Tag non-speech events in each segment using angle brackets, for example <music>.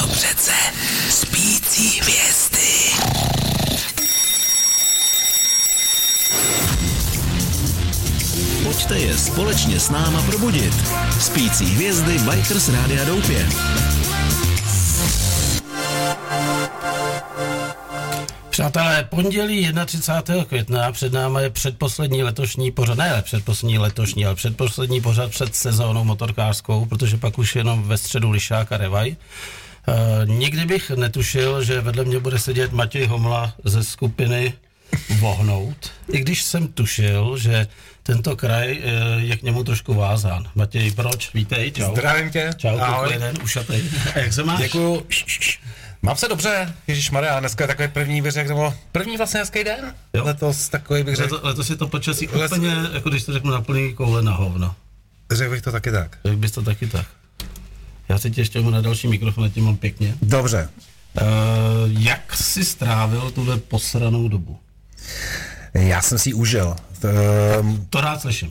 No přece spící společně s náma probudit. Spící hvězdy Bikers Rádia Doupě. Přátelé, pondělí 31. května před námi je předposlední letošní pořad, ne předposlední letošní, ale předposlední pořad před sezónou motorkářskou, protože pak už jenom ve středu Lišák a Revaj. Uh, nikdy bych netušil, že vedle mě bude sedět Matěj Homla ze skupiny Vohnout, i když jsem tušil, že tento kraj uh, je k němu trošku vázán. Matěj, proč? Vítej, čau. Zdravím tě. Čau, Ahoj. jeden, ušatej. A jak se máš? Děkuju. Mám se dobře, Ježíš Maria, dneska je takový první, bych řekl, nebo první vlastně hezký den. Jo. Letos takový bych řekl, Leto, letos je to počasí Les- úplně, jako když to řeknu na plný koule na hovno. řekl bych to taky tak. Řekl bys to taky tak. Já se tě ještě na další mikrofon, ať tě mám pěkně. Dobře. Uh, jak jsi strávil tuhle posranou dobu? Já jsem si ji užil. Ehm, To rád slyším.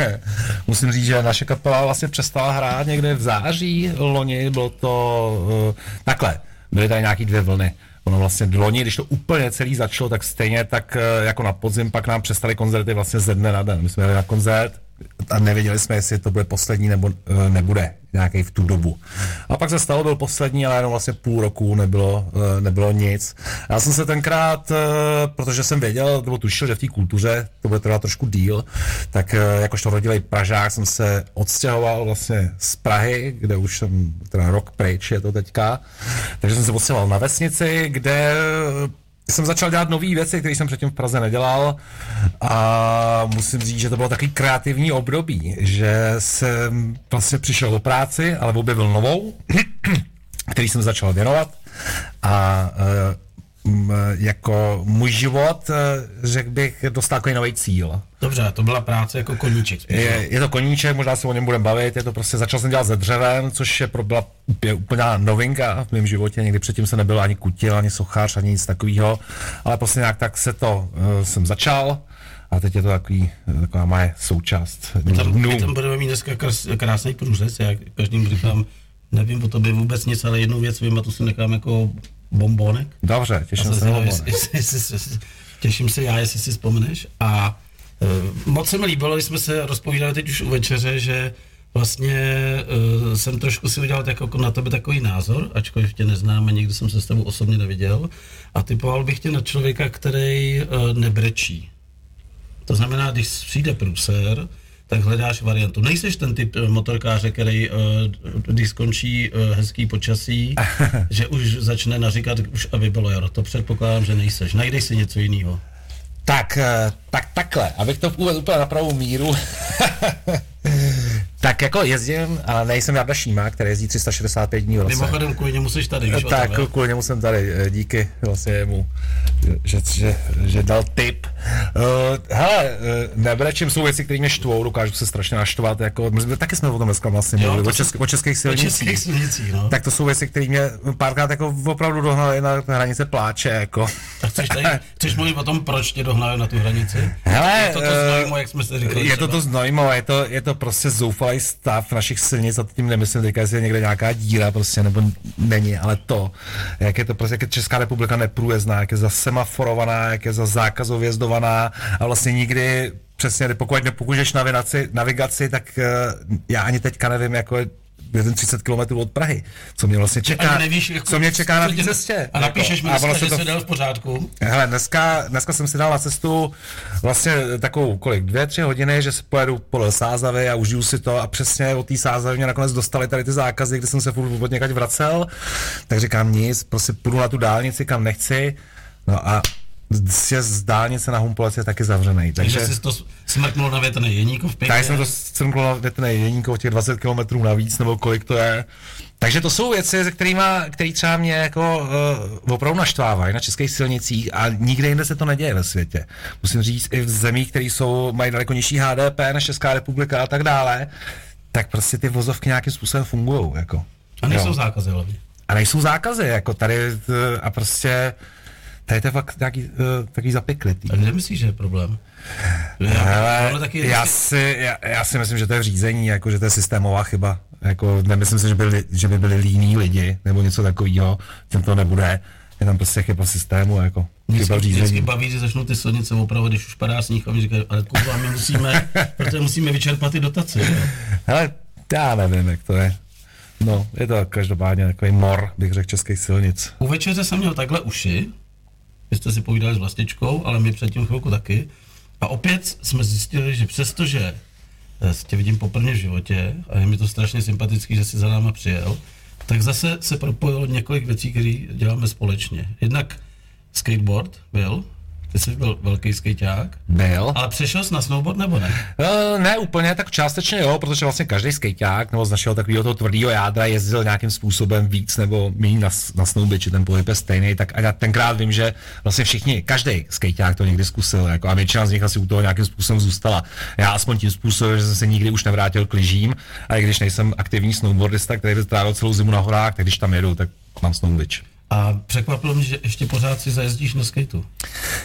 <laughs> Musím říct, že naše kapela vlastně přestala hrát někde v září loni, bylo to uh, takhle, byly tady nějaký dvě vlny. Ono vlastně loni, když to úplně celý začalo, tak stejně tak eh, jako na podzim pak nám přestaly koncerty vlastně ze dne na den. My jsme jeli na koncert a nevěděli jsme, jestli to bude poslední nebo eh, nebude nějaký v tu dobu. A pak se stalo, byl poslední, ale jenom vlastně půl roku nebylo, eh, nebylo nic. Já jsem se tenkrát, eh, protože jsem věděl, nebo tušil, že v té kultuře to bude trvat trošku díl, tak jakožto rodilej Pražák jsem se odstěhoval vlastně z Prahy, kde už jsem teda rok pryč je to teďka, takže jsem se odstěhoval na vesnici, kde jsem začal dělat nové věci, které jsem předtím v Praze nedělal a musím říct, že to bylo takový kreativní období, že jsem vlastně přišel do práci, ale objevil novou, <clears throat> který jsem začal věnovat a eh, jako můj život, eh, řekl bych, dostal takový nový cíl. Dobře, to byla práce jako koníček. spíš, no. Je, je to koníček, možná se o něm budeme bavit, je to prostě, začal jsem dělat se dřevem, což je pro, byla úplně, úplná novinka v mém životě, někdy předtím jsem nebyl ani kutil, ani sochař, ani nic takového, ale prostě nějak tak se to, uh, jsem začal a teď je to takový, eh, taková moje součást My tam, my tam budeme mít dneska krás, krásný průřez, já každým říkám, nevím o tobě vůbec nic, ale jednu věc vím a to si nechám jako bombonek. Dobře, těším se na jestli- Těším se já, jestli si vzpomeneš. A uh, moc se mi líbilo, když jsme se rozpovídali teď už u večeře, že vlastně uh, jsem trošku si udělal jako na tebe takový názor, ačkoliv tě neznám a nikdy jsem se s tebou osobně neviděl. A typoval bych tě na člověka, který uh, nebrečí. To znamená, když přijde průser, tak hledáš variantu. Nejseš ten typ eh, motorkáře, který, eh, když skončí eh, hezký počasí, <laughs> že už začne naříkat, už aby bylo jaro. To předpokládám, že nejseš. Najdeš si něco jiného. Tak, eh, tak takhle, abych to uvedl úplně na pravou míru. <laughs> tak jako jezdím, ale nejsem Jarda Šíma, který jezdí 365 dní v roce. Mimochodem, kvůli němu jsi tady, víš o tak, tom, kvůli němu jsem tady, eh, díky vlastně mu, že, že, že dal tip. Uh, hele, uh, nebrečím jsou věci, které mě štvou, dokážu se strašně naštvat, jako, my jsme, taky jsme o tom dneska vlastně Jo, mluvili, to o, česk, o českých O silnicích. českých silnicích, no. Tak, to jsou věci, které mě párkrát jako opravdu dohnaly na hranice pláče, jako. tak chceš, tady, <laughs> chceš mluvit o tom, proč tě dohnali na tu hranici? Hele, je to to eh, znojmo, jak jsme si říkali. Je to třeba. to znojmo, je to, je to prostě zoufalý stav našich silnic a tím nemyslím teďka, jestli je někde nějaká díra prostě, nebo není, ale to, jak je to prostě, jak je Česká republika neprůjezdná, jak je zasemaforovaná, jak je za zákazově jezdovaná a vlastně nikdy přesně, pokud nepokoušeš navigaci, navigaci, tak uh, já ani teďka nevím, jako jeden 30 km od Prahy, co mě vlastně čeká, Ani nevíš, jako, co mě čeká na té tě- cestě. A napíšeš mi jako, dneska, ono se že to jsi dal v pořádku. Hele, dneska, dneska jsem si dal na cestu vlastně takovou, kolik, dvě, tři hodiny, že si pojedu podle Sázavy a užiju si to a přesně od té Sázavy mě nakonec dostali tady ty zákazy, kdy jsem se furt od někať vracel, tak říkám nic, prostě půjdu na tu dálnici, kam nechci, no a sjezd z dálnice na Humpolec je taky zavřený, Takže takže... jsi to smrknul na větrný jeníkov pěkně. Tak jsem to crnkl na větné jeníko těch 20 km navíc, nebo kolik to je. Takže to jsou věci, se kterými, který třeba mě jako uh, opravdu naštvávají na českých silnicích a nikde jinde se to neděje ve světě. Musím říct, i v zemích, které jsou, mají daleko nižší HDP než Česká republika a tak dále, tak prostě ty vozovky nějakým způsobem fungují. Jako. A nejsou Jo. zákazy hlavně. A nejsou zákazy, jako tady t- a prostě Tady to je fakt nějaký, uh, takový zapeklitý. A kde myslíš, že je problém? Já, Hele, tohle taky, já, si, já, já, si myslím, že to je v řízení, jako, že to je systémová chyba. Jako, nemyslím si, že, byli, že by byli líní lidi nebo něco takového, tím to nebude. Je tam prostě chyba systému, jako Vždycky, vždycky baví, že začnou ty silnice opravovat, když už padá sníh a mi říkají, ale kurva, my musíme, <laughs> protože musíme vyčerpat ty dotace. jo. Hele, já nevím, jak to je. No, je to každopádně takový mor, bych řekl, českých silnic. U večeře jsem měl takhle uši, vy jste si povídali s vlastičkou, ale my předtím chvilku taky. A opět jsme zjistili, že přestože eh, tě vidím poprvé v životě a je mi to strašně sympatický, že jsi za náma přijel, tak zase se propojilo několik věcí, které děláme společně. Jednak skateboard byl, ty jsi byl velký skejťák, Byl. ale přešel jsi na snowboard nebo ne? Uh, ne úplně, tak částečně jo, protože vlastně každý skejťák nebo z našeho takového toho tvrdého jádra jezdil nějakým způsobem víc nebo méně na, na snoubi, či ten pohyb je stejný, tak a já tenkrát vím, že vlastně všichni, každý skejťák to někdy zkusil, jako a většina z nich asi u toho nějakým způsobem zůstala. Já aspoň tím způsobem, že jsem se nikdy už nevrátil k lyžím, a i když nejsem aktivní snowboardista, který by strávil celou zimu na horách, tak když tam jedu, tak mám snowbič. A překvapilo mě, že ještě pořád si zajezdíš na skateu.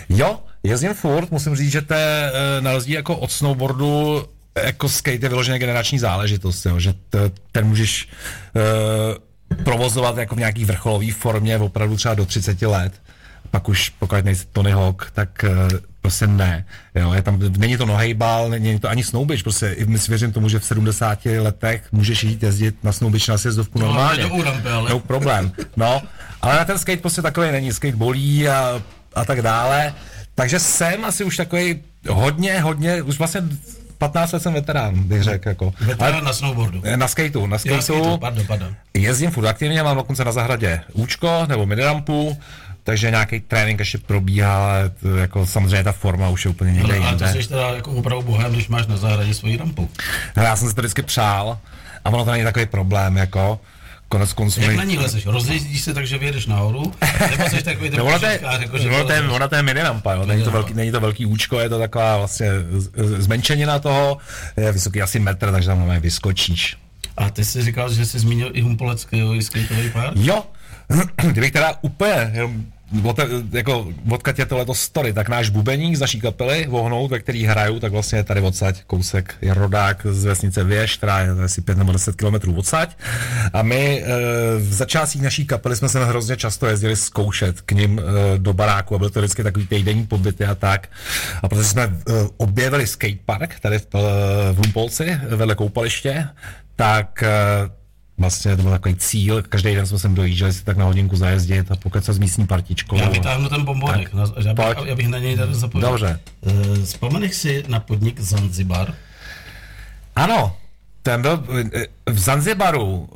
Jo, jezdím furt, musím říct, že to je eh, na rozdíl jako od snowboardu jako skate je vyloženě generační záležitost, jo, že t, ten můžeš uh, provozovat jako v nějaký vrcholový formě opravdu třeba do 30 let. Pak už, pokud nejsi Tony Hawk, tak uh, prostě ne. Jo, je tam, není to nohejbal, není to ani snowbič, prostě i my si věřím tomu, že v 70 letech můžeš jít jezdit na snowbič na sjezdovku No, normálně. ale do úrampy, ale- No, problém. No, ale na ten skate prostě takový není. Skate bolí a, a tak dále. Takže jsem asi už takový hodně, hodně, už vlastně 15 let jsem veterán, bych řekl. Jako. Veterán na snowboardu. Ale na skateu, na Jo, skateu. skateu, pardon, pardon. Jezdím furt aktivně, mám dokonce na zahradě účko nebo minirampu, takže nějaký trénink ještě probíhá, ale to, jako samozřejmě ta forma už je úplně někde Ale, ale to jinde. jsi teda jako opravdu bohem, když máš na zahradě svoji rampu. Hele, Já jsem si to vždycky přál a ono to není takový problém, jako konec konců. Jak na ní lezeš? Rozjezdíš se tak, že vyjedeš nahoru? Nebo jsi takový ten je, pořádkář, jako, že ono to je, vylezeš? ono to je minirampa, jo. Není, to velký, není to velký účko, je to taková vlastně zmenšenina toho, je vysoký asi metr, takže tam normálně vyskočíš. A ty jsi říkal, že jsi zmínil i Humpolecký skateový park? Jo, <clears throat> kdybych teda úplně, jenom od, jako, odkud je tohleto story, tak náš bubeník z naší kapely, Vohnout, ve který hraju, tak vlastně je tady odsaď kousek, je rodák z vesnice Věž, která je asi 5 nebo 10 kilometrů odsaď. A my e, v začátcích naší kapely jsme se hrozně často jezdili zkoušet k ním e, do baráku a byl to vždycky takový týdenní pobyty a tak. A protože jsme e, objevili skatepark tady v, v Humpolci vedle koupaliště, tak vlastně to byl takový cíl, každý den jsme sem dojížděli si tak na hodinku zajezdit a pokud se s místní partičkou. Já vytáhnu ten bombonek, na, já, bych, Pojď. já bych na něj tady zapomněl. Dobře. Uh, vzpomeneš si na podnik Zanzibar? Ano, ten byl eh, v Zanzibaru,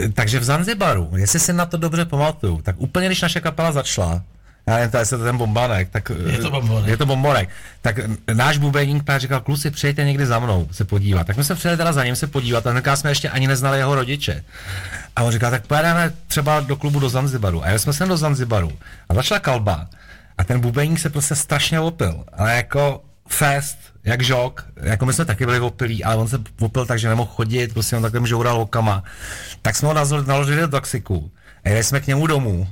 eh, takže v Zanzibaru, jestli si na to dobře pamatuju, tak úplně když naše kapela začala, já nevím, tady se to ten bombanek, tak... Je to bombonek. Je to bombonek. Tak náš bubeník právě říkal, kluci, přijďte někdy za mnou se podívat. Tak my jsme přijeli teda za ním se podívat a tenkrát jsme ještě ani neznali jeho rodiče. A on říkal, tak pojedeme třeba do klubu do Zanzibaru. A jeli jsme sem do Zanzibaru a začala kalba. A ten bubeník se prostě strašně opil. Ale jako fest, jak žok, jako my jsme taky byli opilí, ale on se opil tak, že nemohl chodit, prostě on takhle žoural okama. Tak jsme ho naložili do taxiku. A jeli jsme k němu domů,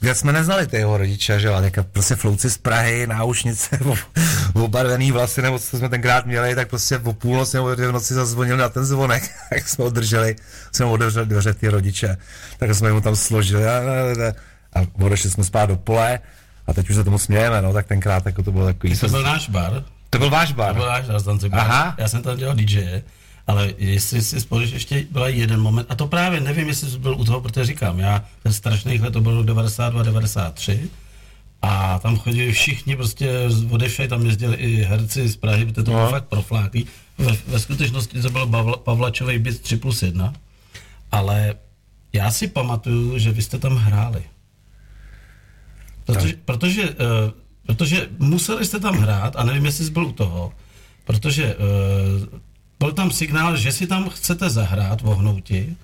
kde jsme neznali ty jeho rodiče, že jo, teďka prostě flouci z Prahy, náušnice, <laughs> obarvený vlasy, nebo co jsme tenkrát měli, tak prostě o půlnoci nebo v noci zazvonil na ten zvonek, <laughs> tak jsme ho drželi, jsme mu otevřeli dveře ty rodiče, tak jsme mu tam složili a, a, a odešli jsme spát do pole a teď už se tomu smějeme, no, tak tenkrát jako to bylo takový. To byl náš bar. to byl váš To bar. byl náš. Já jsem tam dělal DJ, ale jestli si spolíš, ještě byl jeden moment, a to právě nevím, jestli jsi byl u toho, protože říkám, já ten strašných let, to bylo 92, 93, a tam chodili všichni prostě odevšaj, tam jezdili i herci z Prahy, protože to bylo No. fakt profláklý. Ve, ve skutečnosti to byl Pavla, Pavlačový byt 3 plus 1, ale já si pamatuju, že vy jste tam hráli. Protože, protože, uh, protože museli jste tam hrát, a nevím, jestli jsi byl u toho, protože uh, byl tam signál, že si tam chcete zahrát vohnouti.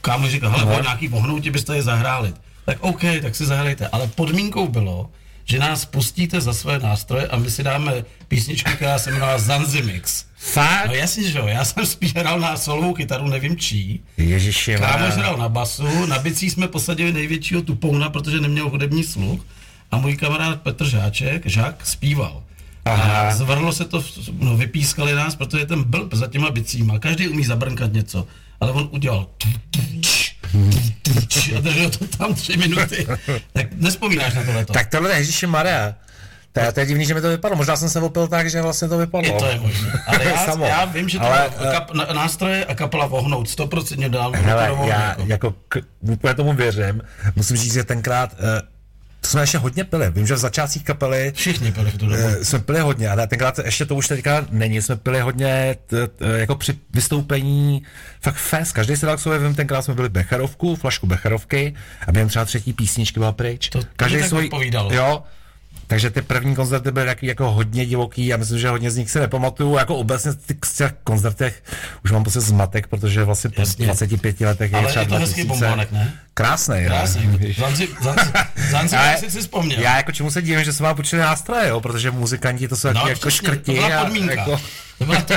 Kámo říkal, hele, no. nějaký vohnouti byste je zahráli. Tak OK, tak si zahrajte. Ale podmínkou bylo, že nás pustíte za své nástroje a my si dáme písničku, která se jmenovala Zanzimix. Fakt? No jasně, že jo, já jsem spíš hrál na solovou kytaru, nevím čí. Ježiši, Maria. hrál na basu, na bicí jsme posadili největšího tupouna, protože neměl hudební sluch a můj kamarád Petr Žáček, Žák, zpíval. Aha. A zvrlo se to, no vypískali nás, protože ten blb za těma bicíma, každý umí zabrnkat něco, ale on udělal a držel to tam tři minuty. Tak nespomínáš na tohleto? Tak tohle je Ježíši Maria. To je, to je divný, že mi to vypadlo. Možná jsem se opil tak, že vlastně to vypadlo. I to je možné. Ale já, Samo. já vím, že to Ale, Ale, kap, nástroje a kapela vohnout, 100% dál. Hele, já jako. jako k, úplně tomu věřím. Musím říct, že tenkrát, uh, to jsme ještě hodně pili. Vím, že v začátcích kapely Všichni byli v tu dobu. Eh, jsme pili hodně, ale tenkrát ještě to už teďka není, jsme pili hodně t, t, jako při vystoupení fakt fest, každý se dal k sobě, vím, tenkrát jsme byli Becherovku, flašku Becherovky a během třeba třetí písničky byla pryč. To- to tak odpovídalo. Jo, takže ty první koncerty byly taky jako hodně divoký, já myslím, že hodně z nich si nepamatuju, jako obecně ty, z těch koncertech už mám pocit zmatek, protože vlastně po Jasně. 25 letech Ale je třeba je to hezký 2000. bombonek, ne? Krásný, Krásný. <laughs> Zanzi, zanzi, zanzi, ale si vzpomněl. Já jako čemu se divím, že se má počili nástroje, jo, protože muzikanti to jsou no, jako přesně, škrti. to byla a podmínka. Jako, To byla to,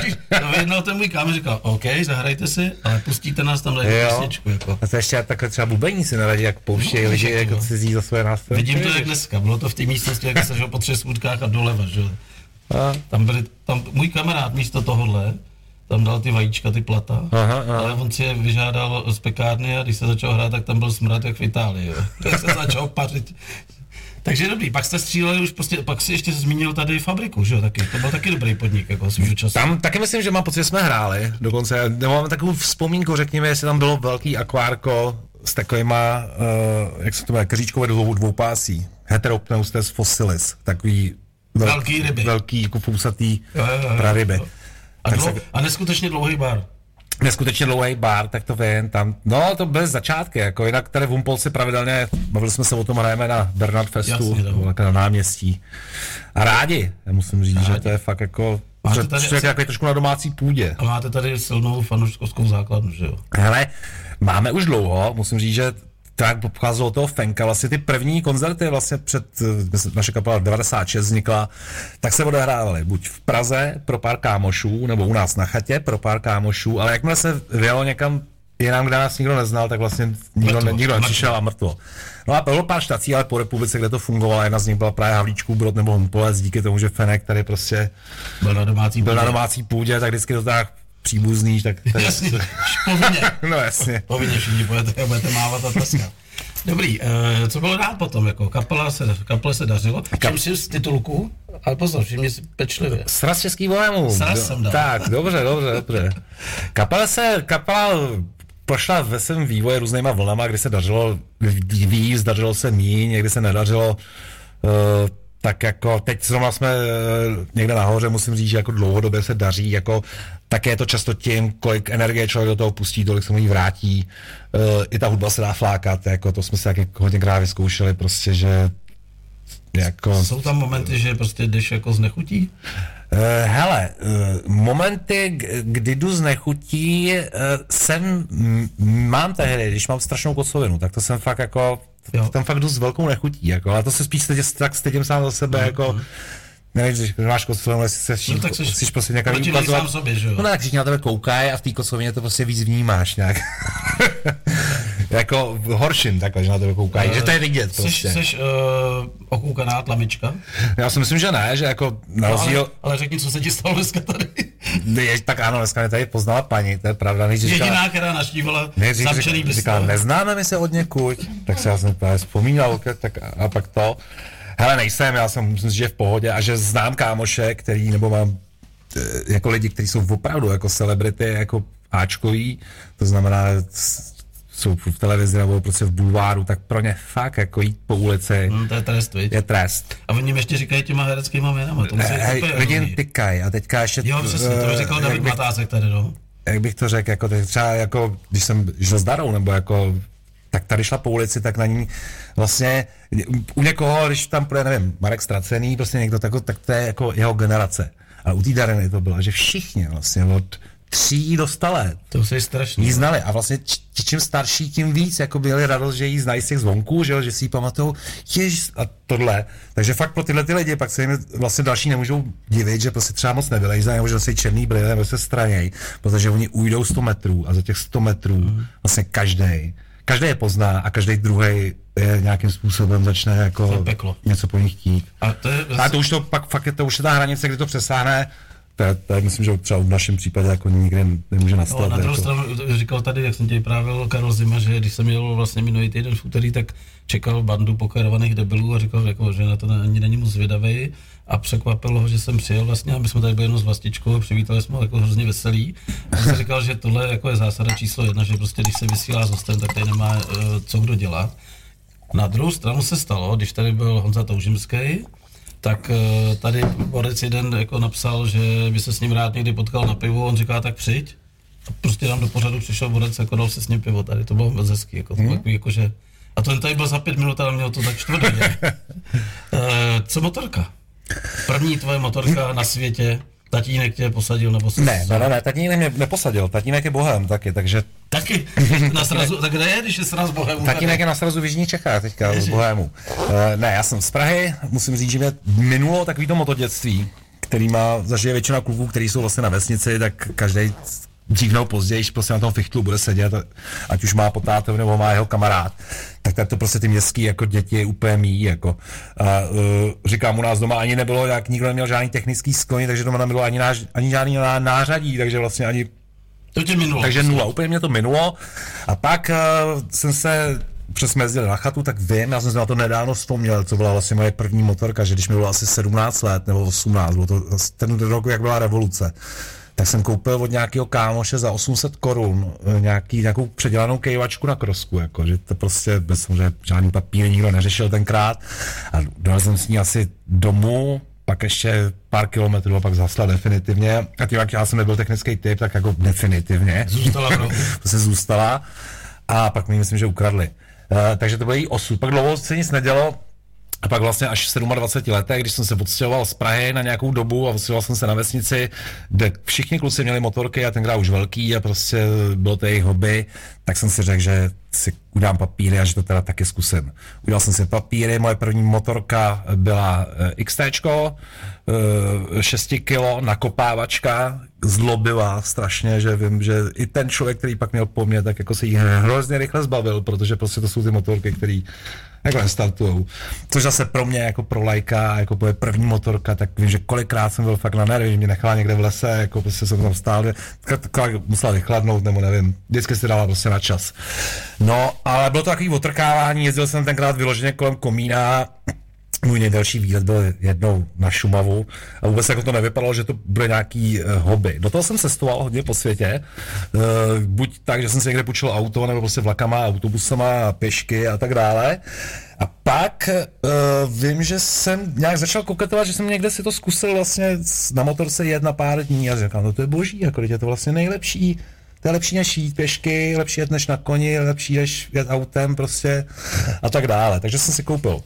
vyjednal ten můj kámo, říkal, OK, zahrajte si, ale pustíte nás tam písničku. Jako. A to ještě takhle třeba bubení si neradí, jak pouštějí No, lidi však jako jo. cizí za své nástroje. Vidím to jak dneska, bylo to v té místnosti, jak se žil po třech smutkách a doleva, že jo. A, Tam byli, tam můj kamarád místo tohohle, tam dal ty vajíčka, ty plata, Aha, aha. ale on si je vyžádal z pekárny a když se začal hrát, tak tam byl smrad jak v Itálii, jo. <laughs> Tak se začal pařit. Takže dobrý, pak jste stříleli už prostě, pak si ještě zmínil tady fabriku, že jo, taky, to byl taky dobrý podnik, jako svýho času. Tam taky myslím, že mám pocit, že jsme hráli, dokonce, nebo mám takovou vzpomínku, řekněme, jestli tam bylo velký akvárko s takovýma, uh, jak se to jmenuje, keříčkové dvou, dvoupásí, heteropneustes fossilis, takový velký, Velký ryby. velký jako fousatý Jo, jo, jo. praryby. A, dlou, a neskutečně dlouhý bar. Neskutečně dlouhý bar, tak to vím, tam, no to byly začátky, jako jinak tady v Humpolci pravidelně, bavili jsme se o tom, hrajeme na Bernard Festu, Jasně, no. na náměstí. A rádi, já musím říct, Rádi. že to je fakt jako, Máte tady člověk asi- jako trošku na domácí půdě. A máte tady silnou fanouškovskou základnu, že jo? Hele, máme už dlouho, musím říct, že tak pocházelo toho Fenka, vlastně ty první koncerty vlastně před, eh, naše kapela 96 vznikla, tak se odehrávaly buď v Praze pro pár kámošů, nebo u nás na chatě pro pár kámošů, ale jakmile se vyjelo někam jinam, kde nás nikdo neznal, tak vlastně nikdo, Mrtvo, ne, nikdo nepřišel a mrtvo. No a bylo pár štací, ale po republice, kde to fungovalo, jedna z nich byla právě Havlíčků Brod nebo Humpolec, díky tomu, že Fenek tady prostě Byl na domácí byl na půdě. domácí půdě, tak vždycky to tak příbuzný, tak, tak Jasně, <laughs> povinně. <laughs> no jasně. Povinně všichni a budete mávat a tleskat. Dobrý, uh, co bylo dál potom? Jako kapela se, kapele se dařilo. Čím si z titulku? Ale pozor, všimni si pečlivě. Sraz český bohemů. Sraz jsem dal. Tak, dobře, dobře, dobře. Kapela se, kapela prošla ve svém vývoji různýma vlnama, kdy se dařilo víc, dařilo se míň, někdy se nedařilo. Uh, tak jako teď zrovna jsme eh, někde nahoře, musím říct, že jako dlouhodobě se daří, jako také je to často tím, kolik energie člověk do toho pustí, tolik se mu jí vrátí. Uh, I ta hudba se dá flákat, jako to jsme si taky hodněkrát vyzkoušeli, prostě, že jako... Jsou tam momenty, že prostě jdeš jako z nechutí? Uh, hele, uh, momenty, kdy jdu z nechutí, uh, jsem, mám tehdy, když mám strašnou kocovinu, tak to jsem fakt jako, Jo. tam fakt jdu s velkou nechutí, jako, ale to se spíš stydě, tak stydím sám za sebe, jako, nevím, když máš kocovinu, jestli se No, tak seš chceš prostě protivný ukazovat. sám sobě, že jo? No ne, tak všichni na tebe koukají a v té kocovině to prostě víc vnímáš nějak. <laughs> jako v horším takhle, že na tebe koukají, že to je vidět prostě. seš uh, okoukaná tlamička? Já si myslím, že ne, že jako na No, ale, ale řekni, co se ti stalo dneska tady. Je, tak ano, dneska mě tady poznala paní, to je pravda. Říkala, Jediná, která naštívala nejdřív zamčený říkala, říkala, neznáme my se od někud, tak se já jsem právě vzpomínal, tak a pak to. Hele, nejsem, já jsem, myslím že v pohodě a že znám kámoše, který, nebo mám eh, jako lidi, kteří jsou opravdu jako celebrity, jako Ačkový, to znamená, jsou v televizi nebo prostě v bulváru, tak pro ně fakt jako jít po ulici Hm, to je trest, viď? je trest. A oni ještě říkají těma hereckýma jménama. To úplně lidi rozumí. tykaj a teďka ještě... Jo, přesně, to eh, říkal jak David Matásek tady, no. jak bych to řekl, jako teď třeba jako, když jsem žil s Darou, nebo jako, tak tady šla po ulici, tak na ní vlastně, u někoho, když tam bude, nevím, Marek Stracený, prostě někdo tako, tak to je jako jeho generace. Ale u té Dariny to bylo, že všichni vlastně od tří do sta let To je strašný. jí znali a vlastně čím starší, tím víc, jako měli radost, že jí znají z těch zvonků, že, že si ji pamatují, jež a tohle. Takže fakt pro tyhle ty lidi pak se jim vlastně další nemůžou divit, že prostě třeba moc nevylejzají, nebo že se černý brýle nebo se straněj, protože oni ujdou 100 metrů a za těch 100 metrů vlastně každý každý je pozná a každý druhý je nějakým způsobem začne jako peklo. něco po nich chtít. A to je A to už to pak fakt je to už je ta hranice, kdy to přesáhne, to, to je, myslím, že třeba v našem případě jako nikdy nemůže nastat. No, na druhou jako. stranu říkal tady, jak jsem tě vyprávěl Karel Zima, že když jsem jel vlastně minulý týden v úterý, tak čekal bandu pokerovaných debilů a říkal, jako, že na to ani není moc zvědavý a překvapilo ho, že jsem přijel vlastně a my jsme tady byli jenom s Vlastičkou a přivítali jsme ho jako hrozně veselý. A jsem říkal, že tohle jako je zásada číslo jedna, že prostě když se vysílá s hostem, tak tady nemá uh, co kdo dělat. Na druhou stranu se stalo, když tady byl Honza Toužimský, tak eh, tady Borec jeden jako napsal, že by se s ním rád někdy potkal na pivu, on říká, tak přijď. A prostě nám do pořadu přišel Borec, jako dal se s ním pivo tady, to bylo moc hezký, jako, bylo takový, jako že... A to jen tady byl za pět minut, ale měl to tak čtvrt hodiny. <laughs> Eh, Co motorka? První tvoje motorka na světě, tatínek tě posadil nebo se... Ne, ne, ne, ne, tatínek mě neposadil, tatínek je bohem taky, takže Taky na srazu, tak kde je, když je sraz Bohem? Tatínek je na srazu v Jižních Čechách teďka, z Ježiš. Bohému. Uh, ne, já jsem z Prahy, musím říct, že mě minulo takový to motodětství, který má, zažije většina kluků, kteří jsou vlastně na vesnici, tak každý dřív nebo později, prostě na tom fichtlu bude sedět, ať už má potátovi nebo má jeho kamarád, tak tak to prostě ty městský jako děti úplně míjí, jako. A, uh, říkám, u nás doma ani nebylo, jak nikdo neměl žádný technický sklony, takže doma nebylo ani, nář, ani žádný ná- nářadí, takže vlastně ani To tě minulo. takže nula, úplně mě to minulo. A pak uh, jsem se přes jsme jezdili na chatu, tak vím, já jsem si na to nedávno vzpomněl, co byla vlastně moje první motorka, že když mi bylo asi 17 let nebo 18, bylo to ten rok, jak byla revoluce, tak jsem koupil od nějakého kámoše za 800 korun eh, nějaký, nějakou předělanou kejvačku na krosku, jako, že to prostě bez samozřejmě žádný papír nikdo neřešil tenkrát a dal jsem s ní asi domů, pak ještě pár kilometrů a pak zasla definitivně. A tím, jak já jsem nebyl technický typ, tak jako definitivně. Zůstala v <laughs> to se zůstala. A pak mi myslím, že ukradli. Uh, takže to byl její osud. Pak dlouho se nic nedělo. A pak vlastně až v 27 letech, když jsem se odstěhoval z Prahy na nějakou dobu a odstěhoval jsem se na vesnici, kde všichni kluci měli motorky a tenkrát už velký a prostě bylo to jejich hobby, tak jsem si řekl, že si udám papíry a že to teda taky zkusím. Udělal jsem si papíry, moje první motorka byla eh, XT, 6 kilo nakopávačka, zlobila strašně, že vím, že i ten člověk, který pak měl po mně, tak jako se jí hrozně rychle zbavil, protože prostě to jsou ty motorky, které jako nestartujou. Což zase pro mě jako pro lajka, jako moje první motorka, tak vím, že kolikrát jsem byl fakt na nervy, že mě nechala někde v lese, jako prostě jsem tam stál, musela vychladnout, nebo nevím, vždycky si dala prostě na čas. No, ale bylo to takový otrkávání, jezdil jsem tenkrát vyloženě kolem komína, můj nejdelší výlet byl jednou na Šumavu a vůbec jako to nevypadalo, že to bude nějaký uh, hobby. Do toho jsem cestoval hodně po světě, uh, buď tak, že jsem si někde půjčil auto, nebo prostě vlakama, autobusama, pěšky a tak dále. A pak uh, vím, že jsem nějak začal koketovat, že jsem někde si to zkusil vlastně na motorce jet na pár dní a říkal, no to je boží, jako je to vlastně nejlepší. To je lepší než jít pěšky, lepší jet než na koni, lepší než jet autem prostě a tak dále. Takže jsem si koupil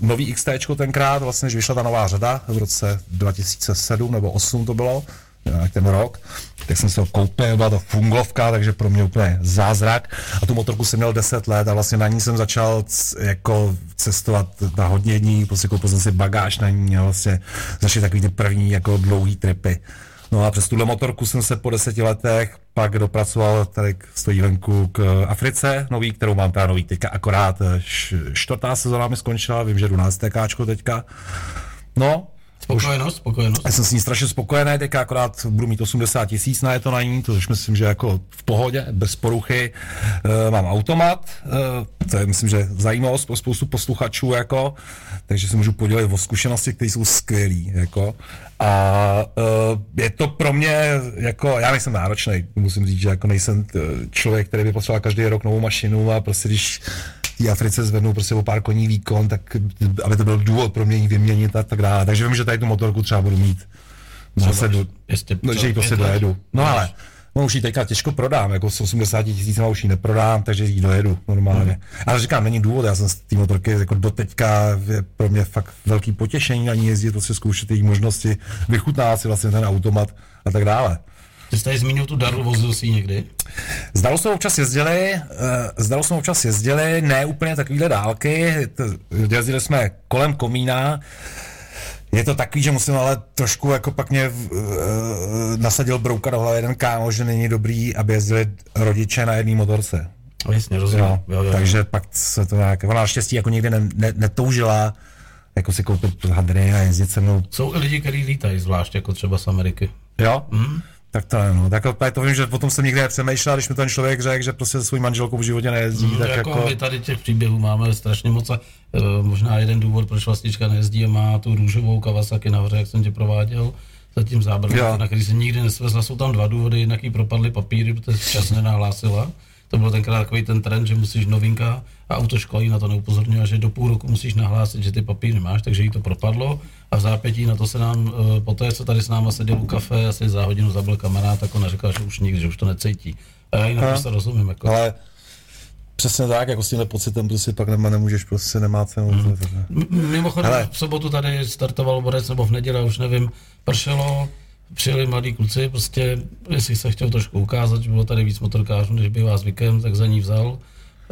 nový XT tenkrát, vlastně, že vyšla ta nová řada v roce 2007 nebo 8 to bylo, nějak ten rok, tak jsem si ho koupil, byla to fungovka, takže pro mě úplně zázrak. A tu motorku jsem měl 10 let a vlastně na ní jsem začal jako cestovat na hodně dní, prostě koupil jsem si bagáž na ní a vlastně začaly takový ty první jako dlouhý tripy. No a přes tuhle motorku jsem se po deseti letech pak dopracoval tady k- stojí venku k Africe, nový, kterou mám teda nový teďka akorát eh, čtvrtá sezóna mi skončila, vím, že jdu na STKčko teďka. No, Spokojenost, spokojenost. já jsem s ní strašně spokojený, teďka akorát budu mít 80 tisíc na je to na ní, to už myslím, že jako v pohodě, bez poruchy. E, mám automat, e, to je myslím, že zajímavost pro spoustu posluchačů, jako, takže se můžu podělit o zkušenosti, které jsou skvělé. Jako. A e, je to pro mě, jako, já nejsem náročný, musím říct, že jako nejsem člověk, který by potřeboval každý rok novou mašinu a prostě když té Africe zvednou prostě o pár koní výkon, tak aby to byl důvod pro mě ji vyměnit a tak dále. Takže vím, že tady tu motorku třeba budu mít. Zase do, Ještě no, že ji prostě dojedu. No ale no, už ji teďka těžko prodám, jako s 80 tisíc už ji neprodám, takže ji dojedu normálně. Mhm. Ale říkám, není důvod, já jsem z té motorky jako do teďka je pro mě fakt velký potěšení na ní jezdit, prostě zkoušet její možnosti, vychutnávat si vlastně ten automat a tak dále. Ty jsi tady zmínil tu daru, vozil ji někdy? Zdalo jsme občas jezdili, uh, zdalo jsme občas jezdili, ne úplně takovýhle dálky, jezdili jsme kolem komína, je to takový, že musím ale trošku jako pak mě uh, nasadil brouka do hlavy jeden kámo, že není dobrý, aby jezdili rodiče na jedné motorce. No, jasně, rozumím. Jo, Jo, jo, jo. takže pak se to nějak, ona naštěstí jako nikdy ne, ne, netoužila jako si koupit hadry a jezdit se mnou. Jsou i lidi, kteří lítají, zvlášť jako třeba z Ameriky. Jo? Mm. Tak to no. Tak to vím, že potom jsem nikdy nepřemýšlel, když mi ten člověk řekl, že prostě se svou manželkou v životě nejezdí, Mm, tak jako, jako... my tady těch příběhů máme strašně moc a uh, možná jeden důvod, proč vlastička nejezdí a má tu růžovou Kawasaki nahoře, jak jsem tě prováděl, za tím Jo. na který se nikdy nesvezla. Jsou tam dva důvody, jednak jí propadly papíry, protože se včas nenahlásila. To byl tenkrát takový ten trend, že musíš novinka a autoškola jí na to neupozorňuje, že do půl roku musíš nahlásit, že ty papíry máš, takže jí to propadlo a v zápětí na to se nám, uh, poté, co tady s náma seděl u kafe, asi za hodinu zabil kamarád, tak ona říkala, že už nikdy, že už to necítí. A já jí na to se rozumím. Jako. Ale přesně tak, jako s tímhle pocitem prostě pak nema, nemůžeš, prostě nemá cenu. Mm. Mimochodem, Hele. v sobotu tady startoval borec, nebo v neděli, už nevím, pršelo, přijeli mladí kluci, prostě, jestli se chtěl trošku ukázat, že bylo tady víc motorkářů, než bývá zvykem, tak za ní vzal.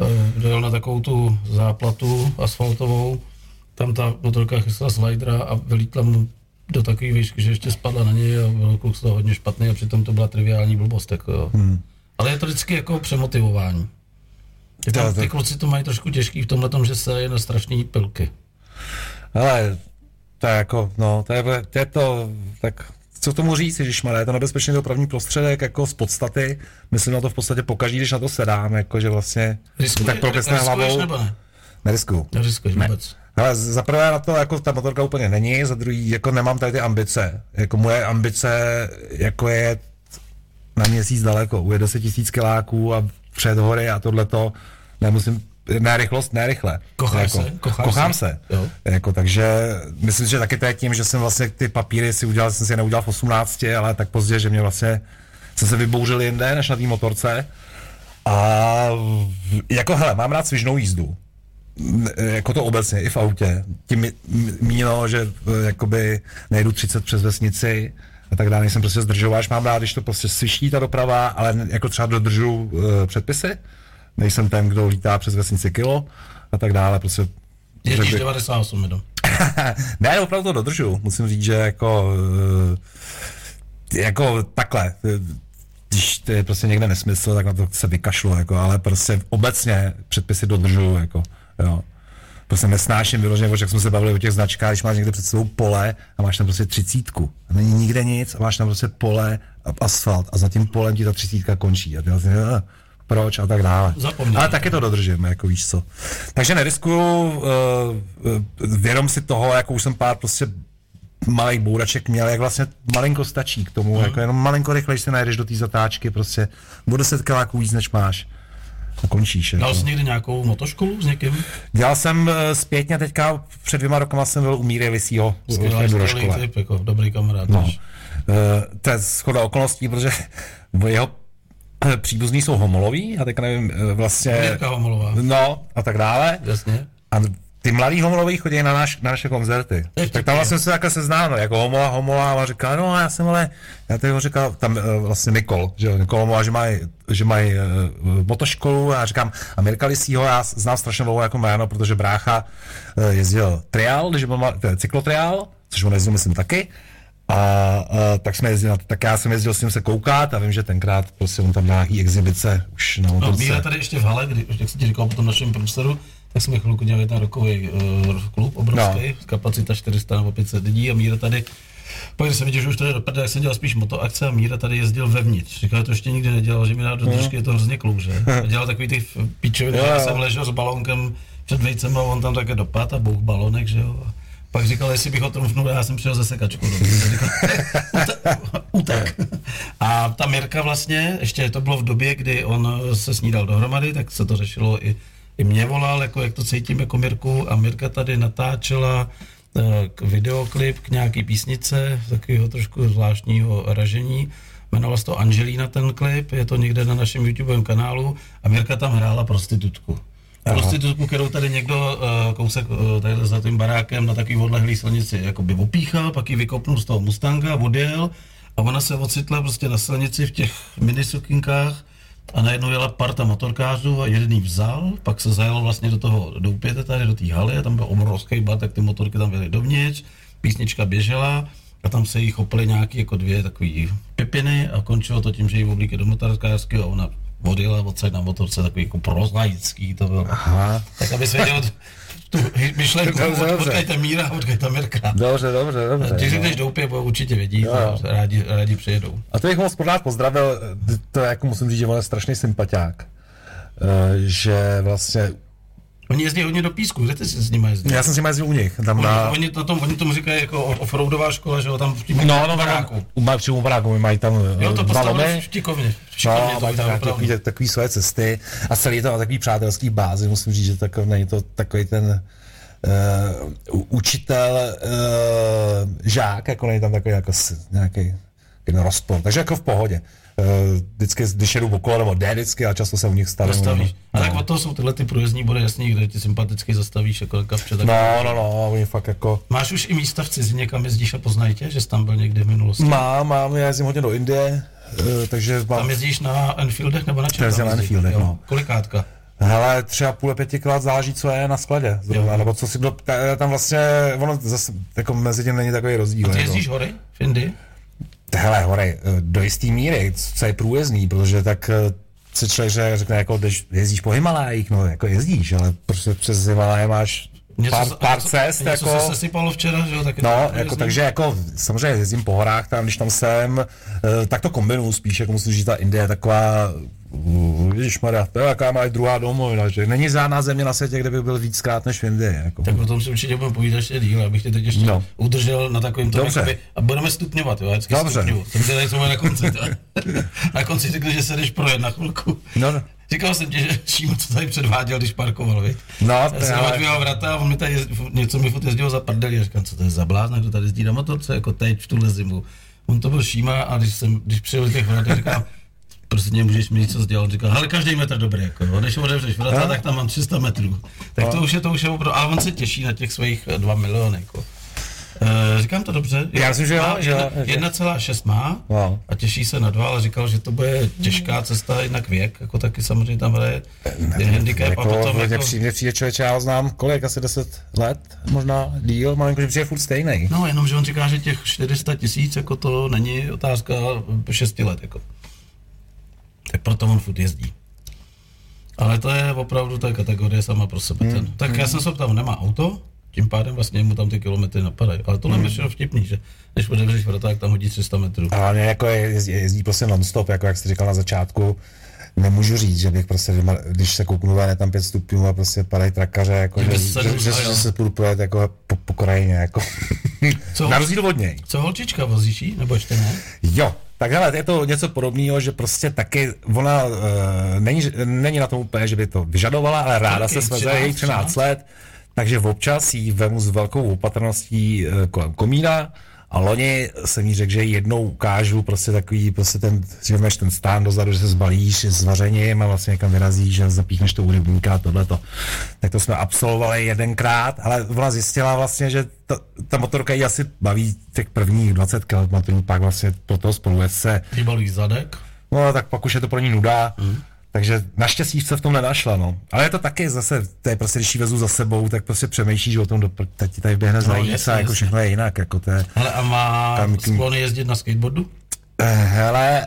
Eh, Dojel na takovou tu záplatu asfaltovou, tam ta motorka chystala slidera a vylítla mu do takové výšky, že ještě spadla na něj a byl kluk z toho hodně špatný a přitom to byla triviální blbost. Jako, jo. hmm. Ale je to vždycky jako přemotivování. Ty, tam, ty kluci to mají trošku těžký v tomhle tom, že se je na strašný pilky. Ale to je jako, no, to je, to je to, tak co k tomu říct, když má je to nebezpečný dopravní prostředek, jako z podstaty, myslím na to v podstatě pokaždý, když na to sedám, jako že vlastně Riskuje, tak riskuješ hlavou, nebo ne? neriskuju. Neriskuješ vůbec. Ale za prvé na to jako ta motorka úplně není, za druhý jako nemám tady ty ambice. Jako moje ambice jako je na měsíc daleko, uje 10 tisíc kiláků a před hory a tohleto, nemusím, ne rychlost, ne rychle. Kocháš jako, se? Kocháš kochám se? se. Jo. Jako, takže myslím, že taky to je tím, že jsem vlastně ty papíry si udělal, jsem si je neudělal v 18, ale tak pozdě, že mě vlastně jsem se vybouřil jinde než na té motorce. A jako hele, mám rád svižnou jízdu. Jako to obecně, i v autě. Tím míněno, že eh, jakoby nejdu 30 přes vesnici a tak dále, nejsem prostě zdržováš, mám rád, když to prostě sviští ta doprava, ale jako třeba dodržu uh, předpisy, nejsem ten, kdo lítá přes vesnici kilo a tak dále, prostě Jezdíš řekl bych- 98 jedou. ne, opravdu to dodržu. Musím říct, že jako, eh, jako takhle, když to je prostě někde nesmysl, tak na to se vykašlu, jako, ale prostě obecně předpisy dodržuju, jako, jo. Prostě nesnáším vyloženě, protože jak jsme se bavili o těch značkách, když máš někde před sebou pole a máš tam prostě třicítku. A není nikde nic a máš tam prostě pole a asfalt a za tím polem ti ta třicítka končí. A ty vlastně, eh, proč a tak dále. Zapomněl. Ale taky to dodržím, jako víš co. Takže neriskuju, uh, vědom si toho, jako už jsem pár prostě malých bouraček měl, jak vlastně malinko stačí k tomu, Mhm. jako jenom malinko rychle, když se najdeš do té zatáčky, prostě o 10 kiláků víc, než máš. A končíš. Jako. Dal jsi někdy nějakou motoškolu s někým? Dělal jsem eh, zpětně teďka, před dvěma rokama jsem byl u Míry Lisího Skvělý, typ, jako dobrý kamarád. No. Uh, to je schoda okolností, protože <laughs> jeho eh, příbuzní jsou homoloví a teďka nevím, eh, vlastně, Mirka Homolová. no a tak dále. Jasně. A ty mladý homolový chodí na, naš, na naše koncerty. To je Tak tam vlastně se takhle seznámil, jako homola, homola, a říká, no já jsem ale, já teď ho říkal, tam uh, vlastně Nikol, že jo, Nikol homola, že mají že maj, uh, motoškolu a já říkám, a Mirka Lisího já znám strašně dlouho jako jméno, protože brácha uh, jezdil triál, když byl mal, cyklotriál, což on jezdil myslím taky, a, a tak jsme jezdili, tak já jsem jezdil s ním se koukat a vím, že tenkrát prostě on tam měl nějaký exibice už na No, motorce. Míra tady ještě v hale, kdy, jak jsem ti říkal po tom našem průseru, tak jsme chvilku dělali ten rokový uh, klub obrovský, no. kapacita 400 nebo 500 lidí a Míra tady pak když jsem viděl, že už to je do prdele, jak jsem dělal spíš motoakce a Míra tady jezdil vevnitř. Říkal, že to ještě nikdy nedělal, že mi dá do držky, je to hrozně klouže. A dělal takový ty píčoviny, já jsem ležel s balónkem před vejcem a on tam také dopad a bouch balonek, že jo. A pak říkal, jestli bych ho trumfnul, já jsem přijel ze sekačku. No. Říkal, "Ute- <laughs> Utek. A ta Mirka vlastně, ještě to bylo v době, kdy on se snídal dohromady, tak se to řešilo i, i mě volal, jako jak to cítím jako Mirku a Mirka tady natáčela eh, k videoklip k nějaký písnice, takového trošku zvláštního ražení. Jmenoval se to Angelina ten klip, je to někde na našem YouTubeovém kanálu a Mirka tam hrála prostitutku. Prostitutku, kterou tady někdo uh, kousek uh, tady za tím barákem na takový odlehlý silnici. Jakoby opíchal, pak ji vykopnul z toho Mustanga, odjel a ona se ocitla prostě na silnici v těch minisukinkách a najednou jela parta motorkářů a jeden vzal, pak se zajel vlastně do toho doupěte tady do té haly a tam byl obrovský bar, tak ty motorky tam byly dovnitř, písnička běžela a tam se jí chopily nějaký jako dvě takové pipiny a končilo to tím, že jí oblíky do motorkářského a ona odjel odsaď na motorce, takový jako prozaický to byl. Aha. Tak aby věděl tu myšlenku, Dobře, dobře. odkajte Míra, odkajte Mirka. Dobře, dobře, dobře. Když no. řekneš doupě, bo určitě vědí, Jo, jo. rádi, rádi přijedou. A to bych moc pořád pozdravil, to jako musím říct, že on je strašný sympatiák. Eh, že vlastně, Oni jezdí hodně do písku, kde ty jsi s nimi jezdil? já jsem s nimi jezdil u nich, tam Oni, na, oni, na tom, oni tomu říkají jako offroadová škola, že jo, tam v tím no, no, no, baráku. u má, přímo u baráku, my mají tam eh, Jo, to dva postavili lomy, štikovně. Šikovně No, to mají takový, své cesty a celý je to na takový přátelský bázi, musím říct, že takový, není to takový ten uh, učitel, uh, žák, jako není tam takový jako s- nějaký ten rozpor, takže jako v pohodě. Uh, vždycky, když jedu okolo, nebo jde vždycky a často se u nich stavím. Zastavíš. A No. tak od toho jsou tyhle ty průjezdní body jasný, kde ti sympaticky zastavíš jako kapče. Tak... No, no, no, oni fakt jako... Máš už i místa v cizině, kam jezdíš a poznají tě, že jsi tam byl někdy v minulosti? Mám, mám, já jezdím hodně do Indie, uh, takže mám... Tam jezdíš na Enfieldech nebo na čem? Jezdím na? Enfieldech, no. Kolikátka? Hele, třeba půl pětikrát záleží, co je na skladě, zrovna, nebo co si kdo, ta- tam vlastně, ono zase, jako mezi tím není takový rozdíl. Ty jako. jezdíš hory v Indii? Hele, hory, eh, do jistý míry, co je průjezdný, protože tak eh, se člověk že- řekne, jako když jezdíš po Himalájích, no jako jezdíš, ale prostě přes Himaláje máš pár, se- pár něco- cest, něco jako... se sesypalo včera, že jo? Tak No, jako, takže jako samozřejmě jezdím po horách tam, když tam jsem, eh, tak to kombinuju spíš, jako musím říct, ta Indie je taková, Víš, Maria, to je jaká má druhá domovina, že není žádná země na světě, kde by byl víckrát než v Indii. Jako. Tak o tom si určitě budeme povídat ještě díl, abych tě teď ještě No. udržel na takovém tom, Dobře. jakoby, a budeme stupňovat, jo, vždycky Dobře. stupňuju. Jsem tady na konci, <laughs> na konci řekl, že se jdeš projet na chvilku. No, no. Říkal jsem ti, že Šímo to tady předváděl, když parkoval, viď? No, Já to jsem ale- vrata a on mi tady něco mi furt jezdil za prdeli. Já říkám, co to je za blázna, kdo tady jezdí na motorce, jako teď v tuhle zimu. On to byl Šíma a když jsem, když přijel těch vrat, říkám, prostě nemůžeš mi nic co dělat. On říkal, ale každý metr dobrý, jako, jo. Když otevřeš vrata, tak tam mám 300 metrů. Tak to už je, to už je opravdu, a on se těší na těch svých 2 miliony, jako. E, říkám to dobře. Já myslím, že jo, že jo, jedna- že- 1,6 má No. a těší se na dva, ale říkal, že to bude těžká cesta, jinak věk, jako taky samozřejmě tam hraje je handicap jako, a potom jako, přijde, přijde člověče, já znám kolik, asi 10 let, možná díl, malinko, že přijde furt stejný. No, jenom, že on říká, že těch 400 tisíc, jako to není otázka 6 let, jako. Tak proto on furt jezdí. Ale to je opravdu ta kategorie sama pro sebe. Ten. Tak já jsem se ptal, nemá auto, tím pádem vlastně mu tam ty kilometry napadají. Ale tohle hmm. je všechno vtipný, že když otevřeš vrata, tak tam hodí 300 metrů. A hlavně jako je, jezdí, jezdí prostě non-stop, jako jak jsi říkal na začátku, nemůžu říct, že bych prostě, když se kouknu ven, je tam pět stupňů a prostě padají trakaře, jako, Že že, že, že, se půjdu projet jako po, po krajině, jako. Co? Na rozdíl od něj. Co holčička vozíš? Nebo ještě ne? Jo, tak hele, je to něco podobného, že prostě taky ona uh, není, není na tom úplně, že by to vyžadovala, ale ráda Kolik se sveze, 13, je jí 13 let, takže občas jí vemu s velkou opatrností uh, kolem komína a loni jsem jí řekl, že jednou ukážu prostě takový, prostě ten, si vezmeš ten stán dozadu, že se zbalíš s vařením a vlastně někam vyrazíš, že zapíchneš to u rybníka a tohleto. Tak to jsme absolvovali jedenkrát, ale ona zjistila vlastně, že ta, ta motorka jí asi baví těch prvních 20 km, pak vlastně pro toho spolujezdce Vybalíš zadek? No, tak pak už je to pro ní nuda. Mm. Takže naštěstí se v tom nenašla, no. Ale je to taky zase, to je prostě, když ji vezu za sebou, tak prostě přemýšlíš o tom, do, teď ti tady běhne zajíc jasně, a jako všechno je jinak, jako to je. Ale a má Tam- sklony jezdit na skateboardu? Eh, Hele,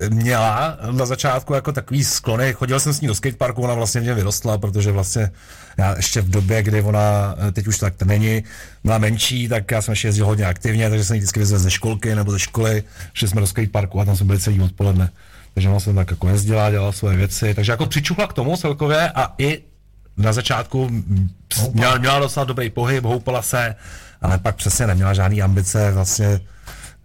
uh, měla na začátku jako takový sklony, chodil jsem s ní do skateparku, ona vlastně mě vyrostla, protože vlastně já ještě v době, kdy ona, eh, teď už tak není, byla menší, tak já jsem ještě jezdil hodně aktivně, takže jsem ji vždycky vyzvedl ze školky nebo ze školy, šli jsme do skateparku a tam jsme byli celý odpoledne. Takže ona jsem tak jako jezdila, dělala svoje věci, takže jako přičuchla k tomu celkově a i na začátku měla, měla docela dobrý pohyb, houpala se, ale pak přesně neměla žádný ambice, vlastně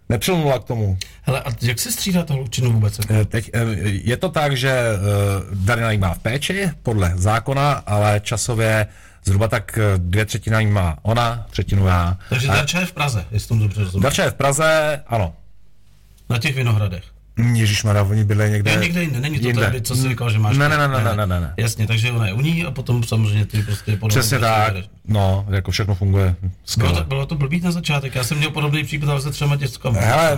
nepřilnula k tomu. Hele, a jak se střídá ta holčinu vůbec? Eh, Teď, eh, je to tak, že eh, Darina jí má v péči podle zákona, ale časově zhruba tak dvě třetina jí má ona, třetinu já. Takže Darča je v Praze, jestli tomu dobře rozumím. Darča je v Praze, ano. Na těch vinohradech. Ježíš Mara, oni byli někde... Je někde jinde, není to jinde. tady, co jsi říkal, že máš. Ne, ne, ne, ne, ne, ne, ne, ne. Jasně, takže ona je u ní a potom samozřejmě ty prostě podle Přesně toho, tak, bereš. no, jako všechno funguje Bylo skvěle. to, bylo to blbý na začátek, já jsem měl podobný případ ale se třema dětskami. Hele,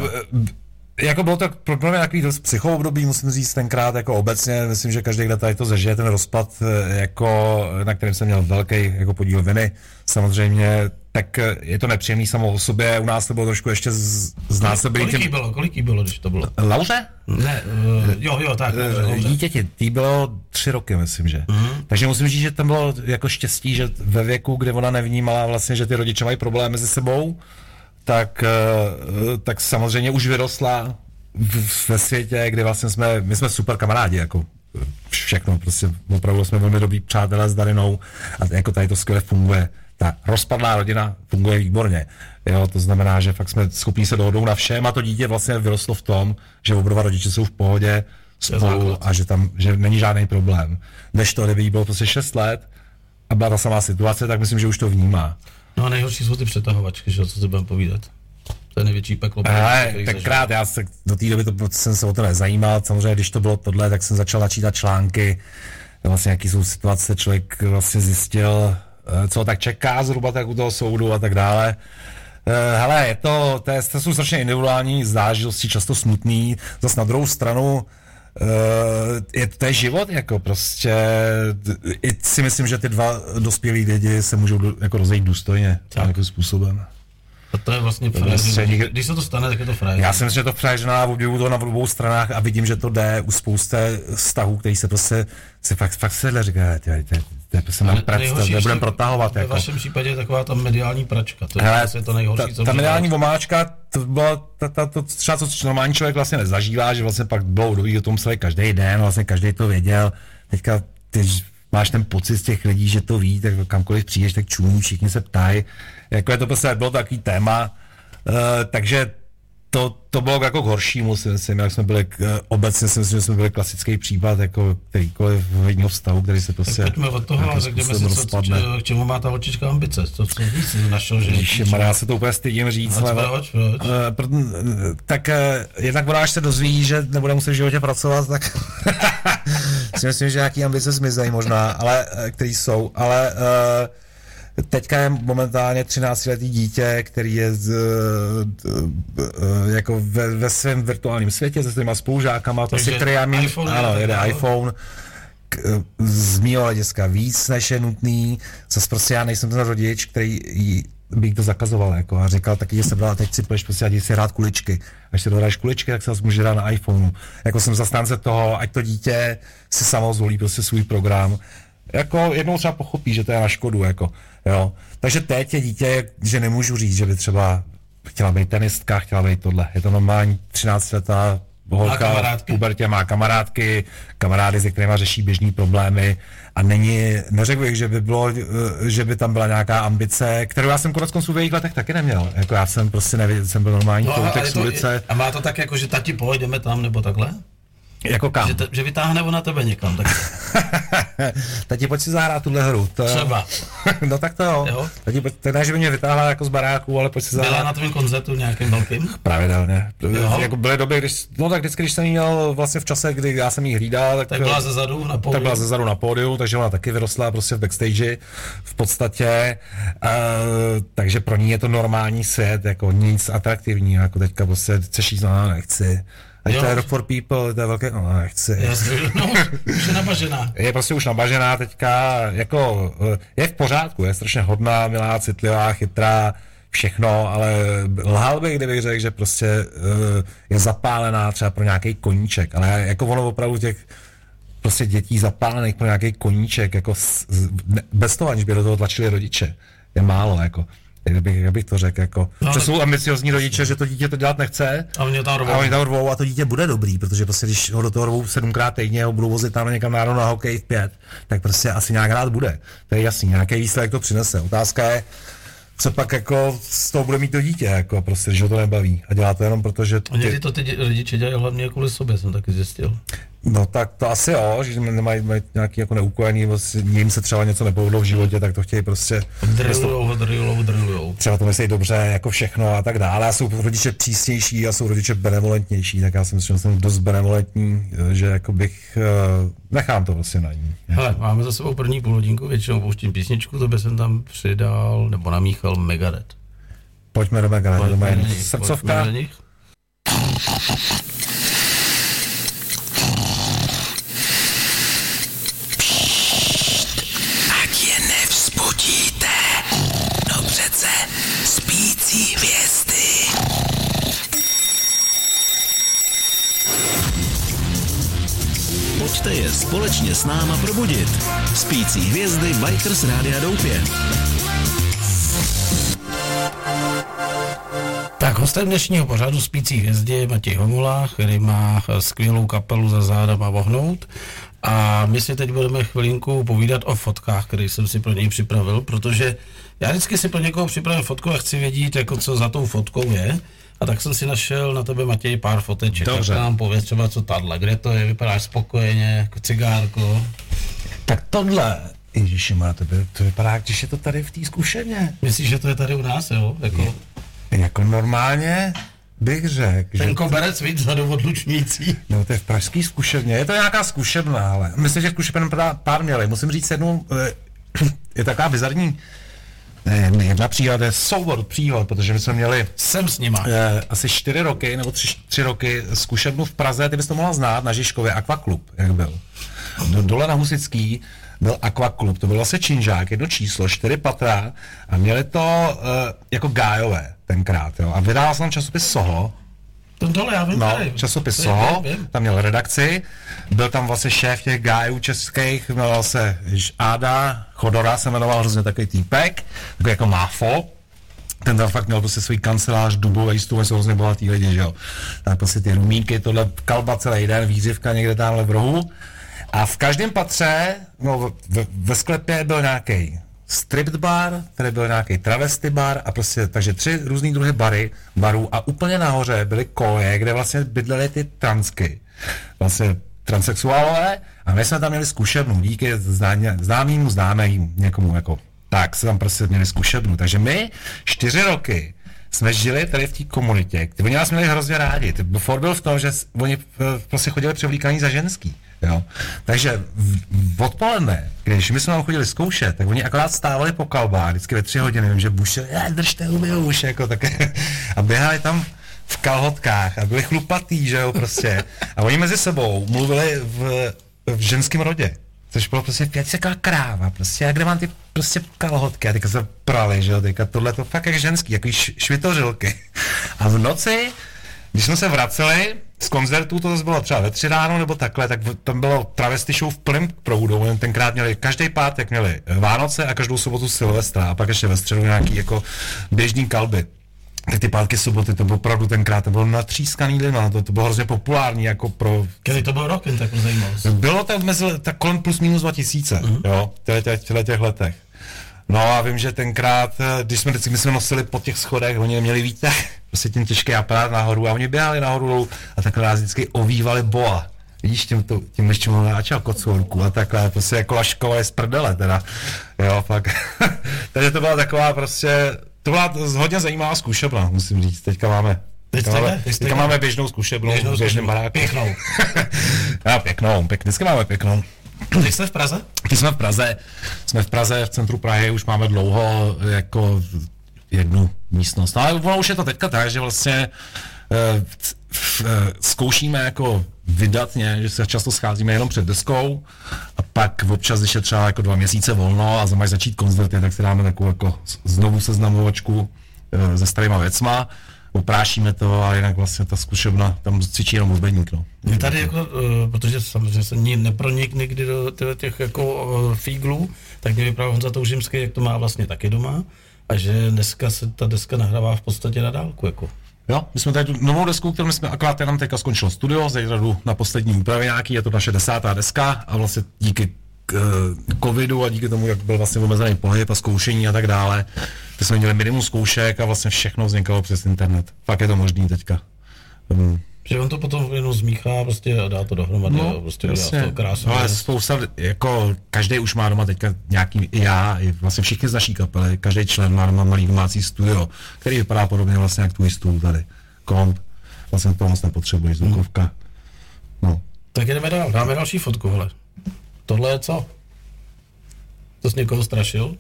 eh, jako bylo to pro mě takový dost psychoobdobí, musím říct tenkrát jako obecně, myslím, že každý, kdo tady to zažije, ten rozpad, eh, jako, na kterém jsem měl velký jako podíl viny, samozřejmě tak eh, je to nepříjemný samo o sobě. U nás to bylo trošku ještě z, znásobený Kolik jí bylo, kolik jí bylo, když to bylo? Lauře? Ne, uh, jo, jo, tak. dobře. Dítěti, tý bylo tři roky, myslím, že. Mm. Takže musím říct, že tam bylo jako štěstí, že ve věku, kdy ona nevnímala vlastně, že ty rodiče mají problém mezi sebou, tak, eh, tak samozřejmě už vyrostla v, ve světě, kde vlastně jsme, my jsme super kamarádi, jako všechno, prostě opravdu jsme velmi dobrý přátelé s Darinou a jako tady to skvěle funguje. Ta rozpadlá rodina funguje výborně. Jo, to znamená, že fakt jsme schopni se dohodnout na všem a to dítě vlastně vyrostlo v tom, že oba dva rodiče jsou v pohodě spolu a že tam že není žádný problém. Než to, kdyby jí bylo prostě 6 let a byla ta samá situace, tak myslím, že už to vnímá. No a nejhorší jsou ty přetahovačky, že co si budeme povídat. To je největší peklo. Ale který tenkrát já se, do té doby to, jsem se o to nezajímal, samozřejmě když to bylo tohle, tak jsem začal načítat články, vlastně jaký jsou situace, člověk vlastně zjistil, co ho tak čeká zhruba tak u toho soudu a tak dále. Eh, Hele, je to, to, je, to jsou strašně individuální zážitosti, často smutný. Zas na druhou stranu, Uh, je to je život, jako prostě, i si myslím, že ty dva dospělí lidi se můžou do, jako rozejít důstojně, Tak. nějakým způsobem. A to je vlastně je frajer. střední- Když se to stane, tak je to frajer. Já si myslím, že to přežná v obdivu to na obou stranách a vidím, že to jde u spousty vztahů, který se prostě, se fakt, fakt se říká, ty, ty, to je Ale nám prac, to nebudeme protahovat. Jako. vašem případě je taková ta mediální pračka. To je Hele, vlastně to nejhorší, co ta, ta může mediální být. omáčka, to bylo ta, ta, to třeba co normální člověk vlastně nezažívá, že vlastně pak bylo doví o tom psali každý den, vlastně každý to věděl. Teďka ty máš ten pocit z těch lidí, že to ví, tak kamkoliv přijdeš, tak čumí, všichni se ptají. Jako je to prostě bylo takový téma, uh, takže to, to bylo jako k horšímu, si myslím, jak jsme byli, k, obecně si myslím, že jsme byli klasický případ, jako kterýkoliv jedního vztahu, který se prostě Pojďme od toho a řekněme si, co, č- k čemu má ta holčička ambice. Co, co víc jsi našel, že Ježiši, já se to úplně stydím říct, ale... proč, proč? Eh, tak eh, jednak ona, až se dozví, že nebude muset v životě pracovat, tak <laughs> si myslím, že nějaký ambice zmizejí možná, ale, eh, který jsou, ale uh, teďka je momentálně 13-letý dítě, který je z, uh, jako ve, ve svém virtuálním světě se svýma spolužákama, prostě, Takže který já iPhone ano, jede, iPhone, k, eh, z mýho hlediska víc, než je nutný. Zase prostě já nejsem ten rodič, který jí, bych to zakazoval jako, a říkal taky, že se brala, teď si půjdeš prostě a si hrát kuličky. Až si dohráš kuličky, tak se zase může hrát na iPhoneu. Jako jsem zastánce toho, ať to dítě si samo zvolí prostě svůj program. Jako jednou třeba pochopí, že to je na škodu, jako, jo. Takže teď je dítě, že nemůžu říct, že by třeba chtěla být tenistka, chtěla být tohle. Je to normální 13 letá holka v pubertě, má kamarádky, kamarády, se kterými řeší běžní problémy a není, neřekl bych, že by bylo, eh, že by tam byla nějaká ambice, kterou já jsem konec konců v jejich letech taky neměl. Jako já jsem prostě nevěděl, jsem byl normální no, a, koutek z ulice. a má to tak jako, že tati pojedeme tam nebo takhle? Jako kam? Že, te, že vytáhne ona tebe někam, tak <laughs> Tati, pojď si zahrát tuhle hru. To, třeba. <laughs> no tak to jo. Jo. Tati, pojď, ne, že by mě vytáhla jako z baráku, ale pojď si zahrát. Byla na tvém koncertu nějakým velkým? <laughs> Pravidelně. Jo. Jako byly doby, když, no tak vždycky, když jsem měl vlastně v čase, kdy já jsem jí hlídal, tak, Tak byla ze zadu na tak pódiu. byla zezadu na pódiu, takže ona taky vyrostla prostě v backstage v podstatě, uh, takže pro ní je to normální svět, jako nic atraktivního, jako teďka prostě chceš jít, no nechci. A Jo. to je Rock for People, to je velké, no nechci. No, už je nabažená. <laughs> Je prostě už nabažená teďka, jako eh, je v pořádku, je strašně hodná, milá, citlivá, chytrá, všechno, ale lhal bych, kdybych řekl, že prostě eh, je zapálená třeba pro nějaký koníček, ale jako ono opravdu těch prostě dětí zapálených pro nějaký koníček, jako s, bez toho, aniž by do toho tlačili rodiče, je málo, jako. Jak bych, jak bych to řekl, jako. No, ale- jsou ambiciozní rodiče, že to dítě to dělat nechce, A mě tam a oni tam rvou a to dítě bude dobrý, protože prostě když ho do toho rvou sedmkrát týdně, ho budou vozit tam někam náhodou na hokej v pět, tak prostě asi nějak rád bude. To je jasný, nějaký výsledek to přinese. Otázka je, co pak jako z toho bude mít to dítě, jako prostě, když ho to nebaví. A dělá to jenom proto, že ty, to ty dě- rodiče dělají hlavně kvůli sobě, jsem taky zjistil. No tak to asi jo, že nemají, mají nějaký jako neukojený, vlastně, jim se třeba něco nepovedlo v životě, tak to chtějí prostě Drillujou drillujou, drillujou. třeba to myslí dobře, jako všechno a tak dále. A jsou rodiče přísnější a jsou rodiče benevolentnější, tak já si myslím, že jsem dost benevolentní, že jako bych, eh, nechám to vlastně na ní. Hele, máme za sebou první půl hodinku, většinou pouštím písničku, to by jsem tam přidal, nebo namíchal Megadeth. Pojďme do Megana. do nich, Srdcovka, pojďme společně s náma probudit. Spící hvězdy Bikers Rádia Doupě. Tak hostem dnešního pořadu Spící hvězdy je Matěj Homula, který má skvělou kapelu za zádama vohnout. A my si teď budeme chvilinku povídat o fotkách, které jsem si pro něj připravil, protože já vždycky si pro někoho připravím fotku a chci vědět, jako co za tou fotkou je. A tak jsem si našel na tebe, Matěj, pár foteček. Dobře. Tak nám pověz třeba, co tahle, kde to je, vypadáš spokojeně, jako cigárko. Tak tohle, Ježíši, má to, by, to vypadá, když je to tady v té zkušeně. Myslíš, že to je tady u nás, jo? Jako, Jako normálně bych řekl, že ten koberec, víc za odlučňující. No, to je v pražský zkušebně. Je to nějaká zkušebna, ale myslím, že zkušeben pár měli. Musím říct jednu, eh, je taková bizarní jedna příhoda, je soubor příhod, protože my jsme měli Jsem s nima. eh, asi čtyři roky, nebo tři, tři roky zkušebnu v Praze, ty bys to mohla znát, na Žižkově, Aquaklub, jak byl. Do, dole na Husický byl Aquaklub, to byl vlastně činžák, jedno číslo, čtyři patra a měli to eh, jako gájové tenkrát, jo. A vydával jsem časopis Soho, To dole, já vím, No, tady. časopis Soho, tam měl redakci, byl tam vlastně šéf těch gájů českých, jmenoval se Ž- Áda Chodora, se jmenoval hrozně takový týpek, takový jako máfo, ten tam fakt měl prostě svůj kancelář, dubový stůl, jsou hrozně bohatý lidi, že jo. Tak prostě ty rumínky, tohle kalba celý den, výřivka někde tamhle v rohu. A v každém patře, no ve, ve sklepě byl nějaký strip bar, tady byl nějaký travesty bar a prostě, takže tři různý druhy bary, barů a úplně nahoře byly koje, kde vlastně bydlely ty transky. Vlastně transexuálové a my jsme tam měli zkušebnu díky zná- známýmu známému někomu jako tak se tam prostě měli zkušebnu. Takže my čtyři roky jsme žili tady v té komunitě, oni nás měli hrozně rádi. Ty for byl v tom, že oni eh, prostě chodili převlíkaní za ženský. Jo. Takže v, odpoledne, když my jsme tam chodili zkoušet, tak oni akorát stávali po kalbách, vždycky ve tři hodiny, vím, že buše, "Eh, držte huby už, jako tak, <laughs> a běhali tam v kalhotkách a byli chlupatý, že jo, prostě. A oni mezi sebou mluvili v, v ženském rodě. Což bylo prostě pět taková kráva, prostě, a kde mám ty prostě kalhotky, a teďka se prali, že jo, teďka tohle to fakt jak ženský, jako švitořilky. A v noci, když jsme se vraceli z koncertů, to zase bylo třeba ve tři ráno nebo takhle, tak tam bylo travesty show v plném proudu, oni tenkrát měli, každý pátek měli Vánoce a každou sobotu Silvestra a pak ještě ve středu nějaký jako běžný kalby. Tak ty pátky soboty, to bylo opravdu tenkrát, to bylo natřískaný lidma, to, to bylo hrozně populární jako pro Který to byl rok, jen tak zajímavost. bylo to mezi, tak kolem plus minus 2000, mm-hmm. jo, v těch, těch letech. No a vím, že tenkrát, eh, když jsme vždycky my jsme nosili po těch schodech, oni neměli výtah, <laughs> prostě tím těžký aparát nahoru a oni běhali nahoru dolů a takhle nás vždycky ovývali boa. Vidíš, tím, to, tím ještě mu náčal kocourku a takhle, prostě jako laškové z prdele teda, jo, fakt. <laughs> Takže to byla taková prostě, to byla hodně zajímavá zkušebna, musím říct, teďka máme Teď teďka máme, teďka máme běžnou zkušebnu Běžnou běžném zkušebnu. baráku. Pěknou. <laughs> Já, pěknou, pěk, vždycky máme pěknou. Teď jste v Praze? My jsme v Praze, jsme v Praze, v centru Prahy, už máme dlouho jako jednu místnost. No, ale ono už je to teďka tak, že vlastně eh, eh, zkoušíme jako vydatně, že se často scházíme jenom před deskou a pak občas, když je třeba jako dva měsíce volno a máš začít koncerty, tak si dáme takovou jako znovu seznamovačku eh, se starýma věcma, oprášíme to a jinak vlastně ta zkušebna, tam cvičí jenom hudebník, no. Mě tady jako, uh, protože samozřejmě jsem ni- nepronik nikdy do těch jako uh, fíglů, tak mě vyprávěl Honza Toužimský, jak to má vlastně taky doma a že dneska se ta deska nahrává v podstatě na dálku, jako. Jo, my jsme tady tu novou desku, kterou jsme akorát jenom teďka skončilo studio, zítra jdu na poslední úpravy nějaký, je to naše desátá deska a vlastně díky k, eh, covidu a díky tomu, jak byl vlastně omezený pohyb a zkoušení a tak dále, tak jsme měli minimum zkoušek a vlastně všechno vznikalo přes internet. Fakt je to možný teďka. Um, Že on to potom jenom zmíchá prostě a dá to dohromady no, a prostě udělá to krásně. ale spousta, jako každý už má doma teďka nějaký, i já, i vlastně všichni z naší kapely, každý člen má doma malý domácí studio, který vypadá podobně vlastně jak tvůj stůl tady. Komp, vlastně to moc nepotřebuješ, zvukovka. No. Tak jdeme dál, dáme další fotku, hele. Tohle je co? To jsi někoho strašil?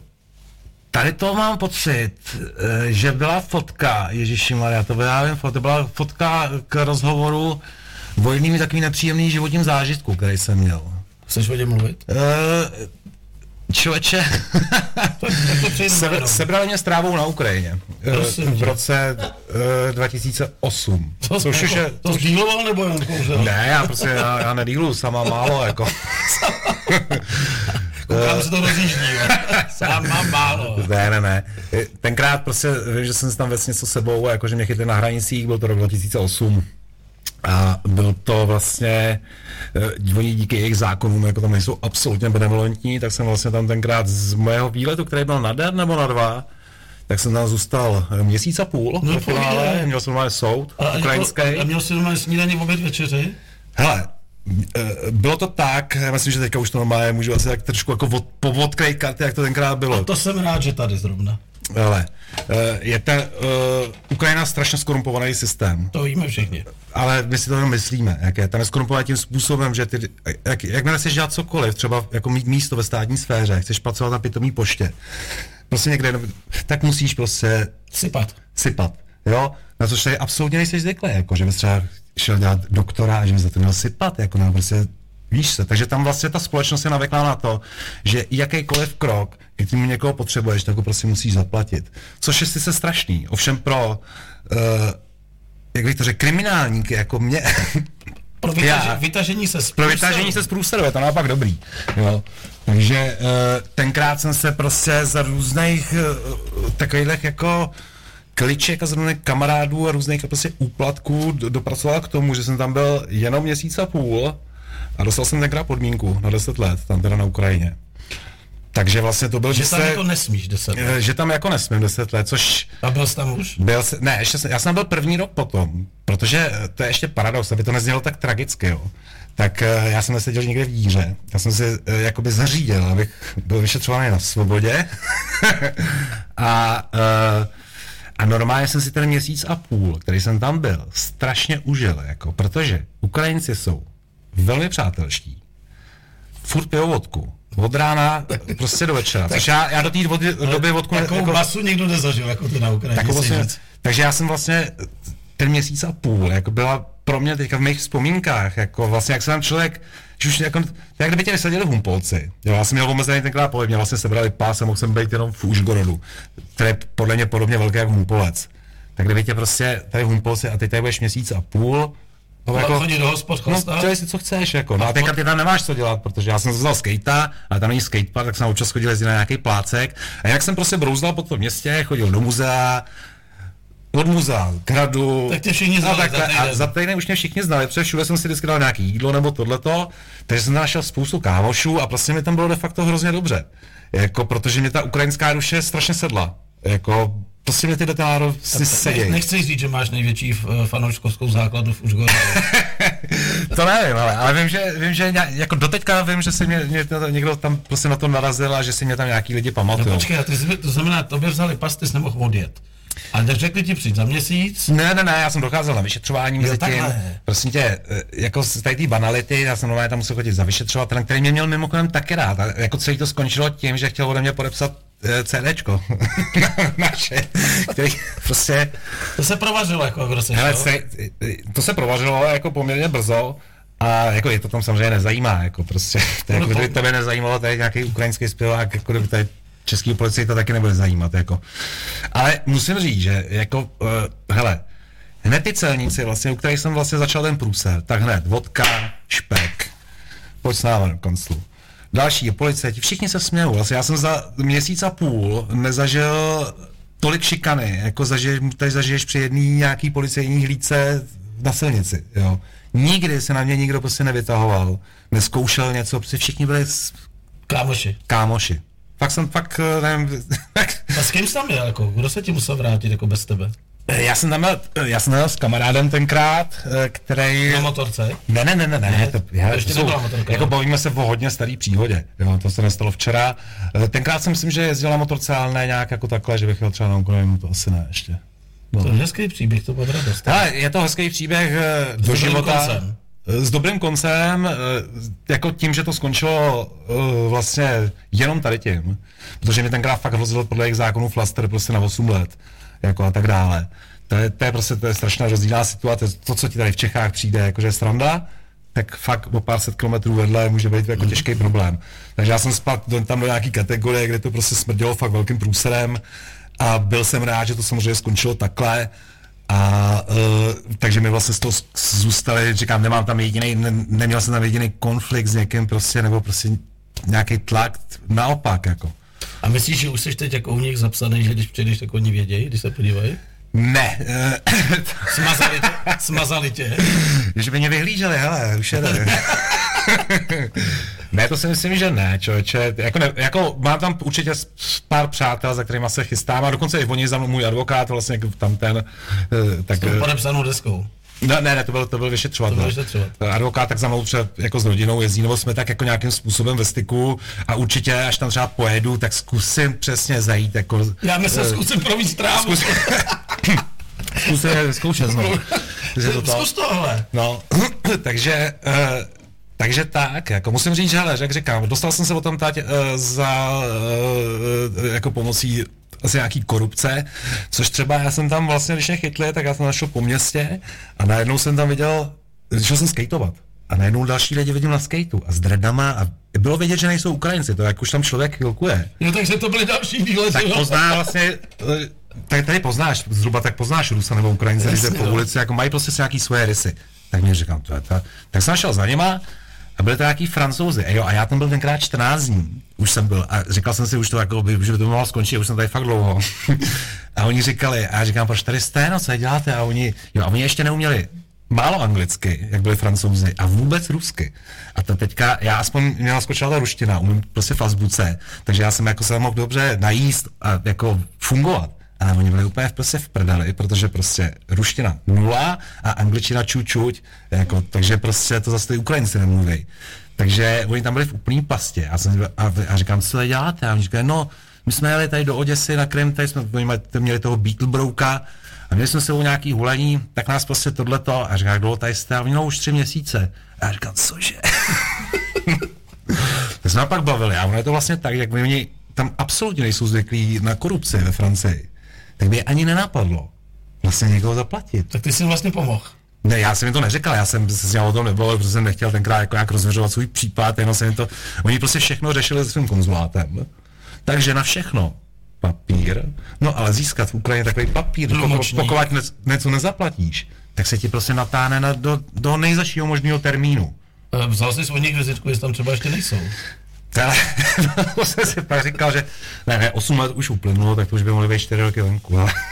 Tady to mám pocit, eh, že byla fotka, Ježíši Maria, to byla, já vím, to byla fotka k rozhovoru o jedným takovým nepříjemný životním zážitku, který jsem měl. Chceš o něm mluvit? Eh, Člověče, <laughs> <laughs> jenom. sebrali mě s trávou na Ukrajině eh, Prosím v roce eh, 2008. <laughs> To, Což jako, je, to sdíloval nebo jen kouřil? ne, já prostě, já, já nedýlu, sama málo, jako. Koukám se to rozjíždí. <laughs> Sám mám málo. Ne, ne, ne. Tenkrát prostě, vím, že jsem si tam věc něco s sebou, jakože mě chytli na hranicích, byl to rok 2008. A byl to vlastně, eh, oni díky jejich zákonům, jako tam nejsou absolutně benevolentní, tak jsem vlastně tam tenkrát z mého výletu, který byl na den nebo na dva, tak jsem tam zůstal eh, měsíc a půl No, ve finále, měl jsem normálně soud A, a, ukrajinský. jako, a měl jsi normálně snídaní, oběd, večeři? Hele, eh, bylo to tak, já myslím, že teďka už to normálně můžu asi tak trošku jako od, karty, jak to tenkrát bylo. To jsem rád, že tady zrovna. Hele, eh, je ta uh, Ukrajina strašně skorumpovaný systém, To víme všichni. ale my si to jenom myslíme, jak je. Tam je skorumpovaný tím způsobem, že ty, jak, jakmile chceš dělat cokoliv, třeba jako mít místo ve státní sféře, chceš pracovat na pitomý poště, prostě někde, tak musíš prostě Sypat. sypat, jo? Na což tady absolutně nejsi zvyklý, jako, že bys třeba šel dělat doktora a že bys za to měl sypat, jako na prostě Víš se, takže tam vlastně ta společnost je navyklá na to, že jakýkoliv krok, kdy ty někoho potřebuješ, tak ho prostě musíš zaplatit. Což je sice strašný, ovšem pro, uh, jak bych to řekl, kriminálníky jako mě, <laughs> Pro vytaže, Já. vytažení se z pro vytážení se z průsledu je to naopak dobrý. Jo. Takže uh, tenkrát jsem se prostě za různých uh, takových jako kliček a z různých kamarádů a různých prostě úplatků do, dopracoval k tomu, že jsem tam byl jenom měsíc a půl a dostal jsem tenkrát podmínku na 10 let, tam teda na Ukrajině. Takže vlastně to byl, Že že, tam se, jako nesmíš deset. eh, že tam jako nesmím 10 let, což A byl jsi tam už? byl, ne, ještě jsem, já jsem byl první rok potom, protože eh, to je ještě paradox, aby to neznělo tak tragicky, jo. Tak eh, já jsem neseděl někde v díře, já jsem si jakoby zařídil, abych byl vyšetřovaný na svobodě <laughs> a, eh, a normálně jsem si ten měsíc a půl, který jsem tam byl, strašně užil, jako, protože Ukrajinci jsou velmi přátelští, furt pijou vodku, od rána prostě do večera, což já, já do té vody- doby vodku Takovou basu nikdo nezažil, jako ty na Ukrajině. tak vlastně, takže já jsem vlastně ten měsíc a půl, jako byla pro mě teďka v mých vzpomínkách, jako vlastně jak se tam člověk, že už jako, jak kdyby tě vysadili v Humpolci. Jo, já jsem měl omezený tenkrát pohyb, mě vlastně sebrali pás a mohl jsem být jenom v Užgorodu, který je podle mě podobně velký jak Humpolec. Tak kdyby tě prostě tady v Humpolci a ty tady budeš měsíc a půl, to No, chodit do hospod, No, dělej si, co chceš, jako. No a teďka ty tam nemáš co dělat, protože já jsem vzal skejta, ale tam není skatepark, tak jsem občas chodil jezdit na nějaký plácek. A jak jsem prostě brouzdal po tom městě, chodil do muzea, od muzea k hradu. Tak tě všichni znali a, takhle. za a za týden už mě všichni znali, protože všude jsem si vždycky dal nějaký jídlo nebo tohleto, takže jsem našel spoustu kámošů a prostě mi tam bylo de facto hrozně dobře. Jako, protože mě ta ukrajinská duše strašně sedla. Jako, prostě mě ty detaláro si sedějí. Nechci říct, že máš největší eh, fanouškovskou základnu v Užgorodu. <laughs> To nevím, ale, ale vím, že, vím, že nějak, jako doteďka vím, že si mě, mě to, někdo tam prostě na to narazil a že si mě tam nějaký lidi No pamatují. počkej, a ty to znamená, tobě vzali pas, ty jsi nemohl odjet. A tak řekli ti přijď za měsíc, Ne, ne, ne, já jsem docházel na vyšetřování mezi tím. Prosím tě, eh, jako z tady té banality, já jsem normálně tam musel chodit za vyšetřovatelem, který mě měl mimochodem taky rád. A jako celý to skončilo tím, že chtěl ode mě podepsat eh, CDčko <laughs> naše, který prostě, to se provařilo jako se hele, se, to se provařilo jako poměrně brzo, a jako je to tam samozřejmě nezajímá, jako prostě, to No jako kdyby tebe nezajímalo tady nějaký ukrajinský zpěvák, jako kdyby tady český policii to taky nebude zajímat, jako. Ale musím říct, že jako, uh, hele, hned ty celníci, vlastně, u kterých jsem vlastně začal ten průser, tak hned vodka, špek, pojď s námi do konclu. Další policajti, všichni se smějou. Vlastně já jsem za měsíc a půl nezažil tolik šikany, jako zažiješ, tady zažiješ při jedné nějaký policejní hlídce na silnici, jo. Nikdy se na mě nikdo prostě nevytahoval, neskoušel něco, prostě všichni byli s- Kámoši. kámoši. Fakt jsem, fakt, eh, nevím, <laughs> tak, A s kým jsi tam jel, jako? Kdo se ti musel vrátit jako bez tebe? já jsem tam byl, já jsem tam s kamarádem tenkrát, eh, který... Na motorce? Ne, ne, ne, ne, ne, to, já, to ještě to jsou, motorka, jako jo? bavíme se o hodně starý příhodě, jo, to se nestalo včera. Eh, Tenkrát si myslím, že jezdil na motorce, ale ne nějak jako takhle, že bych jel třeba na Ukrajinu, to asi ne ještě. No. To je hezký příběh, to bude radost. Ale je to hezký příběh eh, do života. koncem. S dobrým koncem, eh, jako tím, že to skončilo eh, vlastně jenom tady tím, protože mi tenkrát fakt hrozil podle jejich zákonů flaster prostě na 8 let, jako a tak dále. To je, to je prostě to je strašná rozdílná situace. To, co ti tady v Čechách přijde, jakože je sranda, tak fakt o pár set kilometrů vedle může být jako těžký problém. Takže já jsem spadl do- tam do nějaký kategorie, kde to prostě smrdělo fakt velkým průserem a byl jsem rád, že to samozřejmě skončilo takhle. A uh, takže mi vlastně z toho zůstali, říkám, nemám tam jediný, ne, neměl jsem tam jediný konflikt s někým prostě, nebo prostě nějaký tlak, naopak jako. A myslíš, že už jsi teď jako u nich zapsaný, že když přijdeš, tak oni vědějí, když se podívají? Ne, <laughs> Smazali tě? Smazali tě? že by mě vyhlíželi, hele, už jede. <laughs> ne, to si myslím, že ne, člověče. Jako, ne, jako mám tam určitě s- s pár přátel, za kterými se chystám, a dokonce i oni za mnou můj advokát, vlastně tam ten, eh, tak... Tou eh, podepsanou deskou. Ne, ne, ne, to byl, to byl vyšetřovatel. To byl vyšetřovatel. Advokát tak za mnou třeba jako s rodinou jezdí, nebo jsme tak jako nějakým způsobem ve styku a určitě, až tam třeba pojedu, tak zkusím přesně zajít jako... Já myslím, eh, zkusím provít strávu. Zkusím <laughs> zkoušet znovu. Že to to- Zkus tohle. No, <clears throat> takže, uh, takže tak, jako musím říct, že hele, jak říkám, dostal jsem se o tom tať uh, za uh, jako pomocí asi nějaký korupce, což třeba já jsem tam vlastně, když mě chytli, tak já jsem našel po městě a najednou jsem tam viděl, šel jsem skateovat. A najednou další lidi vidím na skateu a s dreadama a bylo vidět, že nejsou Ukrajinci, to jak už tam člověk chvilkuje Jo, takže to byly další díle. tak pozná vlastně, eh, tak tady poznáš, zhruba tak poznáš Rusa nebo Ukrajince, když po no. ulici, jako mají prostě nějaký svoje rysy. Tak mě říkám, to je to. Tak jsem šel za něma a byli to nějaký francouzi. A jo, a já tam byl tenkrát 14 dní. Už jsem byl a říkal jsem si, už to jako, by, že by to mohlo skončit, už jsem tady fakt dlouho. <laughs> a oni říkali, a já říkám, proč tady jste, no, co děláte? A oni, jo, a oni ještě neuměli málo anglicky, jak byli francouzi, a vůbec rusky. A to teďka, já aspoň mě naskočila ta ruština, umím prostě v azbuce, takže já jsem jako se mohl dobře najíst a jako fungovat. A oni byli úplně v- prostě v prdeli, protože prostě ruština nula a angličtina čučuť, jako, takže prostě to zase ty Ukrajinci nemluví. Takže oni tam byli v úplný pastě a, jsem, a, a říkám, co tady děláte? A oni říkají, no, my jsme jeli tady do Oděsy na Krym, tady jsme měli toho Beatlebrouka a měli jsme s sebou nějaký hulení, tak nás prostě tohleto a říká, jak dlouho tady jste? A oni, no už tři měsíce. A já říkám, cože? <laughs> tak jsme pak bavili a ono je to vlastně tak, jak oni tam absolutně nejsou zvyklí na korupci ve Francii, tak by je ani nenapadlo vlastně někoho zaplatit. Tak ty jsi vlastně pomohl. Ne, já jsem jim to neřekl, já jsem se o tom nebyl, protože jsem nechtěl tenkrát jako nějak rozvěřovat svůj případ, jenom jsem to, oni prostě všechno řešili se svým konzulátem. Takže na všechno papír, no ale získat v Ukrajině takový papír, pokud ne, něco nezaplatíš, tak se ti prostě natáhne na, do, do nejzašího možného termínu. Eh, Vzal jsi od nich vizitku, jestli tam třeba ještě nejsou. Ale to <laughs> jsem si pak říkal, že ne, ne, 8 let už uplynulo, tak to už by mohly být 4 roky venku. Ale, <laughs>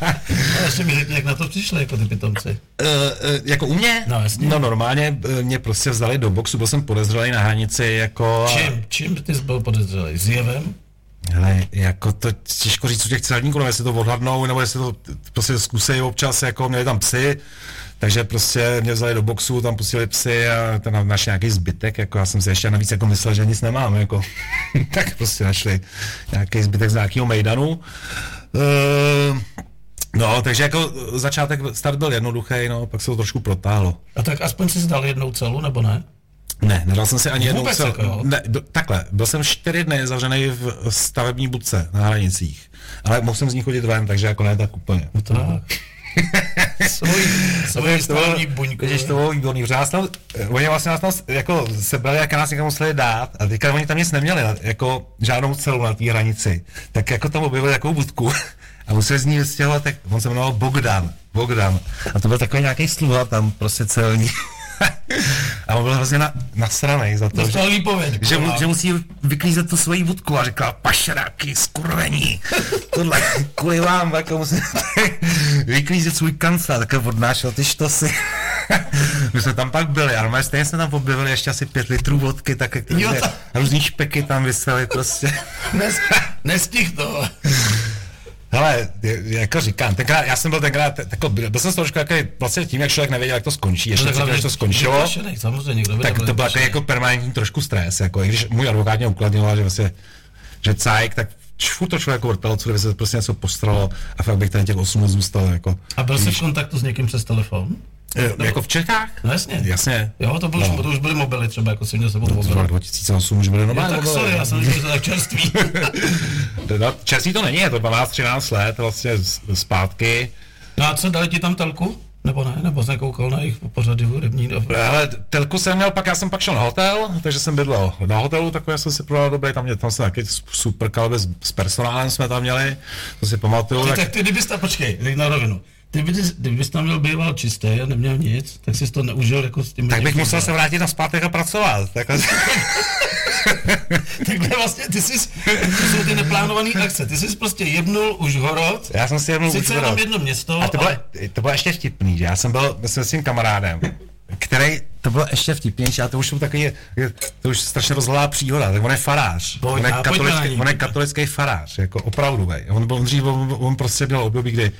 A ještě mi řekni, jak na to přišli, jako ty pitomci. uh, uh, jako u mě? No, jasně. no normálně uh, mě prostě vzali do boxu, byl jsem podezřelý na hranici jako... Čím? Čím ty jsi byl podezřelý? Zjevem? Hele, jako to těžko říct u těch celníků, nebo jestli to odhadnou, nebo jestli to prostě zkusej občas, jako měli tam psy, takže prostě mě vzali do boxu, tam pustili psy a tam našli nějaký zbytek, jako já jsem si ještě navíc jako myslel, že nic nemám, jako <laughs> tak prostě našli nějaký zbytek z nějakého mejdanu. Uh, no, takže jako začátek, start byl jednoduchý, no, pak se to trošku protáhlo. A tak aspoň jsi dal jednou celu, nebo ne? Ne, nedal jsem si ani jednou Vůbec cel, jako ne, do, takhle, byl jsem čtyři dny zavřený v stavební budce na hranicích, ale mohl jsem z ní chodit ven, takže jako ne tak úplně. No tak. <laughs> Svojí, svojí stavební buňku. Když to bylo výborný, protože nás tam, oni vlastně nás tam jako sebrali, jak nás někam museli dát a teďka oni tam nic neměli, jako žádnou celu na té hranici, tak jako tam objevili takovou budku <laughs> a museli z ní vystěhovat, tak on se jmenoval Bogdan, Bogdan a to byl takový nějaký sluha tam prostě celní. <laughs> <laughs> a on byl hrozně na, nasranej za to, že, Dostal výpověď. že, mu, že musí vyklízet tu svoji budku a říkal, pašeráky, skurvení, <laughs> tohle, kvůli vám, jako musím <laughs> vyklízet svůj kancel, tak odnášel ty štosy. My jsme tam pak byli, ale stejně jsme tam objevili ještě asi pět litrů vodky, tak jak Jo, různý špeky tam vysely prostě. Nes, nestih to. Hele, jako říkám, tenkrát, já jsem byl tenkrát, jako, byl jsem trošku jaký, vlastně tím, jak člověk nevěděl, jak to skončí, ještě předtím, než to skončilo, samozřejmě, kdo tak to byl jako, jako permanentní trošku stres, jako i když můj advokát mě ukladňoval, že vlastně, že cajk, tak furt to člověku vrtalo, co kdyby se prostě něco postralo a fakt bych tady těch 8 let zůstal, jako, A byl jsi v kontaktu s někým přes telefon? e, jako v Čechách? No jasně. Jasně. Jo, to, byl, No. to už byly mobily třeba, jako si měl sebou To bylo mobil. 2008, už byly normální tak mobily, sorry, no. já jsem že to tak čerstvý. <laughs> No, čerstvý to není, je to 12-13 let vlastně z- zpátky. No a co, dali ti tam telku? Nebo ne, nebo jsem koukal na jejich pořady hudební. Ale telku jsem měl, pak já jsem pak šel na hotel, takže jsem bydlel na hotelu, takový jsem si prodal dobrý, tam, mě, tam jsem taky super kalby s, s personálem jsme tam měli, to si pamatuju. Ty, Tak, tak ty, kdybys tam, počkej, na rovinu. Ty, bys, kdybys tam měl býval čistý a neměl nic, tak jsi to neužil jako s tím. tak bych musel se vrátit na zpátek a pracovat. Takhle. <laughs> Takhle vlastně ty jsi, to jsou ty neplánované akce, ty jsi prostě jebnul už horod, Já jsem si jednou sice jenom jedno město, A to bylo, ale to bylo ještě vtipný, že já jsem byl s tím kamarádem, který, to bylo ještě vtipnější, a to už jsou takový, to už strašně rozhlá příhoda, tak on je farář, Pojď on je, katolický, on je katolický farář, jako opravdu, vej. On, byl, on dřív, on, on prostě měl období, kdy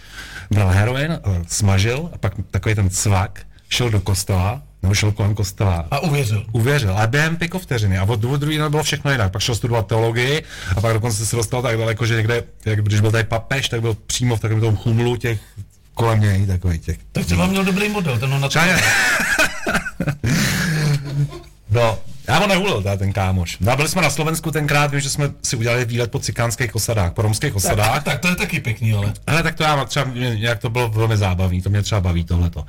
bral heroin, eh, smažil a pak takový ten cvak, šel do kostela, nebo šel kolem kostela a uvěřil. uvěřil, ale během pěko vteřiny. A od důvodu druhý den bylo všechno jinak. Pak šel studovat teologii a pak dokonce se dostal tak daleko, že někde, jak když byl tady papež, tak byl přímo v takovém tom chumlu těch kolem něj, takový těch. Tak třeba měl dobrý model, ten ho na. <laughs> No, já ho nehulil, teda ten kámoš. No, a byli jsme na Slovensku tenkrát, vím, že jsme si udělali výlet po cikánských osadách, po romských osadách. Tak, tak to je taky pěkný, ale. Ale tak to já třeba, jak to bylo velmi zábavný, to mě třeba baví tohleto.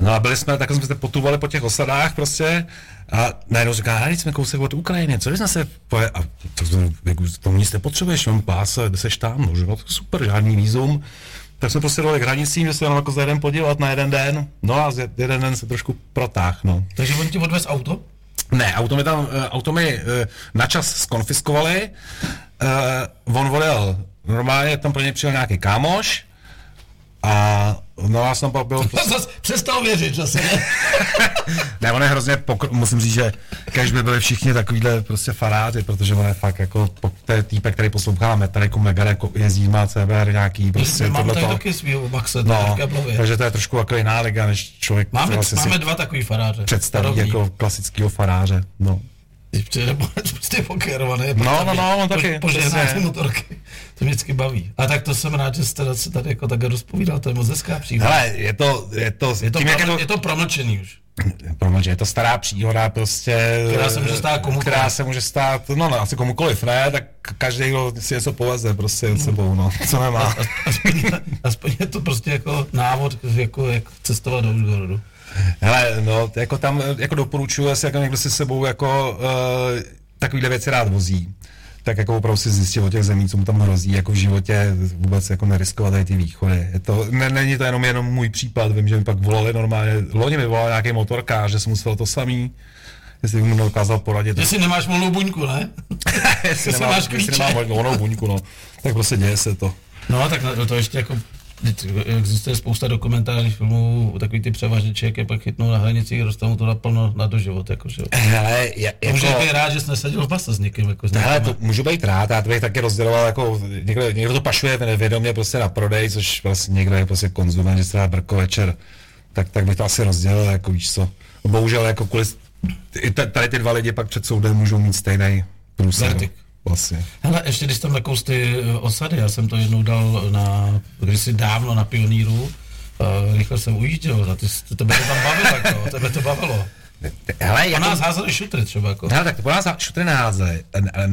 No a byli jsme, tak jsme se potumovali po těch osadách prostě a najednou říká, hele, jsme kousek od Ukrajiny, co jsme se poje... A to, to, jako, to nic nepotřebuješ, mám pás, seš tam, no, že no, to super, žádný vízum. Tak jsme prostě dali k hranicím, že se jenom jako za jeden podívat na jeden den, no a jeden den se trošku protáh, no. Takže on ti odvez auto? Ne, auto mi tam, eh, auto mi eh, na čas skonfiskovali, uh, on volil, normálně tam pro ně přijel nějaký kámoš a no já jsem pak byl, prostě, <laughs> Zas přestal věřit, že se ne. <laughs> ne, on je hrozně, pokr- musím říct, že kež by byli všichni takovýhle prostě faráři, protože on je fakt jako, po- to je týpek, který poslouchá Metallica, Megadeth, jezdí, má CBR nějaký, prostě Mám tady taky svýho Maxe, to No, takže to je trošku jako jiná liga, než člověk Máme, máme dva takový faráře. představí jako klasického faráře, no. Když přijde prostě pokerovaný. No, no, no, on taky, Požehná ty motorky. To mě vždycky baví. A tak to jsem rád, že jste se tady jako takhle rozpovídal, to je moc hezká příhoda. Hele, je to, je to, je, to tím, proml- je to, je to promlčený už. Promiň, je to stará příhoda prostě. Která se může stát komukoliv. Která se může stát, no, no asi komukoliv, ne, tak každý, kdo si něco poveze prostě s sebou, no, co nemá. Aspoň, aspoň je to prostě jako návod, jako jak cestovat do Užgorodu. Hele, no, jako tam, jako doporučuji, jestli jako někdo si s sebou jako uh, takovýhle věci rád vozí, tak jako opravdu si zjistit o těch zemí, co mu tam hrozí, jako v životě vůbec jako neriskovat tady ty východy. Je to, ne, není to jenom jenom můj případ, vím, že mi pak volali normálně, loni mi volal nějaký motorkář, že jsem musel to samý, jestli bych mu dokázal poradit. Jestli nemáš volnou buňku, ne? <laughs> jestli jestli nemá, máš jestli klíče. nemá volnou buňku, no. Tak prostě děje se to. No, tak to ještě jako existuje spousta dokumentárních filmů, takový ty převažeči, jak je pak chytnou na hranicích, dostanou to naplno na doživot, jako, že. Hele, Jako... Může být rád, že jsi neseděl v base s někým, jako s někým. Hele, to můžu být rád, já to bych taky rozděloval, jako někdo, někdo to pašuje vědomě prostě na prodej, což vlastně někdo je prostě konzument, že se dá brko večer, tak, tak bych to asi rozdělil, jako víš co. Bohužel jako kvůli, tady ty dva lidi pak před soudem můžou mít stejný průser. Vlastně. Hele, ještě když tam nakous ty eh, osady, já jsem to jednou dal na, kdysi dávno na pioníru, uh, rychle jsem ujížděl, a ty, tebe to tam bavilo, jako, tebe to bavilo. Hele, A jako, nás házeli šutry třeba, jako. Hele, tak to po nás šutry neházeli.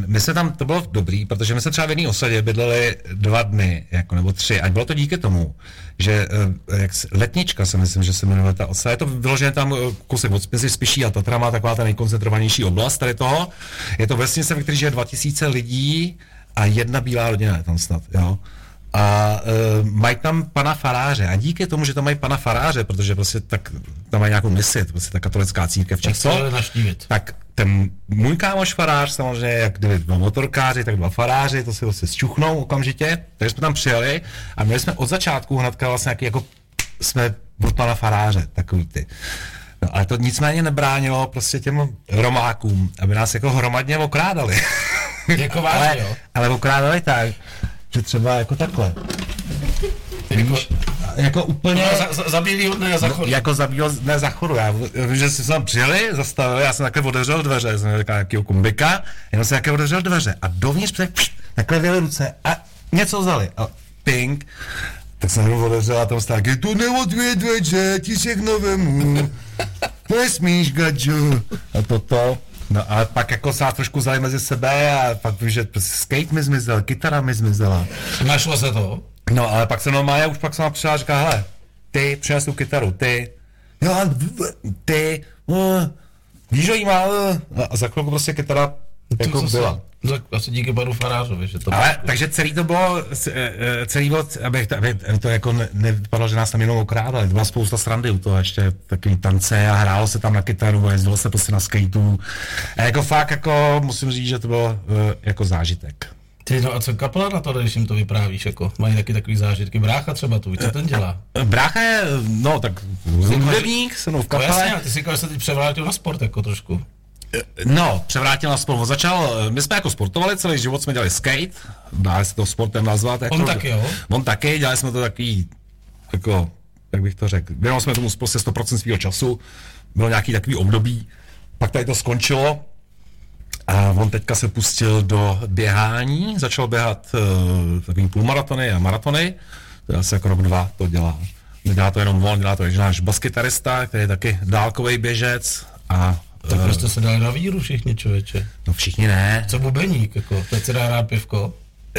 My jsme tam, to bylo dobrý, protože my jsme třeba v jedné osadě bydleli dva dny, jako, nebo tři. A bylo to díky tomu, že eh, jak, se- letnička se myslím, že se jmenuje ta osada. Je to vyložené tam eh, kousek od mezi Spiší a Tatra má taková ta nejkoncentrovanější oblast tady toho. Je to vesnice, ve které žije 2000 lidí a jedna bílá rodina je tam snad, jo. A uh, mají tam pana faráře. A díky tomu, že tam mají pana faráře, protože prostě tak tam mají nějakou misi, prostě ta katolická církev naštívit. tak ten můj kámoš farář, samozřejmě, jak kdyby dva motorkáři, tak dva faráři, to si vlastně zčuchnou okamžitě, takže jsme tam přijeli a měli jsme od začátku hnedka vlastně nějaký jako, jsme od pana faráře, takový ty. No, ale to nicméně nebránilo prostě těm romákům, aby nás jako hromadně okrádali. Jako vážně, ale, jo. ale okrádali tak, že třeba jako takhle. Jako, Jako úplně... no, za, za, za bílýho dne za chodu. Jako zabíjel ne za chodu. Já vím, že jsme tam přijeli, zastavili, já jsem takhle otevřel dveře, jsem říkal nějakého kumbika, jenom jsem takhle otevřel dveře a dovnitř pš, takhle vyjeli ruce a něco vzali. A ping. Tak jsem jenom otevřel a tam stál, taky, tu neotvě dveře, ti všechno vemu. <laughs> Nesmíš, gadžu. A toto. No a pak jako se nás trošku vzali mezi sebe a pak vím, že skate mi zmizel, kytara mi zmizela. Našlo se to. No ale pak se normálně, už pak jsem přišel a říkal, hele, ty, přines tu kytaru, ty, jo, ty, uh, víš, že jí má, uh, a za chvilku prostě kytara jako To zase- byla. Tak asi díky panu Farářovi, že to Ale, takže celý to bylo, eh, eh, celý bylo, aby to, aby to jako ne- nevypadalo, že nás tam jenom okrádali, byla spousta srandy u toho, ještě takový tance a hrálo se tam na kytaru a jezdilo se prostě na skateu. A jako fakt, jako musím říct, že to bylo eh, jako zážitek. Ty, no a co kapela na to, když jim to vyprávíš, jako, mají taky takový zážitky, brácha třeba tu, co ten dělá? Brácha je, no tak hudebník, se mnou v No jasně, kapele. ale ty si říkal, že se teď převrátil na sport, jako trošku. No, převrátil sport. On Začal, my jsme jako sportovali, celý život jsme dělali skate, dá se to sportem nazvat. Jako, On taky, jo? On taky, dělali jsme to takový, jako, jak bych to řekl, věnovali jsme tomu prostě 100% svého času, bylo nějaký takový období, pak tady to skončilo a on teďka se pustil do běhání, začal běhat uh, takový půlmaratony a maratony, to je asi jako rok, dva to dělá. Nedělá to jenom on, dělá to i náš baskytarista, který je taky dálkový běžec a Tak prostě se dali na víru všichni, člověče. No všichni ne. Co bubeník, jako, teď se dá rád pivko.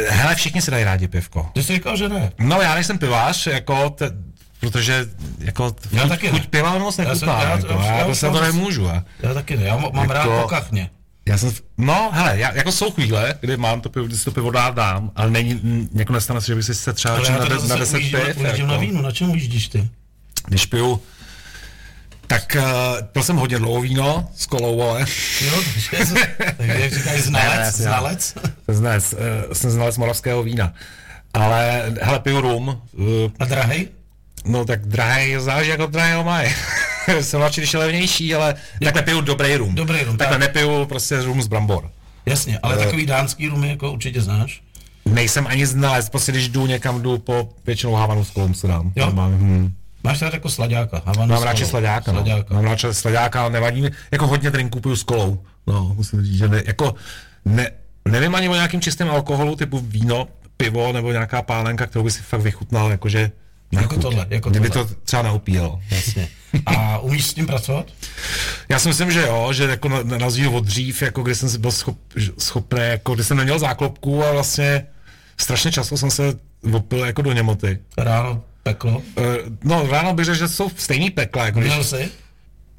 Hele, všichni si dají rádi pivko. Ty jsi říkal, že ne. No já nejsem pivář, jako, te, protože jako Já chuť, taky chuť ne. piva moc Já jsem- nechutná, já- jako, já- já, já to už se to nemůžu. A, Já taky ne, já mám Jako- rád po kachně. já jsem, no hele, já, jako jsou chvíle, kdy mám to pivo, kdy si to pivo dát dám, ale není, jako nestane se, že bych si se třeba na, já na zase 10 ujíždím, piv, ujíždím na jako, vínu, na čem ujíždíš ty? když piju, tak uh, pil jsem hodně dlouho víno s kolou, ale Jo, takže, takže jak říkají znalec, ne, znalec. znalec, uh, jsem znalec moravského vína. Ale hele, piju rum, uh, A drahej? No tak drahý, záleží jako drahý ho mají. <laughs> Jsem radši, když je levnější, ale takhle piju dobrý rum. Dobrý rum, Takhle tak. nepiju prostě rum z brambor. Jasně, ale takový dánský rumy jako určitě znáš. Nejsem ani znalec, prostě když jdu někam, jdu po většinou Havanu s kolem se dám. Jo? Mám, hm. Máš rád jako sladáka. Havanu Mám radši sladáka, no. sladáka. Mám radši sladáka, ale nevadí mi, jako hodně drinků piju s kolou. No, musím říct, že ne, jako, ne, nevím ani o nějakým čistém alkoholu, typu víno, pivo nebo nějaká pálenka, kterou by si fakt vychutnal, jakože na Jako chuť. tohle, jako Kdyby tohle. to třeba neopíjelo. Jasně. A umíš s tím pracovat? Já si myslím, že jo, že jako na, na rozdíl od dřív, jako kdy jsem byl schop, schopný, jako kdy jsem neměl záklopku a vlastně strašně často jsem se opil jako do němoty. Ráno peklo. Uh, no ráno bych řekl, že jsou stejný pekla, jako když, Blil jsi?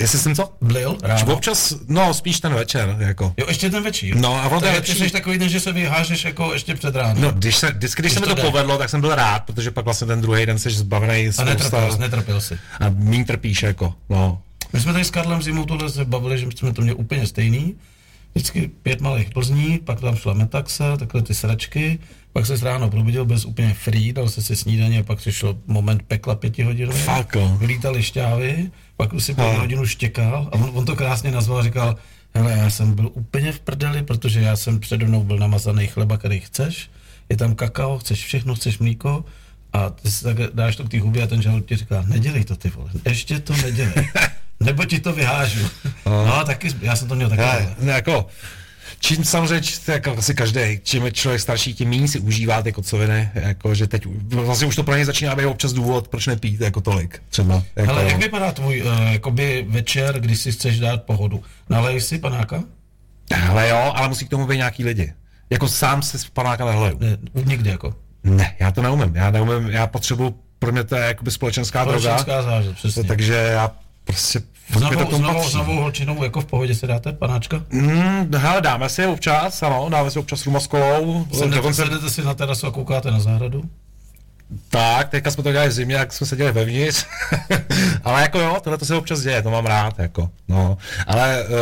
jestli jsem co? Blil ráno? Občas, no spíš ten večer, jako. Jo, ještě ten večír. No, a ono to je lepší. jsi takový den, že se vyhážeš jako ještě před ránem. No, když se, vždycky, když se mi to to jde. povedlo, tak jsem byl rád, protože pak vlastně ten druhý den jsi zbavený a netrpěl, jsi, netrpěl jsi. a mín trpíš, jako, no. My jsme tady s Karlem zimou tohle se bavili, že jsme to měli úplně stejný. Vždycky pět malých Plzní, pak tam šla metaxa, takhle ty sračky, pak se ráno probudil bez úplně free, dal se si snídaně, pak přišel moment pekla pěti hodin. Fakt. Vylítali šťávy, pak už si pět hodinu štěkal a on, on, to krásně nazval, říkal, hele, já jsem byl úplně v prdeli, protože já jsem přede mnou byl namazaný chleba, který chceš, je tam kakao, chceš všechno, chceš mlíko, a ty si tak dáš to k té hubě a ten žalud ti říká, nedělej to ty vole, ještě to nedělej, <laughs> nebo ti to vyhážu. No, taky, já jsem to měl vole. ne, jako, čím samozřejmě, jako asi každý, čím je člověk starší, tím méně si užívá ty kocoviny, jako, že teď vlastně už to pro ně začíná být občas důvod, proč nepít jako tolik, třeba. Jako, Hele, jak vypadá tvůj uh, jakoby večer, když si chceš dát pohodu? Nalej si panáka? Hele jo, ale musí k tomu být nějaký lidi. Jako sám se z panáka nehleju. Ne, nikdy jako. Ne, já to neumím, já neumím, já potřebuji, pro mě to je jakoby společenská, droga, Společenská zážit, přesně. takže já prostě, To novou, holčinou jako v pohodě si dáte panáčka? Mm, hele, dáme si občas, ano, dáme si občas rum a s kolou, Sednete, dokonce sednete si na terasu a koukáte na zahradu? Tak, teďka jsme to dělali v zimě, jak jsme seděli vevnitř. <laughs> ale jako jo, tohle to se občas děje, to mám rád, jako, no. Ale uh,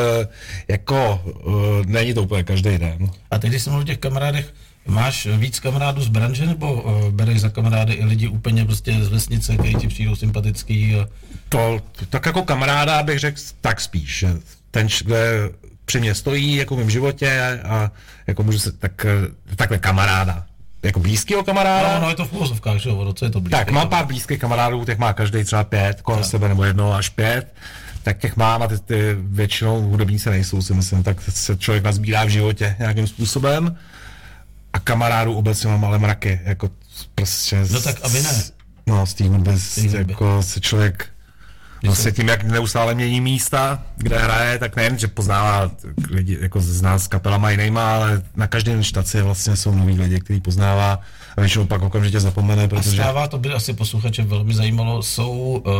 jako uh, není to úplně každý den. A teď, když jsem mluvil o těch kamarádech, máš víc kamarádů z branže, nebo uh, bereš za kamarády i lidi úplně prostě z vesnice, kteří ti přijdou sympatický? A... To, tak jako kamaráda bych řekl tak spíš, ten, kde při mě stojí, jako v mém životě a jako můžu se, tak, eh, takhle kamaráda. Jako blízkého kamaráda. No, no, je to v úvozovkách, že jo, co je to blízké. Tak, mám pár blízkých kamarádů, těch má každý třeba pět, kolem tak. sebe, nebo jedno až pět. Tak těch mám a ty, ty většinou hudebníci nejsou, si myslím, tak se člověk nazbírá v životě nějakým způsobem. A kamarádů obecně mám ale mraky, jako prostě... No tak aby ne. No, z té hudby, jako se člověk Vlastně tím, jak neustále mění místa, kde hraje, tak nejen, že poznává lidi, jako z nás s kapelama jinýma, ale na každém štaci vlastně jsou noví lidi, který poznává a většinou pak okamžitě zapomene, A protože... stává, to by asi posluchače velmi zajímalo, jsou, uh,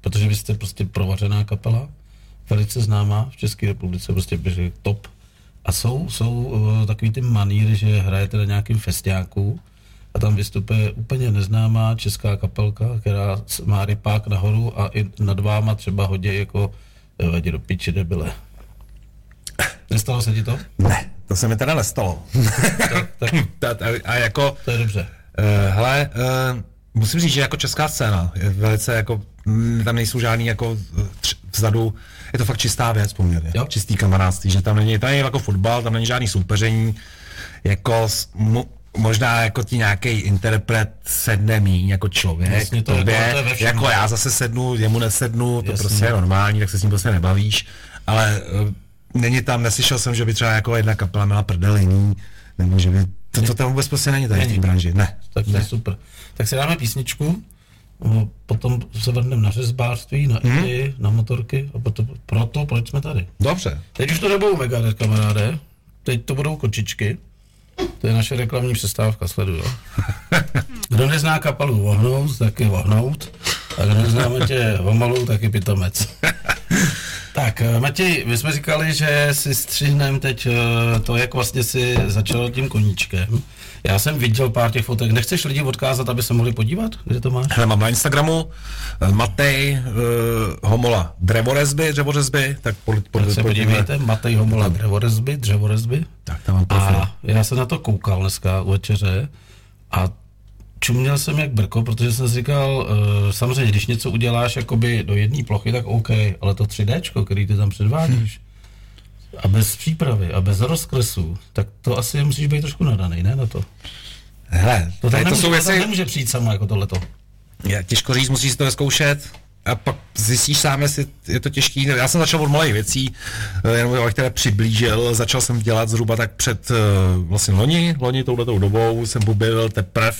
protože vy jste prostě provařená kapela, velice známá v České republice, prostě běží top. A jsou, jsou uh, takový ty maníry, že hrajete na nějakým festiáku a tam vystupuje úplně neznámá česká kapelka, která má rypák nahoru a i nad váma třeba hodě jako "Jo, jdi do piči, debile. Nestalo se ti to? Ne, to se mi teda nestalo. Tak <laughs> Ta- ta- a jako, to je dobře. uh, hele, uh, musím říct, že jako česká scéna je velice jako, mm, tam nejsou žádný jako eh, tř- vzadu, je to fakt čistá věc poměrně, Jo. čistý kamarádství, že tam není, tam není jako fotbal, tam není žádný soupeření, jako možná jako ti nějaký interpret sedne míň jako člověk, Jasně, to je- tobě, to je ve všem. jako já zase sednu, jemu nesednu, to Jasně. prostě je normální, tak se s ním prostě nebavíš, ale uh, není tam, neslyšel jsem, že by třeba jako jedna kapela měla prdel jiný, nebo že by, to, to tam vůbec prostě není tady v té Není. branži, ne. Tak to je super. Tak si dáme písničku, potom se vrhneme na řezbářství, na Mhm. idei, na motorky a proto, proto proč jsme tady. Dobře. Teď už to nebudou Megadeth, kamaráde, teď to budou kočičky. To je naše reklamní přestávka, sleduju. <laughs> Kdo nezná kapelu Vohnout, tak je Vohnout. A kdo nezná Matěje Vomalu, tak je Pitomec. <laughs> Tak, eh, Matěj, my jsme říkali, že si střihnem teď eh, to, jak vlastně si začal tím koníčkem. Já jsem viděl pár těch fotek. Nechceš lidi odkázat, aby se mohli podívat? Kde to máš? Hele, mám na Instagramu eh, Matej uh, Homola Drevorezby, dřevorezby, tak pod, pod, Tak se podívejte, Matej Homola, dřevorezby, dřevorezby. Tak tam mám profil. A já jsem na to koukal dneska u večeře a čuměl jsem jak brko, protože jsem si říkal, uh, samozřejmě, když něco uděláš jakoby do jedné plochy, tak OK, ale to 3D, který ty tam předvádíš, a bez přípravy a bez rozkresu, tak to asi musíš být trošku nadaný, ne, na to. Hele, To, tady to nemůže, jsou to věci, nemůže přijít samo jako tohleto. já, těžko říct, musíš si to zkoušet a pak zjistíš sám, jestli je to těžký. Já jsem začal od malých věcí, eh, jenom abych teda přiblížil, začal jsem dělat zhruba tak před eh, vlastně loni, loni touhletou dobou jsem objevil teprve,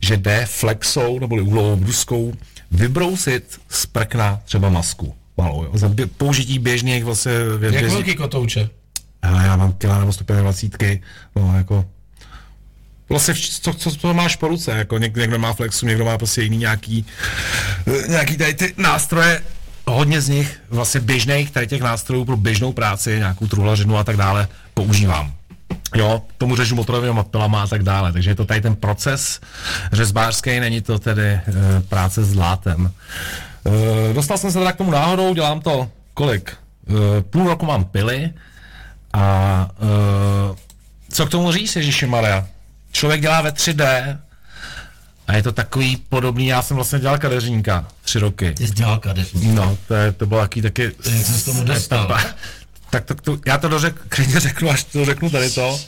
že jde flexou neboli úlovou bruskou vybrousit z prkna třeba masku. Malou, jo, za bě- použití běžných vlastně bě- Jak velký kotouče? Hele, já mám kila nebo 125, no jako Vlastně, co, co, co máš po ruce, jako něk, někdo má flexu, někdo má prostě jiný nějaký, eh, nějaký tady ty nástroje, hodně z nich, vlastně běžných, tady těch nástrojů pro běžnou práci, nějakou truhlařinu a tak dále, používám. Jo, tomu řežu motorovými pilama a tak dále, takže je to tady ten proces řezbářský, není to tedy e, práce s látem. E, dostal jsem se teda k tomu náhodou, dělám to kolik? E, půl roku mám pily a e, co k tomu říct, Ježíši Maria? Člověk dělá ve 3D a je to takový podobný, já jsem vlastně dělal kadeřníka tři roky. Ty jsi dělal kadeřník. No, to, je, to bylo taky taky... Jak jsi s tomu dostal? etapa. Tak to, to, já to dořek, <laughs> klidně řeknu, až to řeknu tady to.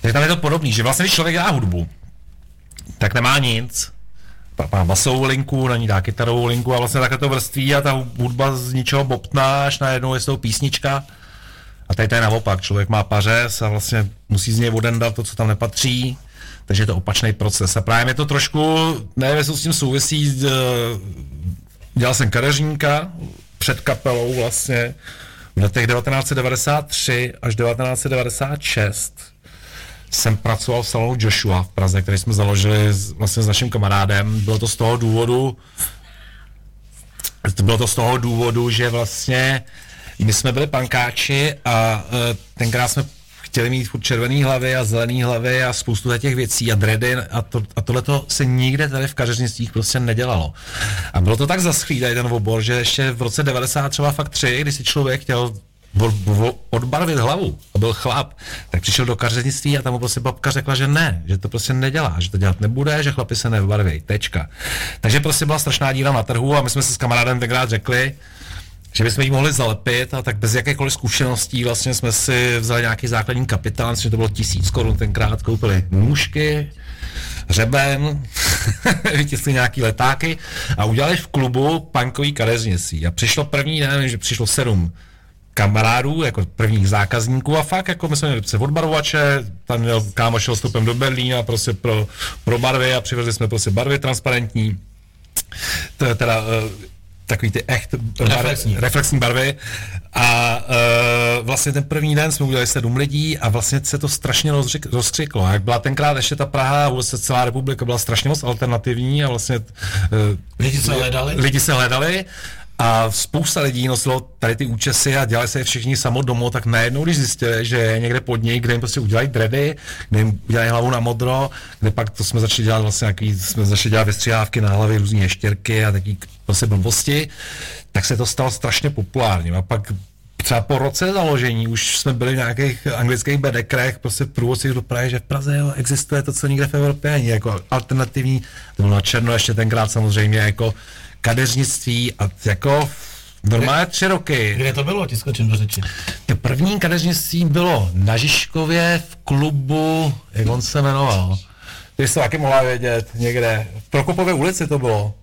Tak tam je to podobný, že vlastně, když člověk dělá hudbu, tak nemá nic. Má basovou linku, na ní dá kytarovou linku a vlastně takhle to vrství a ta hudba z ničeho bobtná, až najednou je z toho písnička. A tady to je naopak, člověk má pařez a vlastně musí z něj odendat to, co tam nepatří, takže je to opačný proces. A právě je to trošku, nevím, jestli s tím souvisí, eh, dělal jsem kadeřníka před kapelou vlastně v letech 1993 až 1996 jsem pracoval v salonu Joshua v Praze, který jsme založili s, vlastně s naším kamarádem. Bylo to z toho důvodu, bylo to z toho důvodu, že vlastně my jsme byli pankáči a uh, tenkrát jsme chtěli mít furt červený hlavy a zelený hlavy a spoustu těch věcí a dready a, to, a tohle se nikde tady v kařeřnictvích prostě nedělalo. A bylo to tak zaschlý ten obor, že ještě v roce 90 třeba fakt tři, kdy si člověk chtěl odbarvit hlavu a byl chlap, tak přišel do kařenictví a tam mu prostě babka řekla, že ne, že to prostě nedělá, že to dělat nebude, že chlapi se nebarví, tečka. Takže prostě byla strašná díra na trhu a my jsme si s kamarádem tenkrát řekli, že bychom ji mohli zalepit a tak bez jakékoliv zkušeností vlastně jsme si vzali nějaký základní kapitán, že to bylo tisíc korun tenkrát, koupili nůžky, řeben, <laughs> vytiskli nějaký letáky a udělali v klubu punkový kadeřnictví. A přišlo první den, že přišlo sedm kamarádů, jako prvních zákazníků a fakt jako my jsme měli prostě odbarvovače, tam měl kámoš šel stupem do Berlína prostě pro, pro barvy a přivezli jsme prostě barvy transparentní. To je teda, eh, takový ty echt Reflexní. Bar, reflexní barvy. A uh, vlastně ten první den jsme udělali sedm lidí a vlastně se to strašně rozřik, rozkřiklo. Jak byla tenkrát ještě ta Praha, vůbec celá republika byla strašně moc alternativní a vlastně uh, Lidi se hledali? lidi se hledali a spousta lidí nosilo tady ty účesy a dělali se je všichni samo domů, tak najednou, když zjistili, že je někde pod něj, kde jim prostě udělají dready, kde jim udělají hlavu na modro, kde pak to jsme začali dělat vlastně nějaký, jsme začali dělat vystřihávky na hlavě, různé ještěrky a taky prostě blbosti, tak se to stalo strašně populárním. A pak třeba po roce založení už jsme byli v nějakých anglických bedekrech, prostě průvodcích do Prahy, že v Praze jo, existuje to, co nikde v Evropě není, jako alternativní, to bylo na černo ještě tenkrát samozřejmě jako kadeřnictví a jako normálně tři roky. Kde to bylo, ti skočím do řeči? To první kadeřnictví bylo na Žižkově v klubu, jak on se jmenoval, ty jsi to taky mohla vědět, někde, v Prokopové ulici to bylo.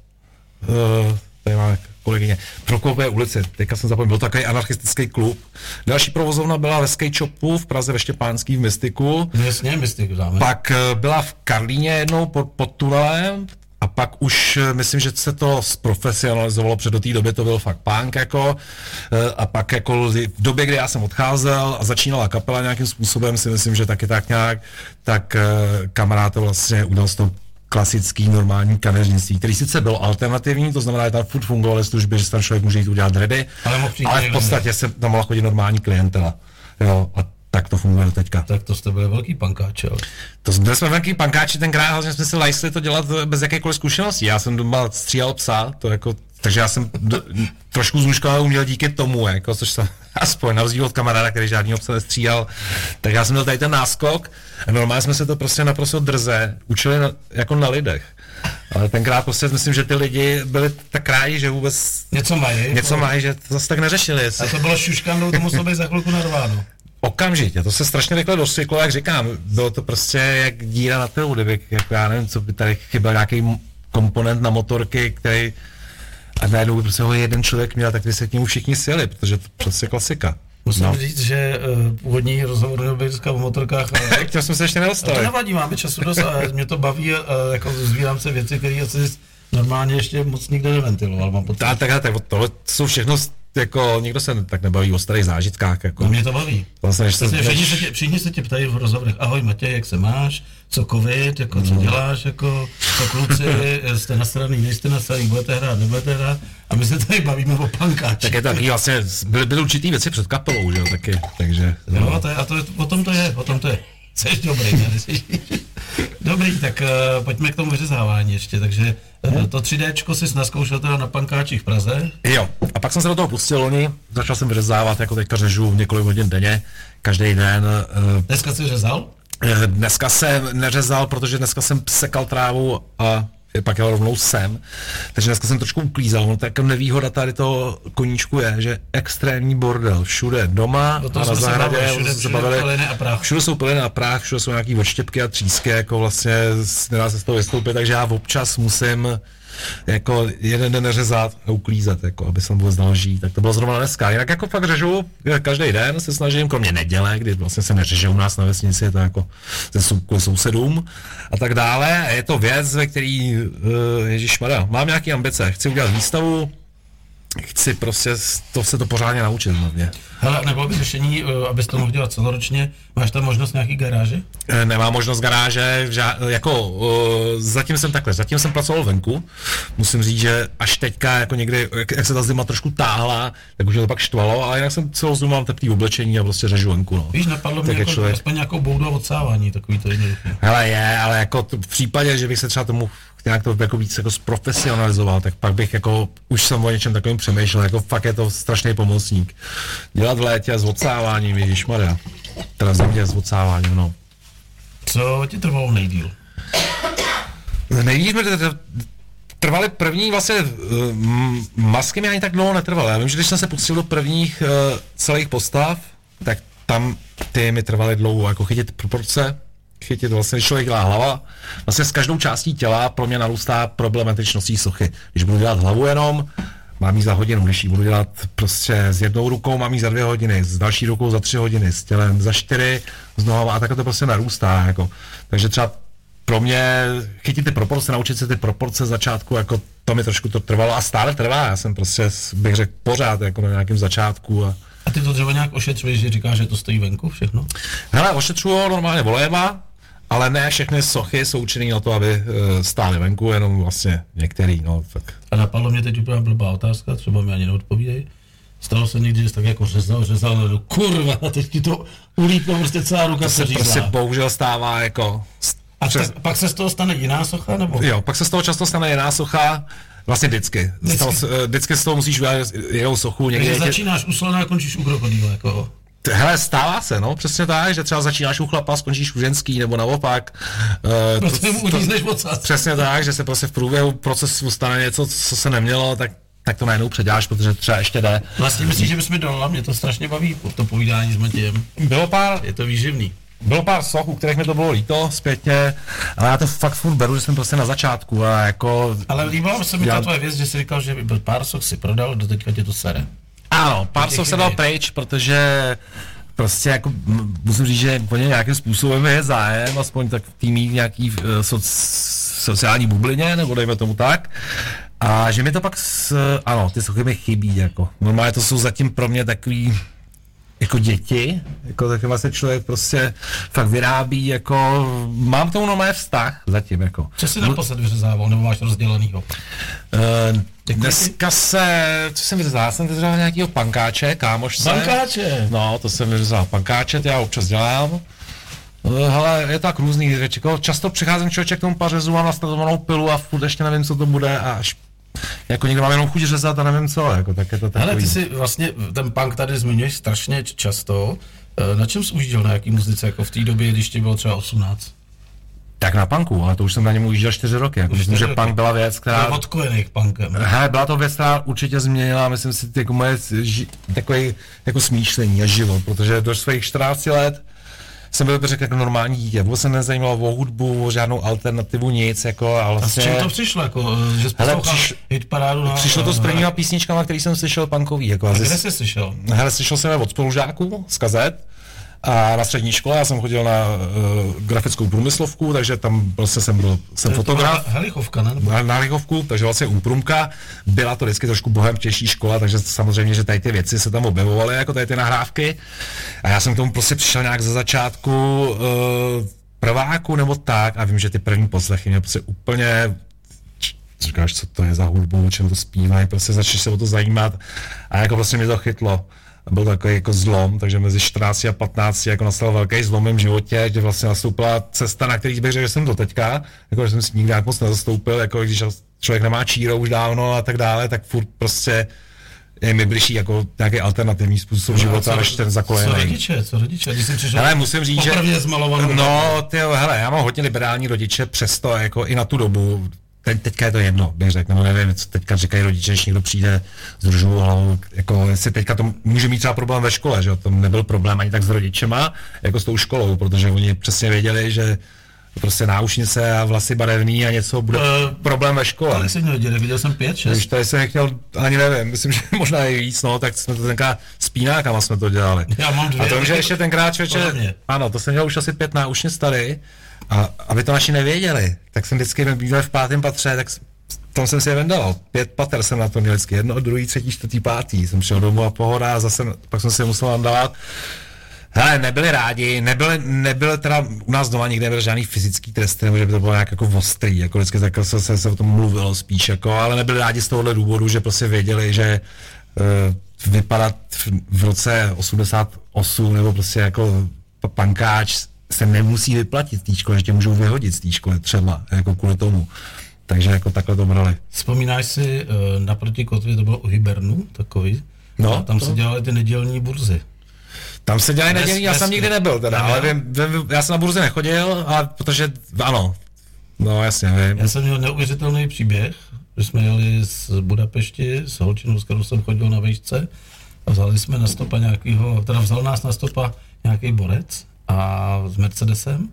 Uh, tady máme kolegyně. V Prokopové ulici, teďka jsem zapomněl, byl to takový anarchistický klub. Další provozovna byla ve skate shopu v Praze ve Štěpánský v Mystiku. No jasně, mystik dáme. Pak eh, byla v Karlíně jednou pod, pod tunelem, a pak už eh, myslím, že se to zprofesionalizovalo, protože do té doby to byl fakt punk jako eh, a pak jako v době, kdy já jsem odcházel a začínala kapela nějakým způsobem, si myslím, že taky tak nějak, tak eh, kamarád to vlastně udělal z toho klasický normální kadeřnictví, který sice byl alternativní, to znamená, že tam furt fungovaly služby, že tam člověk může jít udělat dready, Ale ale v podstatě se tam mohla chodit normální klientela. Jo, a tak to funguje teďka. Tak to jste byli velký pankáč, jo. To byli jsme velký pankáči tenkrát, hlavně jsme si lajsli to dělat bez jakékoliv zkušenosti. Já jsem doma stříhal psa, to jako, takže já jsem do, trošku zůžkovat uměl díky tomu, jako, což jsem <laughs> aspoň na rozdíl od kamaráda, který žádný psa nestříhal. Tak já jsem měl tady ten náskok a normálně jsme se to prostě naprosto drze učili na, jako na lidech. Ale tenkrát prostě myslím, že ty lidi byli tak rádi, že vůbec Něco mají. něco mají, že to zase tak neřešili. A Jestli... to bylo šuškandou, to muselo být za chvilku narváno. Okamžitě, to se strašně rychle dostřiklo, jak říkám, bylo to prostě jak díra na tylu, kdyby, jako já nevím, co by tady chyběl nějaký komponent na motorky, který a najednou by prostě ho jeden člověk měl, tak by se k němu všichni sjeli, protože to je prostě klasika. Musím No. říct, že uh, původní rozhovor být dneska o motorkách, ale těm jsme se ještě A to nevadí, máme času dost a mě to baví, a, jako zbírám se věci, které asi normálně ještě moc nikde neventiloval, mám pocit. A tak, tak, tohle jsou všechno, jako nikdo se tak nebaví o starých zážitkách, jako. No mě to baví. Vlastně, než se, všichni, se tě, všichni se tě ptají v rozhovorech, ahoj Matěj, jak se máš, co covid, jako co děláš, jako co kluci, <laughs> jste nasraný, nejste nasraný, budete hrát, nebudete hrát a my se tady bavíme o pankáči. tak je to taky vlastně, byly, byly určitý věci před kapelou, že jo, taky, takže. Jo, a to je, a to je, o tom to je, o tom to je. Jsi dobrý, ne? Dobrý, tak uh, pojďme k tomu vyřezávání ještě. Takže uh, to 3D jsi naskoušel teda na pankáčích v Praze. Jo, a pak jsem se do toho pustil loni, začal jsem vyřezávat, jako teďka řežu několik hodin denně, každý den. eh, Dneska jsi řezal? Dneska jsem neřezal, protože dneska jsem sekal trávu a pak jel rovnou sem. Takže dneska jsem trošku uklízel. No, tak nevýhoda tady toho koníčku je, že extrémní bordel všude doma a na se zahradě. bavili, všude- všude bavili- plyny a prach. Všude jsou plyny a prach, všude jsou nějaký odštěpky a třísky, jako vlastně nedá se z toho vystoupit, takže já občas musím jako jeden den neřezat a uklízet, jako, aby jsem vůbec dal žít. Tak to bylo zrovna dneska. Jinak jako fakt řežu eh, každý den, se snažím, kromě neděle, kdy vlastně se neřeže u nás na vesnici, je to jako ze sousedům a tak dále. A je to věc, ve který, uh, ježišmarja, mám nějaké ambice. Chci udělat výstavu, chci prostě to se to pořádně naučit hlavně. Hele, nebo by řešení, uh, abys to mohl dělat celoročně, máš tam možnost nějaký garáže? Eh, Nemám možnost garáže, ža- jako uh, zatím jsem takhle, zatím jsem pracoval venku, musím říct, že až teďka jako někdy, jak, jak se ta zima trošku táhla, tak už mě to pak štvalo, ale jinak jsem celou zimu mám teplý oblečení a prostě řežu venku, no. Víš, napadlo mě je jako, člověk. aspoň nějakou boudu a odsávání, takový to jednoduchý. Hele je, ale jako t- v případě, že bych se třeba tomu nějak to jako víc jako zprofesionalizoval, tak pak bych jako, už jsem o něčem takovým přemýšlel, jako fakt je to strašný pomocník. Dělat v létě s odsáváním, ježišmarja. Teda v zimě s odsáváním, no. Co ti trvalo nejdíl? Mi t- t- trvaly první vlastně m- masky mi ani tak dlouho netrvaly. Já vím, že když jsem se pustil do prvních uh, celých postav, tak tam ty mi trvaly dlouho, jako chytit proporce, chytit vlastně, když člověk dělá hlava, vlastně s každou částí těla pro mě narůstá problematičností sochy. Když budu dělat hlavu jenom, mám jí za hodinu, když ji budu dělat prostě s jednou rukou, mám jí za dvě hodiny, s další rukou za tři hodiny, s tělem za čtyři, s nohama a takhle to prostě narůstá, jako. Takže třeba pro mě chytit ty proporce, naučit se ty proporce začátku, jako to mi trošku to trvalo a stále trvá. Já jsem prostě, bych řekl, pořád jako na nějakém začátku. A... Ty to třeba nějak ošetřuješ, že říkáš, že to stojí venku všechno? Hele, ošetřuju normálně volejba, ale ne všechny sochy jsou určený na to, aby uh, stály venku, jenom vlastně některý, no, tak. A napadlo mě teď úplně blbá otázka, třeba mi ani neodpovídej. Stalo se někdy, že jsi tak jako řezal, řezal, no kurva, a teď ti to ulítlo prostě celá ruka To se řízla. prostě bohužel stává jako... A přes- tak, pak se z toho stane jiná socha, nebo? Jo, pak se z toho často stane jiná socha, vlastně vždycky. Vždycky. Z toho, s- eh, vždycky z toho musíš udělat jinou sochu. Někdy Takže je tě- začínáš u slona a končíš u krokodýla, jako. Hele, stává se, no, přesně tak, že třeba začínáš u chlapa, skončíš u ženský, nebo naopak. Eh, Prostě mu uřízneš ocas. Přesně tak, že se prostě v průběhu procesu stane něco, co se nemělo, tak, tak to najednou předěláš, protože třeba ještě jde. Vlastně myslíš, že bychom dolala, mě to strašně baví, to povídání s Matějem. Bylo pár, Je to výživný. Bylo pár soch, u kterých mi to bylo líto zpětně, ale já to fakt furt beru, že jsem prostě na začátku a jako... Ale líbila se mi Já- ta tvoje věc, že jsi říkal, že pár soch si prodal, do teďka tě to sere. Ano, pár soch se dal pryč, protože prostě jako musím říct, že po ně nějakým způsobem je zájem, aspoň tak v týmí nějaký eh, soc, sociální bublině, nebo dejme tomu tak. A že mi to pak, s, ano, ty sochy mi chybí, jako. Normálně to jsou zatím pro mě takový, jako děti, jako taky vlastně člověk prostě fakt vyrábí, jako, mám k tomu normálně vztah zatím, jako. Co jsi naposled vyřezával, nebo máš rozdělanýho? Uh, dneska se, co jsem vyřezal, jsem vyřezal nějakýho pankáče, kámošce. Bankáče! No, to jsem vyřezal pankáče, to já občas dělám. Eh, Hele, je to tak různý věci. Jako často přicházím člověče k tomu pařezu, mám nastavovanou pilu a furt ještě nevím, co to bude a až jako někdo mám jenom chuť řezat a nevím co, jako tak je to takový. Hele, ty si vlastně ten punk tady zmiňuješ strašně často. Eh, Na čem jsi užíval, na jaký muzice, jako v té době, když ti bylo třeba 18? Tak na punku, ale to už jsem na něm ujížděl čtyři roky. Jako myslím, že punk byla věc, která... Byla odkojených punkem. Hele, byla to věc, která určitě změnila, myslím si, jako moje ži- takový jako smýšlení a život, protože do svých 14 let jsem byl, řekl, jako normální dítě. Vůbec se nezajímalo o hudbu, o žádnou alternativu, nic, jako, a A s vlastně... čím to přišlo, jako, eh, že jsi Hele, přiš- hitparádu na... Přišlo to s prvníma písničkama, který jsem slyšel punkový. Jako, a Kde jsi slyšel? Hele, slyšel jsem je od spolužáků z kazet a na střední škole, já jsem chodil na uh, grafickou průmyslovku, takže tam vlastně jsem byl, jsem fotograf. Helichovka, ne? Na, na Lichovku, takže vlastně úprumka. Byla to vždycky trošku bohem těžší škola, takže samozřejmě, že tady ty věci se tam objevovaly, jako tady ty nahrávky. A já jsem k tomu prostě přišel nějak ze začátku uh, prváku nebo tak a vím, že ty první poslechy mě prostě úplně říkáš, co to je za hudbu, o čem to zpívají, prostě začneš se o to zajímat a jako prostě mě to chytlo. Byl to takový jako zlom, takže mezi 14 a 15 jako nastal velký zlom v mém životě, kde vlastně nastoupila cesta, na který bych řekl, že jsem do teďka, jako že jsem si nikdy nějak moc nezastoupil, jako když člověk nemá číro už dávno a tak dále, tak furt prostě je mi blížší jako nějaký alternativní způsob života, než ten Co zakojený. rodiče, co rodiče, když jsem přišel Hele, musím říct, že... No, ty hele, já mám hodně liberální rodiče, přesto jako i na tu dobu, teď, teďka je to jedno, bych řekl, nebo nevím, co teďka říkají rodiče, když někdo přijde s družovou hlavou, jako jestli teďka to může mít třeba problém ve škole, že jo, to nebyl problém ani tak s rodičema, jako s tou školou, protože oni přesně věděli, že prostě náušnice a vlasy barevný a něco bude Eh, problém ve škole. Ale jsi děli, viděl jsem pět, Když šest. tady jsem nechtěl, ani nevím, myslím, že <laughs> možná i víc, no, tak jsme to tenkrát s pínákama jsme to dělali. Já mám dvě. A to, že ještě tenkrát člověče, Podobně. ano, to jsem měl už asi pět náušně starý, a aby to naši nevěděli, tak jsem vždycky býval v pátém patře, tak tam jsem si je vendal. Pět pater jsem na to měl vždycky, jedno, druhý, třetí, čtvrtý, pátý. Jsem šel domů a pohoda a zase, pak jsem si je musel nadávat. Hele, nebyli rádi, nebyly, nebyly teda u nás doma nikdy nebyly žádný fyzický tresty, nebo že by to bylo nějak jako ostrý, jako vždycky tak se, se, se o tom mluvilo spíš, jako, ale nebyli rádi z tohohle důvodu, že prostě věděli, že uh, vypadat v, v roce 88 nebo prostě jako pankáč se nemusí vyplatit té škole, že tě můžou vyhodit z té školy třeba, jako kvůli tomu. Takže jako takhle to brali. Vzpomínáš si, eh, naproti kotvě to bylo u Hibernu, takový. No, a tam to- se dělaly ty nedělní burzy. Tam se dělají nedělí, já jsem nikdy nebyl teda, ale vím, vím, já jsem na burze nechodil, ale protože, ano, no jasně, vím. Já jsem měl neuvěřitelný příběh, že jsme jeli z Budapešti s holčinou, s kterou jsem chodil na vejšce a vzali jsme na stopa nějakýho, teda vzal nás na stopa nějaký borec a s Mercedesem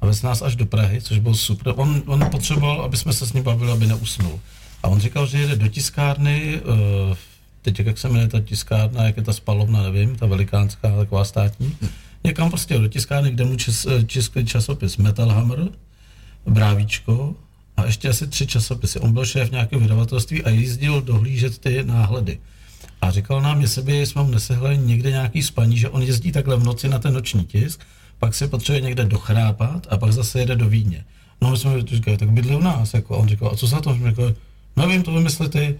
a vezl nás až do Prahy, což bylo super. On, on potřeboval, aby jsme se s ním bavili, aby neusnul. A on říkal, že jede do tiskárny, uh, teď jak se jmenuje ta tiskárna, jak je ta spalovna, nevím, ta velikánská, taková státní, někam prostě do tiskárny, kde mu čes, eh, český časopis Metal Hammer, Brávíčko a ještě asi tři časopisy. On byl šéf nějakého vydavatelství a jezdil dohlížet ty náhledy. A říkal nám, jestli by jsme mu nesehlali někde nějaký spaní, že on jezdí takhle v noci na ten noční tisk, pak se potřebuje někde dochrápat a pak zase jede do Vídně. No my jsme říkali, tak bydli u nás. Jako. A on říkal, a co za to? My říkali, nevím, to vymysli ty.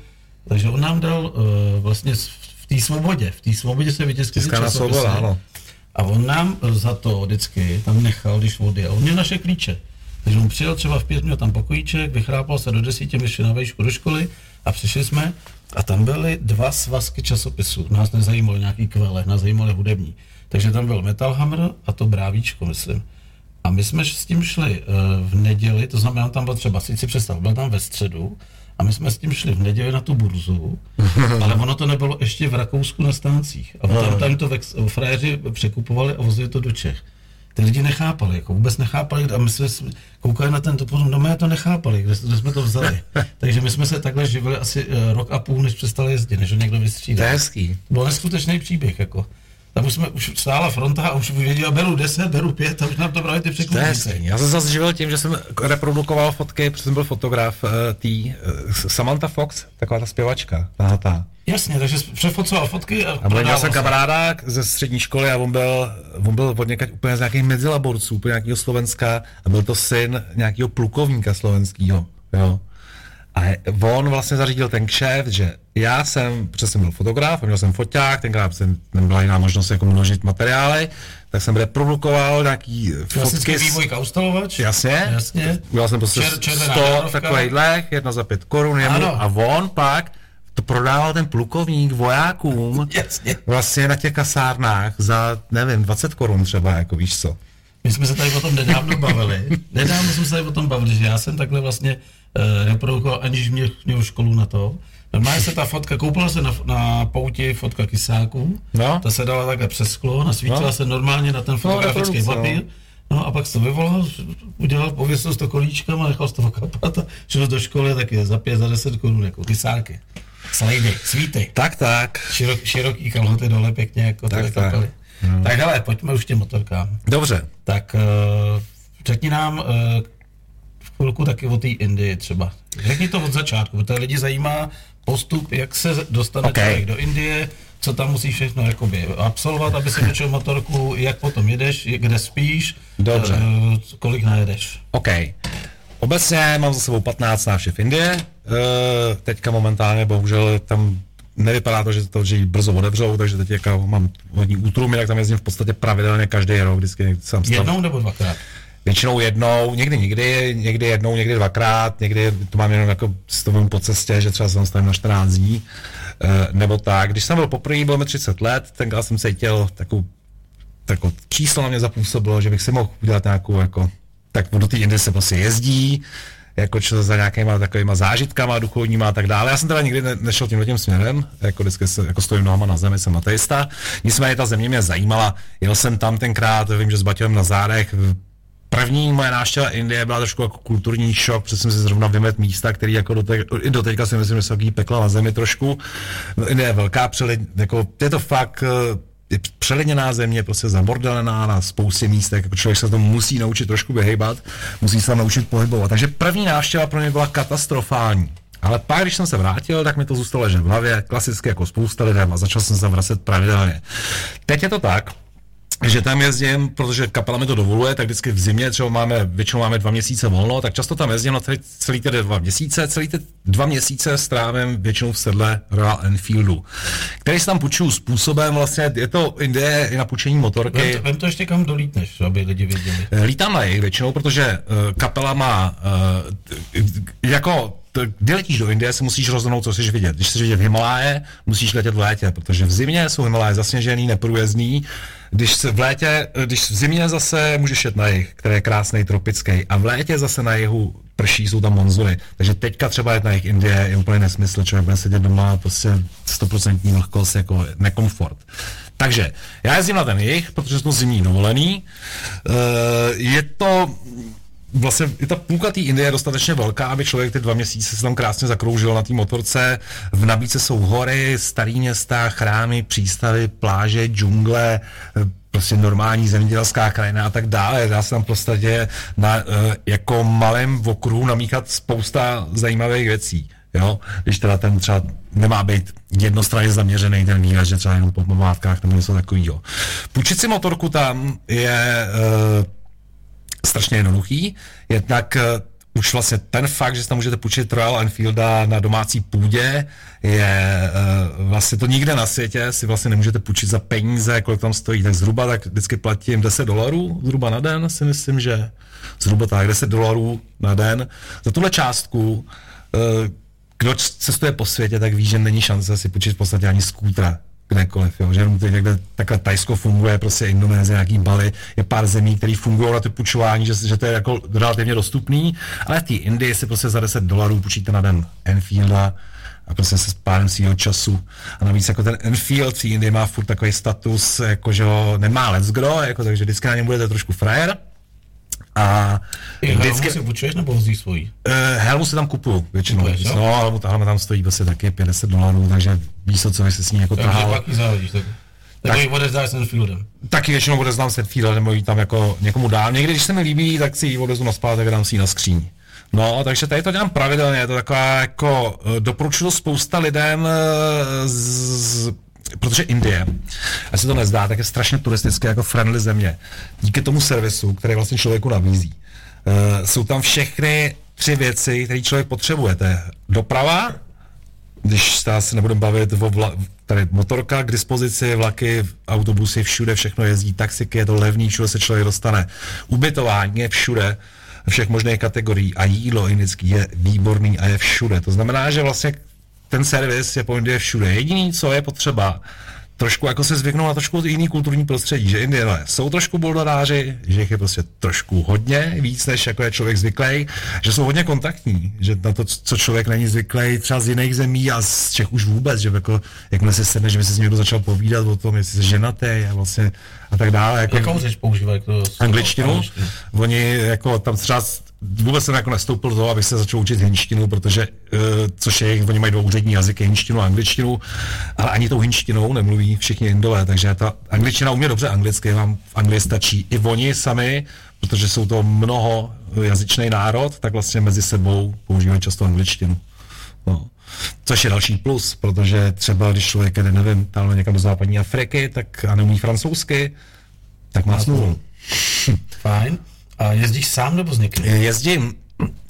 Takže on nám dal uh, vlastně v té svobodě, v té svobodě se vytiskli Tiskaná svoboda, ano. A on nám za to vždycky tam nechal, když odjel. On měl naše klíče. Takže on přijel třeba v pět, měl tam pokojíček, vychrápal se do desíti, my šli na vejšku do školy a přišli jsme a tam byly dva svazky časopisů. Nás nezajímalo nějaký kvele, nás zajímaly hudební. Takže tam byl Metal Hammer a to Brávíčko, myslím. A my jsme s tím šli uh, v neděli, to znamená, tam byl třeba, si představ, byl tam ve středu, a my jsme s tím šli v neděli na tu burzu, <laughs> ale ono to nebylo ještě v Rakousku na stáncích. A tam, tam to frajeři překupovali a vozili to do Čech. Ty lidi nechápali, jako vůbec nechápali, a my jsme koukali na ten topon, no my to nechápali, kde, kde jsme to vzali. <laughs> Takže my jsme se takhle živili asi eh, rok a půl, než přestali jezdit, než ho někdo To je vystřídal. hezký. Byl neskutečný příběh, jako. Tam už jsme, už stála fronta a už věděl, beru 10, beru 5 a už nám to brali ty hezký. Já jsem se zase živil tím, že jsem reprodukoval fotky, protože jsem byl fotograf uh, tý uh, Samantha Fox, taková ta zpěvačka, tahle ta. Jasně, takže přefocoval fotky a, A byl měl jsem se. kamaráda ze střední školy a on byl, on byl od někaď úplně z nějakých mezilaborců, úplně nějakého Slovenska a byl to syn nějakého plukovníka slovenského, jo. A on vlastně zařídil ten kšeft, že já jsem, protože jsem byl fotograf, a měl jsem foťák, tenkrát jsem nebyla jiná možnost jako množit materiály, tak jsem reprodukoval nějaký Klasický fotky. vývoj kaustalovač. Jasně. Jasně. Udělal jsem prostě Čer- červená 100 nárovka. takovýchhle, jedna za pět korun jemu, Ano. a on pak to prodával ten plukovník vojákům <laughs> Jasně. vlastně na těch kasárnách za, nevím, 20 korun třeba, jako víš co. My jsme se tady o tom nedávno bavili. <laughs> Nedávno jsme se tady o tom bavili, že já jsem takhle vlastně uh, reprodukoval, aniž mě měl školu na to. Normálně se ta fotka, koupila se na, na pouti fotka kysáků, No. ta se dala takhle přes sklo, nasvítila No. se normálně na ten fotografický reprodukce, no. papír. No a pak se to vyvolal, udělal, pověsil to kolíčkama, nechal z toho kapat a šel do školy taky za pět, za deset korun, jako kysáky. Slejdy, svíty, Tak, tak. širok, široký kalhoty dole pěkně, jako Tak, tak, tak. tak. Tak hele, pojďme už těm motorkám. Dobře. Tak uh, řekni nám uh, v chvilku taky o té Indii třeba. Řekni to od začátku, protože lidi zajímá postup, jak se dostane OK. okay. člověk do Indie, co tam musíš všechno jakoby absolvovat, aby si točil motorku, jak potom jedeš, kde spíš, Dobře. uh, kolik najedeš. OK. Obecně mám za sebou 15 návštěv Indie. Uh, teďka momentálně bohužel tam nevypadá to, že to že ji brzo otevřou, takže teď jako mám vodní útrum, jinak tam jezdím v podstatě pravidelně každý rok, vždycky jsem stav, Jednou nebo dvakrát? Většinou jednou, někdy nikdy, někdy jednou, někdy dvakrát, někdy to mám jenom jako s tovým po cestě, že třeba jsem stavím na 14 dní, eh, nebo tak. Když jsem byl poprvé, bylo mi 30 let, tenkrát jsem cítil takovou, takovou číslo na mě zapůsobilo, že bych si mohl udělat nějakou jako, tak do té Indie se prostě jezdí, jako čo za nějakýma takovýma zážitkama duchovníma a tak dále. Já jsem teda nikdy ne, nešel tímhle tím směrem, jako vždycky se, jako stojím nohama na zemi, jsem ateista. Nicméně ta země mě zajímala, jel jsem tam tenkrát, vím, že s Batěm na zádech, První moje návštěva Indie byla trošku jako kulturní šok, protože jsem si zrovna vymet místa, který jako do, te, i do teďka si myslím, že jsou pekla na zemi trošku. No, Indie je velká přelid, jako je to fakt eh, je přelidněná země, prostě zamordelená na spoustě míst, jako člověk se tomu musí naučit trošku vyhejbat, musí se tam naučit pohybovat. Takže první návštěva pro mě byla katastrofální. Ale pak, když jsem se vrátil, tak mi to zůstalo že v hlavě, klasicky jako spousta lidem a začal jsem se vracet pravidelně. Teď je to tak, že tam jezdím, protože kapela mi to dovoluje, tak vždycky v zimě, třeba máme, většinou máme dva měsíce volno, tak často tam jezdím na celý, celý ty dva měsíce, celý ty dva měsíce strávím většinou v sedle Royal Enfieldu, který si tam půjčuju způsobem, vlastně je to Indie i na půjčení motorky. Vem to, vem to ještě kam dolítneš, aby lidi věděli. Eh, Lítám na jejich většinou, protože uh, kapela má uh, jako kdy letíš do Indie, se musíš rozhodnout, co chceš vidět. Když chceš vidět Himaláje, musíš letět v létě, protože v zimě jsou Himaláje zasněžený, neprůjezdný. Když se v létě, eh, když v zimě zase můžeš jet na jih, který je krásný, tropický, a v létě zase na jihu prší, jsou tam monzuny. Takže teďka třeba jet na jich Indie je úplně nesmysl, člověk bude sedět doma, prostě 100% vlhkost, jako nekomfort. Takže já jezdím na ten jich, protože jsou zimní dovolený. Uh, je to vlastně i ta půlka té Indie je dostatečně velká, aby člověk ty dva měsíce se tam krásně zakroužil na té motorce. V nabídce jsou hory, starý města, chrámy, přístavy, pláže, džungle, prostě normální zemědělská krajina a tak dále. Dá se tam v podstatě na uh, jako malém okruhu namíchat spousta zajímavých věcí. Jo? Když teda ten třeba nemá být jednostranně zaměřený ten výlet, že třeba jenom po pomátkách nebo něco takového. Půjčit si motorku tam je uh, strašně jednoduchý. Jednak uh, už vlastně ten fakt, že si tam můžete půjčit Royal Enfielda na domácí půdě, je uh, vlastně to nikde na světě si vlastně nemůžete půjčit za peníze, kolik tam stojí, tak zhruba tak vždycky platím 10 dolarů, zhruba na den si myslím, že zhruba tak 10 dolarů na den. Za tuhle částku uh, kdo cestuje po světě, tak ví, že není šance si půjčit v podstatě ani skútra kdekoliv, jo. že jenom teď, takhle, takhle Tajsko funguje, prostě Indonésie, nějaký Bali, je pár zemí, které fungují na ty půjčování, že, že to je jako relativně dostupný, ale v té Indii si prostě za 10 dolarů půjčíte na den Enfielda a prostě se s párem svého času. A navíc jako ten Enfield v Indii má furt takový status, jako že ho nemá let's go, jako, takže vždycky na něm budete trošku frajer. A vždycky... si půjčuješ nebo vozíš svojí? Uh, helmu si tam kupuju většinou. Kupuješ, no, helmu, helma tam stojí prostě taky 50 dolarů, takže víš co, by se s ní jako Takže tahal. pak ji zahodíš. Tak. Nebo ji odezdáš s Enfieldem. Taky většinou odeznám Setfield, nebo ji tam jako někomu dál. Někdy, když se mi líbí, tak si ji odezdu na zpátek a dám si ji na skříň. No, takže tady to dělám pravidelně, je to taková jako, eh, doporučuji to spousta lidem eh, z protože Indie, a se to nezdá, tak je strašně turistické jako friendly země. Díky tomu servisu, který vlastně člověku nabízí. Uh, jsou tam všechny tři věci, které člověk potřebuje. To je doprava, když se nebudeme bavit o vla, tady motorka k dispozici, vlaky, autobusy, všude všechno jezdí, taxiky, je to levný, všude se člověk dostane. Ubytování je všude, všech možných kategorií a jídlo indický je výborný a je všude. To znamená, že vlastně ten servis je poměrně všude. Jediný, co je potřeba, trošku jako se zvyknou na trošku jiný kulturní prostředí, že Indiané jsou trošku buldoráři, že jich je prostě trošku hodně, víc než jako je člověk zvyklý, že jsou hodně kontaktní, že na to, co člověk není zvyklý třeba z jiných zemí a z Čech už vůbec, že jako, jakmile se sedne, že by se s někdo začal povídat o tom, jestli se ženatý a vlastně a tak dále. Jako, Jakou řeč používají? To angličtinu. angličtinu. Oni jako tam třeba vůbec jsem jako nestoupil to, abych se začal učit hinštinu, protože, uh, což je, oni mají dva úřední jazyky, hinštinu a angličtinu, ale ani tou hinštinou nemluví všichni indové, takže ta angličtina umí dobře anglicky, vám v Anglii stačí. I oni sami, protože jsou to mnoho jazyčný národ, tak vlastně mezi sebou používají často angličtinu. No. Což je další plus, protože třeba když člověk jde, nevím, tam někam do západní Afriky, tak a neumí francouzsky, tak má smůlu. Fajn. A jezdíš sám nebo s někým? Jezdím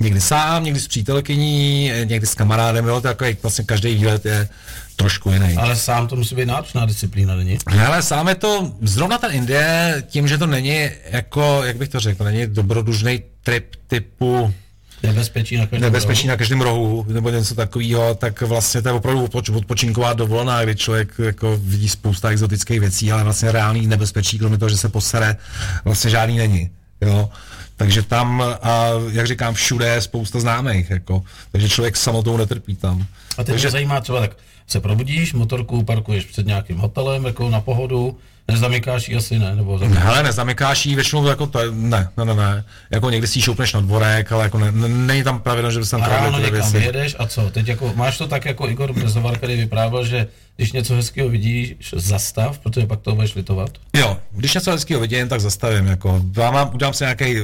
někdy sám, někdy s přítelkyní, někdy s kamarádem, jo, takový vlastně každý výlet je trošku jiný. Ale sám to musí být náročná disciplína, není? Ale sám je to, zrovna ten Indie, tím, že to není jako, jak bych to řekl, není dobrodružný trip typu nebezpečí na každém nebezpečí rohu. na každém rohu nebo něco takového, tak vlastně to je opravdu odpoč, odpočinková dovolená, kdy člověk jako vidí spousta exotických věcí, ale vlastně reálný nebezpečí, kromě toho, že se posere, vlastně žádný není. Jo? Takže tam, a jak říkám, všude je spousta známých, jako, takže člověk samotou netrpí tam. A teď takže... mě zajímá třeba, tak se probudíš, motorku parkuješ před nějakým hotelem, jako na pohodu, nezamykáš ji asi ne, nebo zamykáš? Hele, nezamykáš ji, většinou jako to, ne, ne, ne, ne, jako někdy si ji šoupneš na dvorek, ale jako ne, ne, není tam pravidlo, že bys tam A ráno ty věci. jedeš a co? Teď jako, máš to tak jako Igor Brezovar, který vyprávěl, že když něco hezkého vidíš, zastav, protože pak to budeš litovat. Jo, když něco hezkého vidím, tak zastavím, jako, já mám, udělám si nějaký,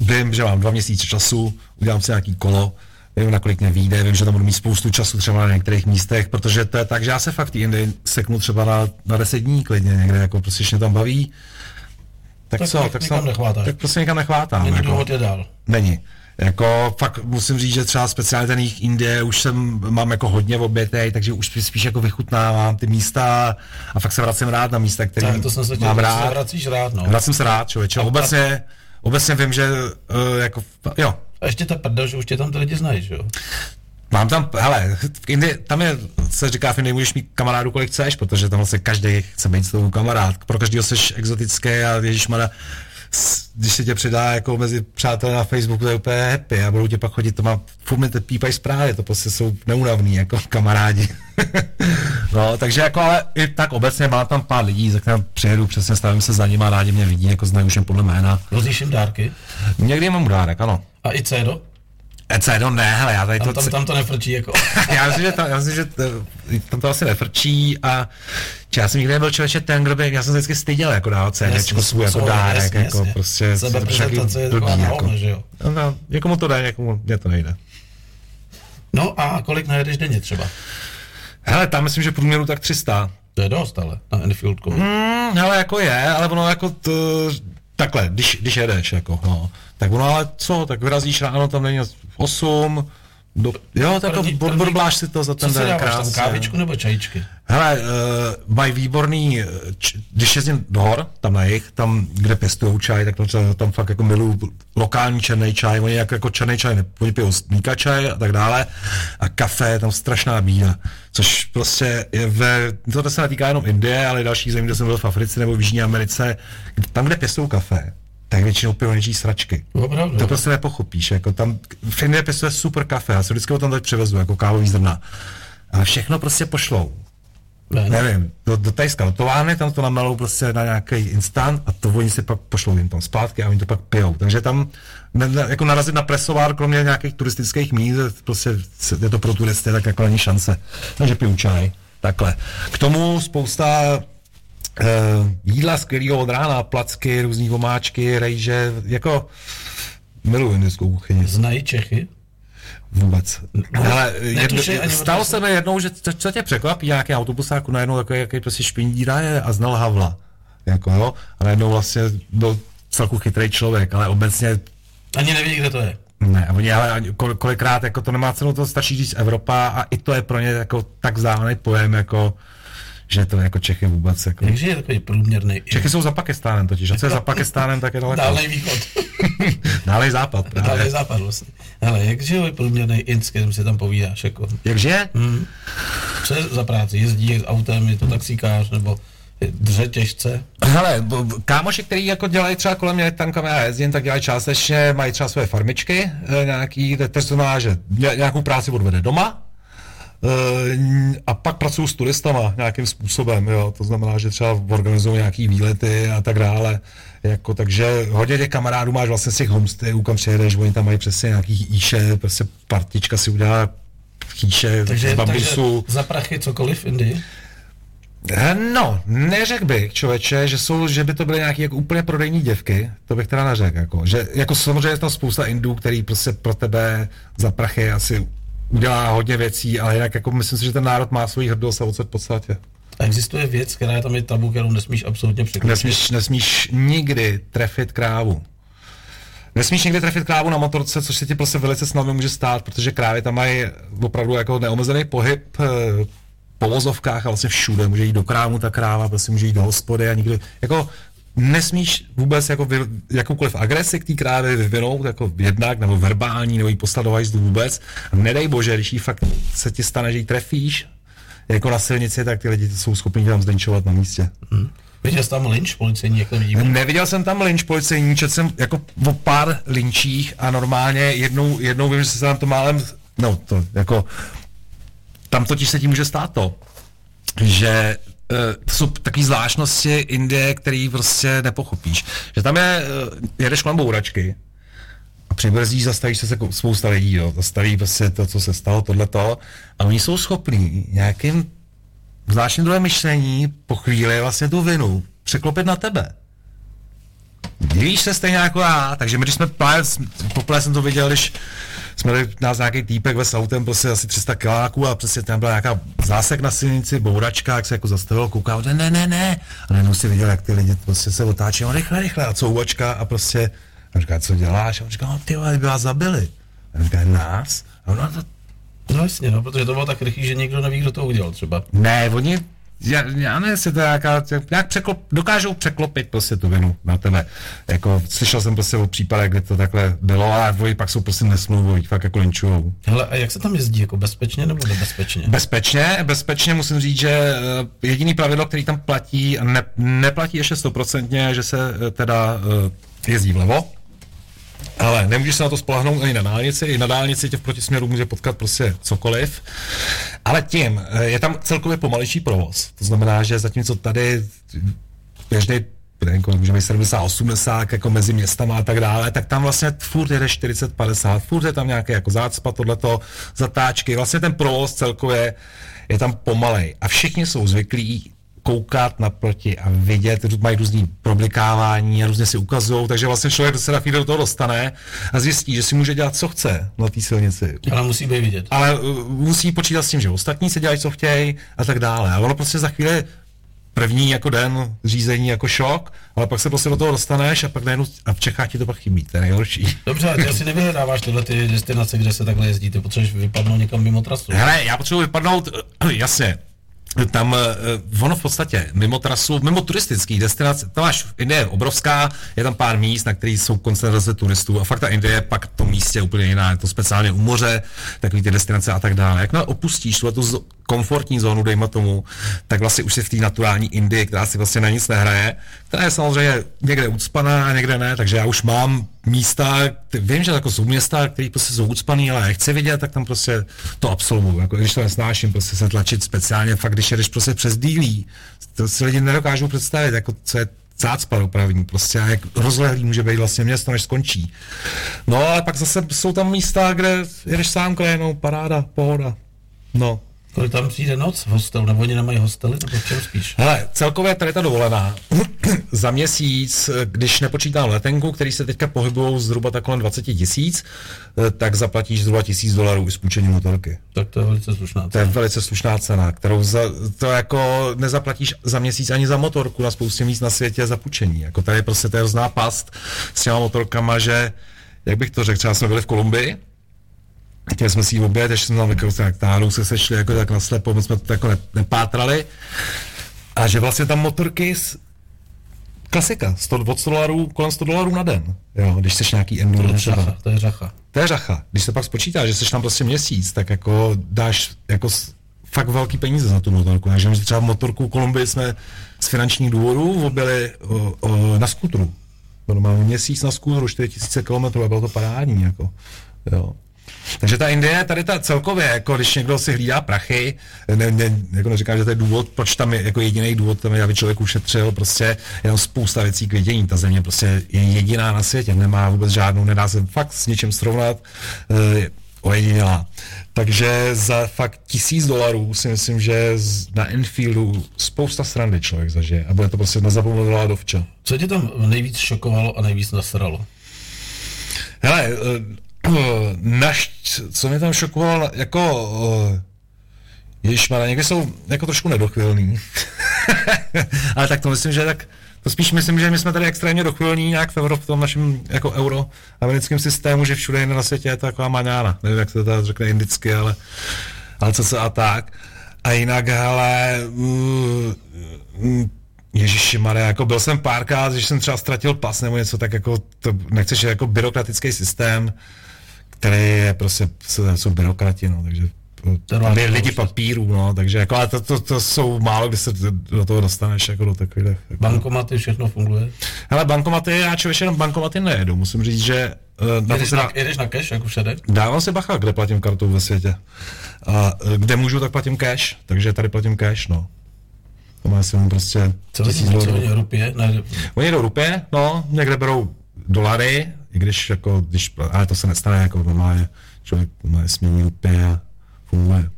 vím, že mám dva měsíce času, udělám si nějaký kolo, vím, nakolik mě vyjde, vím, že tam budu mít spoustu času třeba na některých místech, protože to je tak, že já se fakt jindy seknu třeba na, na 10 dní klidně někde, jako prostě mě tam baví. Tak, Tak co, tak jsem, nechvátáš. tak prostě někam nechvátám. Není jako. důvod je dál. Není. Jako fakt musím říct, že třeba speciálně ten jejich Indie už jsem, mám jako hodně obětej, takže už spíš, spíš jako vychutnávám ty místa a fakt se vracím rád na místa, které se mám že se rád. vracíš rád, no. Vracím se rád, člověče. A- Obecně, obecně vím, že uh, jako, jo, A ještě ta prdel, že už tě tam ty lidi znají, že jo? Mám tam, hele, v Indii, tam je, se říká, v Indii můžeš mít kamarádu, kolik chceš, protože tam vlastně každý chce být s kamarád. Pro každého jsi exotický a ježišmana, s- když se tě přidá jako mezi přátelé na Facebooku, to je úplně happy a budou tě pak chodit, to má, furt mi pípají zprávy, to prostě jsou neunavní jako <laughs> kamarádi. <laughs> no, takže jako ale i tak obecně mám tam pár lidí, za kterým přijedu, přesně stavím se za nimi a rádi mě vidí, jako znají už jen podle jména. Rozíš jim dárky. Někdy mám dárek, ano. A i Cedo? EC, no ne, hele, já tady Tam, to... tam, tam to nefrčí jako. <laughs> já myslím, že, to, já myslím, že to, tam to asi nefrčí a já jsem nikdy nebyl člověče ten, kdo by, já jsem se vždycky styděl jako dát CDčko svůj jako dárek, jasně, jako jasně. prostě Sebeprezentace je taková jako. že jo. No, no, někomu to jde, někomu mě to nejde. No a kolik najedeš denně třeba? Hele, tam myslím, že průměru tak 300. To je dost ale, na Enfield. Hmm, hele, jako je, ale ono jako to, takhle, když, když jedeš, jako, no, tak ono ale co, tak vyrazíš ráno, tam není 8, do, jo, tak První- si to za ten den krásně. kávičku nebo čajíčky? Hele, uh, mají výborný, eh, č, když jezdím do hor, tam na jich, tam, kde pěstují čaj, tak tam, tam fakt jako miluju lokální černý čaj, oni jako, jako černý čaj, ne, oni pijou čaj a tak dále, a kafe, je tam strašná bída, což prostě je ve, to se netýká jenom Indie, ale i dalších zemí, kde jsem byl v Africe nebo v Jižní Americe, tam, kde pěstují kafe, tak většinou pijou něčí sračky. Opravdu. To prostě nepochopíš, jako tam v Indii pěstuje super kafe, já se vždycky o tam teď přivezu, jako kávový zrna. Ale všechno prostě pošlou. Ne, ne. Nevím, do, do Tajska, do továrny, tam to namelou prostě na nějaký instant a to oni si pak pošlou jim tam zpátky a oni to pak pijou. Takže tam ne, ne, jako narazit na presovár, kromě nějakých turistických míst, prostě je to pro turisty, tak jako není šance. Takže piju čaj, takhle. K tomu spousta jídla skvělého od rána, placky, různý omáčky, rejže, jako miluji indickou kuchyni. Znají Čechy? Vůbec. Ale jedno, stalo se mi jednou, že co, co tě překvapí, nějaký autobusáku najednou takový, jaký prostě špindíra je a znal Havla. Jako jo, a najednou vlastně byl celku chytrý člověk, ale obecně Ani neví, kde to je. ne, a oni ale kolikrát jako to nemá cenu, to stačí říct Evropa a i to je pro ně jako tak vzdálený pojem, jako že to jako Čechy vůbec jako. Takže je takový průměrný. Čechy jsou za Pakistánem totiž, a co je za Pakistánem, tak je daleko. Dálej východ. <laughs> Dálej západ právě. Dálej západ vlastně. Hele, jak žije průměrný Ind, s kterým si tam povídáš? Jako, Jakže? co je za práci? Jezdí s autem, je to taxíkář, nebo dře těžce? Hele, kámoši, který jako dělají třeba kolem mě tam, kam já jezdím, tak dělají částečně, mají třeba své farmičky, eh, nějaký, to to znamená, že ně- nějakou práci odvede doma, a pak pracuju s turistama nějakým způsobem, jo, to znamená, že třeba organizují nějaký výlety a tak dále, jako, takže hodně těch kamarádů máš vlastně z těch homestayů, kam přijedeš, oni tam mají přesně nějaký jíše, prostě partička si udělá chýše Takže, z bambusu. takže za prachy cokoliv v Indii? Eh, No, neřekl bych, člověče, že, jsou, že by to byly nějaké jako úplně prodejní děvky, to bych teda neřekl. Jako, že, jako samozřejmě je tam spousta indů, který prostě pro tebe za prachy asi udělá hodně věcí, ale jinak jako myslím si, že ten národ má svoji hrdost a v podstatě. A existuje věc, která je tam je tabu, kterou nesmíš absolutně překročit. Nesmíš, nesmíš nikdy trefit krávu. Nesmíš nikdy trefit krávu na motorce, což se ti prostě velice snadno může stát, protože krávy tam mají opravdu jako neomezený pohyb eh, po vozovkách a vlastně všude. Může jít do krámu ta kráva, prostě může jít do hospody a nikdy, jako nesmíš vůbec jako vy, jakoukoliv agresi k té krávě vyvinout, jako jednak, nebo verbální, nebo jí poslat do hajzlu vůbec. A nedej bože, když jí fakt se ti stane, že jí trefíš, jako na silnici, tak ty lidi jsou schopni tam zdenčovat na místě. Viděl jsi tam lynč policejní, jak to vidíme? Neviděl jsem tam lynč policejní, četl jsem jako o pár lynčích a normálně jednou, jednou vím, že se tam to málem, no to jako, tam totiž se ti může stát to, že to jsou takové zvláštnosti Indie, který prostě nepochopíš. Že tam je, uh, jedeš kolem bouračky a přibrzdíš, zastavíš se jako spousta lidí, jo, zastaví prostě to, co se stalo, tohleto a oni jsou schopní nějakým zvláštním druhém myšlení po chvíli vlastně tu vinu překlopit na tebe. Divíš se stejně jako já, takže my když jsme právě, poprvé jsem to viděl, když jsme měli nás nějaký týpek ve autem, prostě asi 300 kiláků a přesně tam byla nějaká zásek na silnici, bouračka, jak se jako zastavil, koukal, ne, ne, ne, ne. A najednou si viděl, jak ty lidi prostě se otáčí, on rychle, rychle a couvačka a prostě, a říká, co děláš? A on říká, no ty vole, by vás zabili. A on říká, nás? A on, no, to, No jasně, no, protože to bylo tak rychlý, že nikdo neví, kdo to udělal třeba. Ne, oni, já, já nevím, jestli to nějaká, nějak překlop, dokážou překlopit prostě tu vinu na tebe. Jako, slyšel jsem prostě o případech, kde to takhle bylo, ale oni pak jsou prostě nesmluvoví, fakt jako linčujou. Hele, a jak se tam jezdí, jako bezpečně nebo nebezpečně? Bezpečně, bezpečně musím říct, že eh, jediný pravidlo, který tam platí, a ne, neplatí ještě stoprocentně, že se eh, teda eh, jezdí vlevo, ale nemůžeš se na to spolehnout ani na dálnici, i na dálnici tě v protisměru může potkat prostě cokoliv. Ale tím, eh, je tam celkově pomalejší provoz. To znamená, že zatímco tady běžný jako, může být 70, 80, jako mezi městama a tak dále, tak tam vlastně furt jede 40, 50, furt je tam nějaké jako zácpa, tohleto, zatáčky, vlastně ten provoz celkově je tam pomalej a všichni jsou zvyklí koukat naproti a vidět, mají různý problikávání a různě si ukazují, takže vlastně člověk se na do toho dostane a zjistí, že si může dělat, co chce na té silnici. Ale musí být vidět. Ale uh, musí počítat s tím, že ostatní se dělají, co chtějí a tak dále. A ono prostě za chvíli první jako den řízení jako šok, ale pak se prostě do toho dostaneš a pak najednou a v Čechách ti to pak chybí, to je nejhorší. Dobře, ale ty asi nevyhledáváš tyhle ty destinace, kde se takhle jezdí, ty potřebuješ vypadnout někam mimo trasu. Hele, já potřebuji vypadnout, jasně, tam uh, ono v podstatě mimo trasu, mimo turistický destinace, to máš, Indie je obrovská, je tam pár míst, na kterých jsou koncentrace turistů a fakt ta Indie je pak to místě úplně jiná, je to speciálně u moře, takový ty destinace a tak dále. Jak opustíš tu komfortní zónu, dejme tomu, tak vlastně už si v té naturální Indii, která si vlastně na nic nehraje, která je samozřejmě někde ucpaná a někde ne, takže já už mám místa, vím, že jako jsou města, které prostě jsou ucpaný, ale já chci vidět, tak tam prostě to absolvuju. Jako, když to nesnáším, prostě se tlačit speciálně, fakt když jedeš prostě přes dílí, to si lidi nedokážou představit, jako co je zácpa dopravní, prostě a jak rozlehlý může být vlastně město, než skončí. No ale pak zase jsou tam místa, kde jedeš sám krajinou, paráda, pohoda. No, Kolik tam přijde noc v hostelu, nebo oni nemají hostely, nebo v čem spíš? Hele, celkově tady ta dovolená <clears throat> za měsíc, když nepočítám letenku, který se teďka pohybují zhruba tak kolem 20 tisíc, eh, tak zaplatíš zhruba tisíc dolarů i s půjčením motorky. Tak to je velice slušná cena. To je velice slušná cena, kterou za, to jako nezaplatíš za měsíc ani za motorku na spoustě míst na světě za půjčení. Jako tady prostě to je hrozná past s těma motorkama, že jak bych to řekl, třeba jsme byli v Kolumbii, chtěli jsme si ji obět, ještě jsme tam jako, tak náhodou se sešli jako tak naslepo, my jsme to jako nepátrali. A že vlastně tam motorky s, klasika, 100, od 100 dolarů, kolem 100 dolarů na den, jo, když jsi nějaký enduro To je třeba. řacha, to je řacha. To je řacha. Když se pak spočítá, že jsi tam prostě měsíc, tak jako dáš jako fakt velký peníze za tu motorku. Takže my třeba motorku Kolumbii jsme z finančních důvodů objeli o, o, na skutru. Normálně měsíc na skutru, 4000 km a bylo to parádní. Jako. Jo. Takže ta Indie, tady ta celkově, jako když někdo si hlídá prachy, ne, ne, jako neříkám, že to je důvod, proč tam je jako jediný důvod, tam je, aby člověk ušetřil, prostě je tam spousta věcí k vidění. Ta země prostě je jediná na světě, nemá vůbec žádnou, nedá se fakt s něčím srovnat, je ojedinělá. Takže za fakt tisíc dolarů si myslím, že na Enfieldu spousta srandy člověk zažije a bude to prostě nezapomenutelná dovča. Co tě tam nejvíc šokovalo a nejvíc nasralo? Hele, eh, naš, co mě tam šokovalo, jako, uh, ježišmarja, někdy jsou jako trošku nedochvilný. <laughs> Ale tak to myslím, že tak, to spíš myslím, že my jsme tady extrémně dochvilní nějak v, Euro, v tom našem jako euroamerickém systému, že všude jinde na světě je to taková maňána. Nevím, jak se to teda řekne indicky, ale, ale co se a tak. A jinak, hele, uh, mm, Ježíši Maria, jako byl jsem párkrát, když jsem třeba ztratil pas nebo něco, tak jako to nechceš jako byrokratický systém, který je prostě, jsou, byrokrati, no, takže To tady lidi papírů, no, takže jako, ale to, to, to, jsou málo, kdy se do toho dostaneš, jako do takových. Jako. Bankomaty, všechno funguje? Hele, bankomaty, já člověk jenom bankomaty nejedu, musím říct, že uh, na to Jedeš na, jedeš na cash, jako všade? dávám si bacha, kde platím kartou ve světě. A eh, kde můžu, tak platím cash, takže tady platím cash, no. To má si prostě Co tisíc co oni rupě? Ne, Oni jdou rupě, no, někde berou dolary, i když jako, když, ale to se nestane, jako normálně člověk normálně smění rupě a funguje.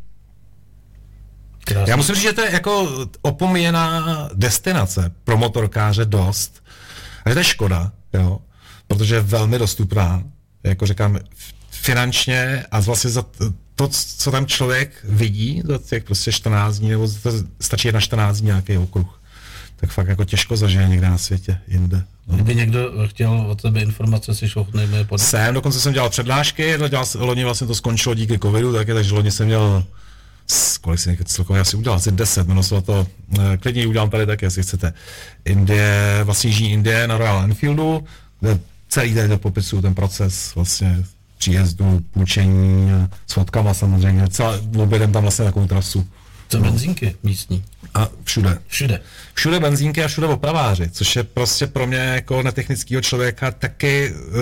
krásný. Já musím říct, že to je jako opomíjená destinace pro motorkáře dost. A že to je škoda, jo, protože je velmi dostupná, jako říkám, finančně a vlastně za to, co tam člověk vidí za těch prostě 14 dní, nebo to stačí na 14 dní nějaký okruh. Tak fakt jako těžko zažije někde na světě, jinde. No. Kdyby někdo chtěl od tebe informace, si ochotný mi podat. Jsem, dokonce jsem dělal přednášky, dělal, loni vlastně to skončilo díky covidu, taky, takže loni jsem měl kolik jsem celkově asi udělal, asi 10, jmenovalo se to, eh, klidně ji udělám tady taky, jestli chcete. Indie, vlastně Jižní Indie na Royal Enfieldu, kde celý tady popisuju ten proces vlastně příjezdu, půjčení, s fotkama samozřejmě, celá, objedem tam vlastně takovou trasu. Co benzínky místní? A všude. Všude. Všude benzínky a všude opraváři, což je prostě pro mě jako netechnického člověka taky uh,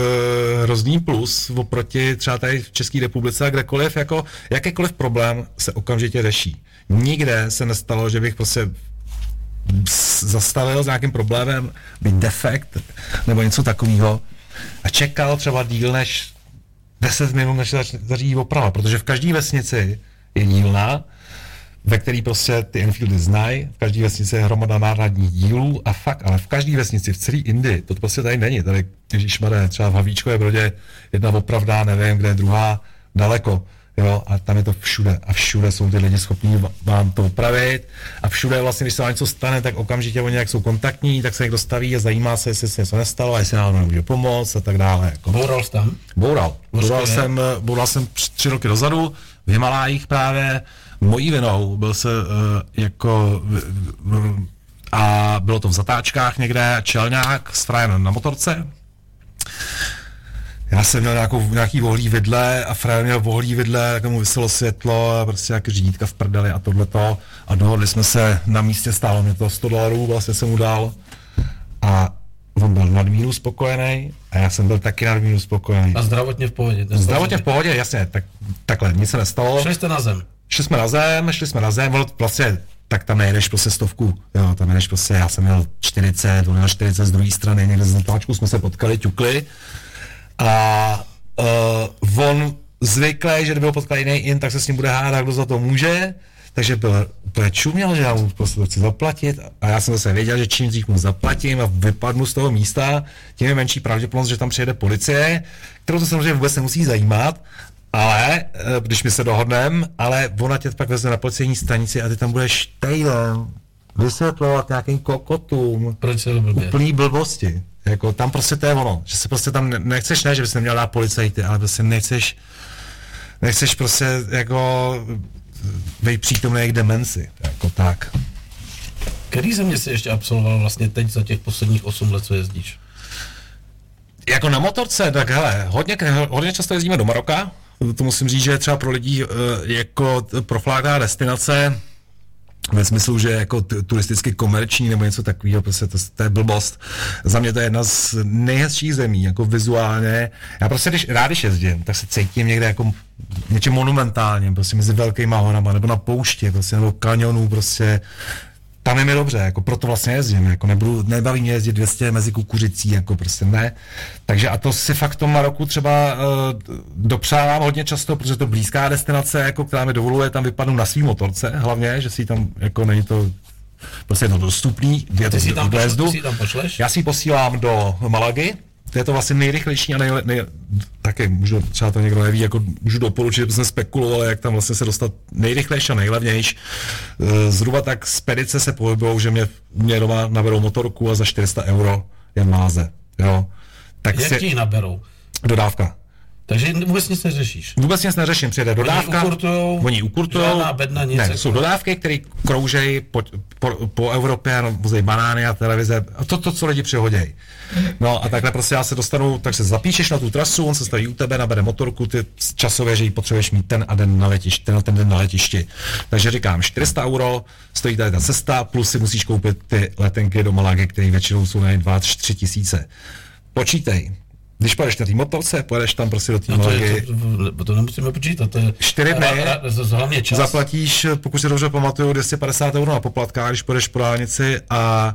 hrozný plus oproti třeba tady v České republice a kdekoliv, jako jakýkoliv problém se okamžitě řeší. Nikde se nestalo, že bych prostě zastavil s nějakým problémem, být defekt nebo něco takového a čekal třeba díl než 10 minut, než se zařídí oprava, protože v každé vesnici je dílna, ve který prostě ty Enfieldy znají, v každé vesnici je hromada náhradních dílů a fakt, ale v každé vesnici, v celé Indii, to prostě tady není. Tady, když třeba v Havíčkové Brodě jedna opravdá, nevím, kde je druhá daleko. Jo, a tam je to všude. A všude jsou ty lidi schopní vám to opravit. A všude vlastně, když se vám něco stane, tak okamžitě oni jak jsou kontaktní, tak se někdo staví a zajímá se, jestli se něco nestalo, a jestli nám může pomoct a tak dále. Jako. Boural jsi tam? Boural. Boural skvělé. jsem, eh, boural jsem tři tři roky dozadu v Himalájích právě. Mojí vinou byl se uh, jako a bylo to v zatáčkách někde, čelňák s frajem na motorce. Já jsem měl nějakou, nějaký vohlí vidle a frajer měl vohlí vidle, tak mu vyselo světlo a prostě jak řídítka v prdeli a tohleto. A dohodli jsme se, na místě stálo mě to 100 dolarů, vlastně jsem mu dal. A on byl nadmíru spokojený a já jsem byl taky nadmíru spokojený. A zdravotně v pohodě. Zdravotně v pohodě, jasně, tak, takhle, nic se nestalo. Šli jste na zem. Šli jsme na zem, šli jsme na zem, vlastně, tak tam nejedeš prostě stovku, jo, tam jedeš prostě, já jsem měl 40, on měl 40 z druhé strany, někde z natáčku jsme se potkali, ťukli. A uh, on zvyklý, že kdyby ho potkal jiný in, tak se s ním bude hádat, kdo za to může, takže byl úplně čuměl, že já mu prostě to chci zaplatit. A já jsem zase věděl, že čím dřív mu zaplatím a vypadnu z toho místa, tím je menší pravděpodobnost, že tam přijede policie, kterou to samozřejmě vůbec nemusí zajímat, ale, eh, když my se dohodneme, ale ona tě pak vezme na policejní stanici a ty tam budeš týden vysvětlovat nějakým kokotům Proč se to blbě? úplný blbosti. Jako tam prostě to je ono, že se prostě tam ne- nechceš, ne, že bys neměl dát policajty, ale prostě nechceš, nechceš prostě jako být přítomný k demenci, jako tak. Který země jsi ještě absolvoval vlastně teď za těch posledních 8 let, co jezdíš? Jako na motorce, tak hele, hodně, hodně často jezdíme do Maroka, to musím říct, že je třeba pro lidi eh, jako proflákná destinace, ve smyslu, že jako turisticky komerční nebo něco takového, prostě to, to je blbost. Za mě to je jedna z nejhezčích zemí, jako vizuálně. Já prostě, když rád když jezdím, tak se cítím někde jako něčem monumentálním, prostě mezi velkýma horama, nebo na pouště, prostě, nebo kanionů, prostě tam je mi dobře, jako proto vlastně jezdím, jako nebudu, nebaví mě jezdit 200 mezi kukuřicí, jako prostě ne. Takže a to si fakt v tom Maroku třeba uh, dopřávám hodně často, protože to blízká destinace, jako která mi dovoluje tam vypadnout na svý motorce, hlavně, že si tam, jako není to prostě je to dostupný, je to si tam, v pošle, si tam pošleš? Já si posílám do Malagy, to je to vlastně nejrychlejší a nejle, nej, taky můžu, třeba to někdo neví, jako můžu doporučit, protože jsme spekulovali, jak tam vlastně se dostat nejrychlejší a nejlevnější. Eh, Zhruba tak spedice se pohybují, že mě, mě doma naberou motorku a za 400 euro je máze, jo. Tak Jak si, ti ji naberou? dodávka. Takže vůbec nic neřešíš. Vůbec nic neřeším, přijede dodávka. ukurtujou, oni ukurtujou. žádná bedna, nic Ne, jako. jsou dodávky, které kroužejí po, po, po Evropě, no, banány a televize, a to, to, co lidi přihodějí. No a takhle prostě já se dostanu, tak se zapíšeš na tu trasu, on se staví u tebe, nabere motorku, ty časově, že ji potřebuješ mít ten a den na letišti, ten a ten den na letišti. Takže říkám, 400 euro stojí tady ta cesta, plus si musíš koupit ty letenky do Malagy, které většinou jsou na 2-3 tisíce. Počítej, když pojedeš na té motorce, pojedeš tam prostě do té No to, je, to, to nemusíme počítat. To je, Čtyři dny. Hlavně čas. Zaplatíš, pokud si dobře pamatuju, 250 euro na poplatkách, když půjdeš po dálnici a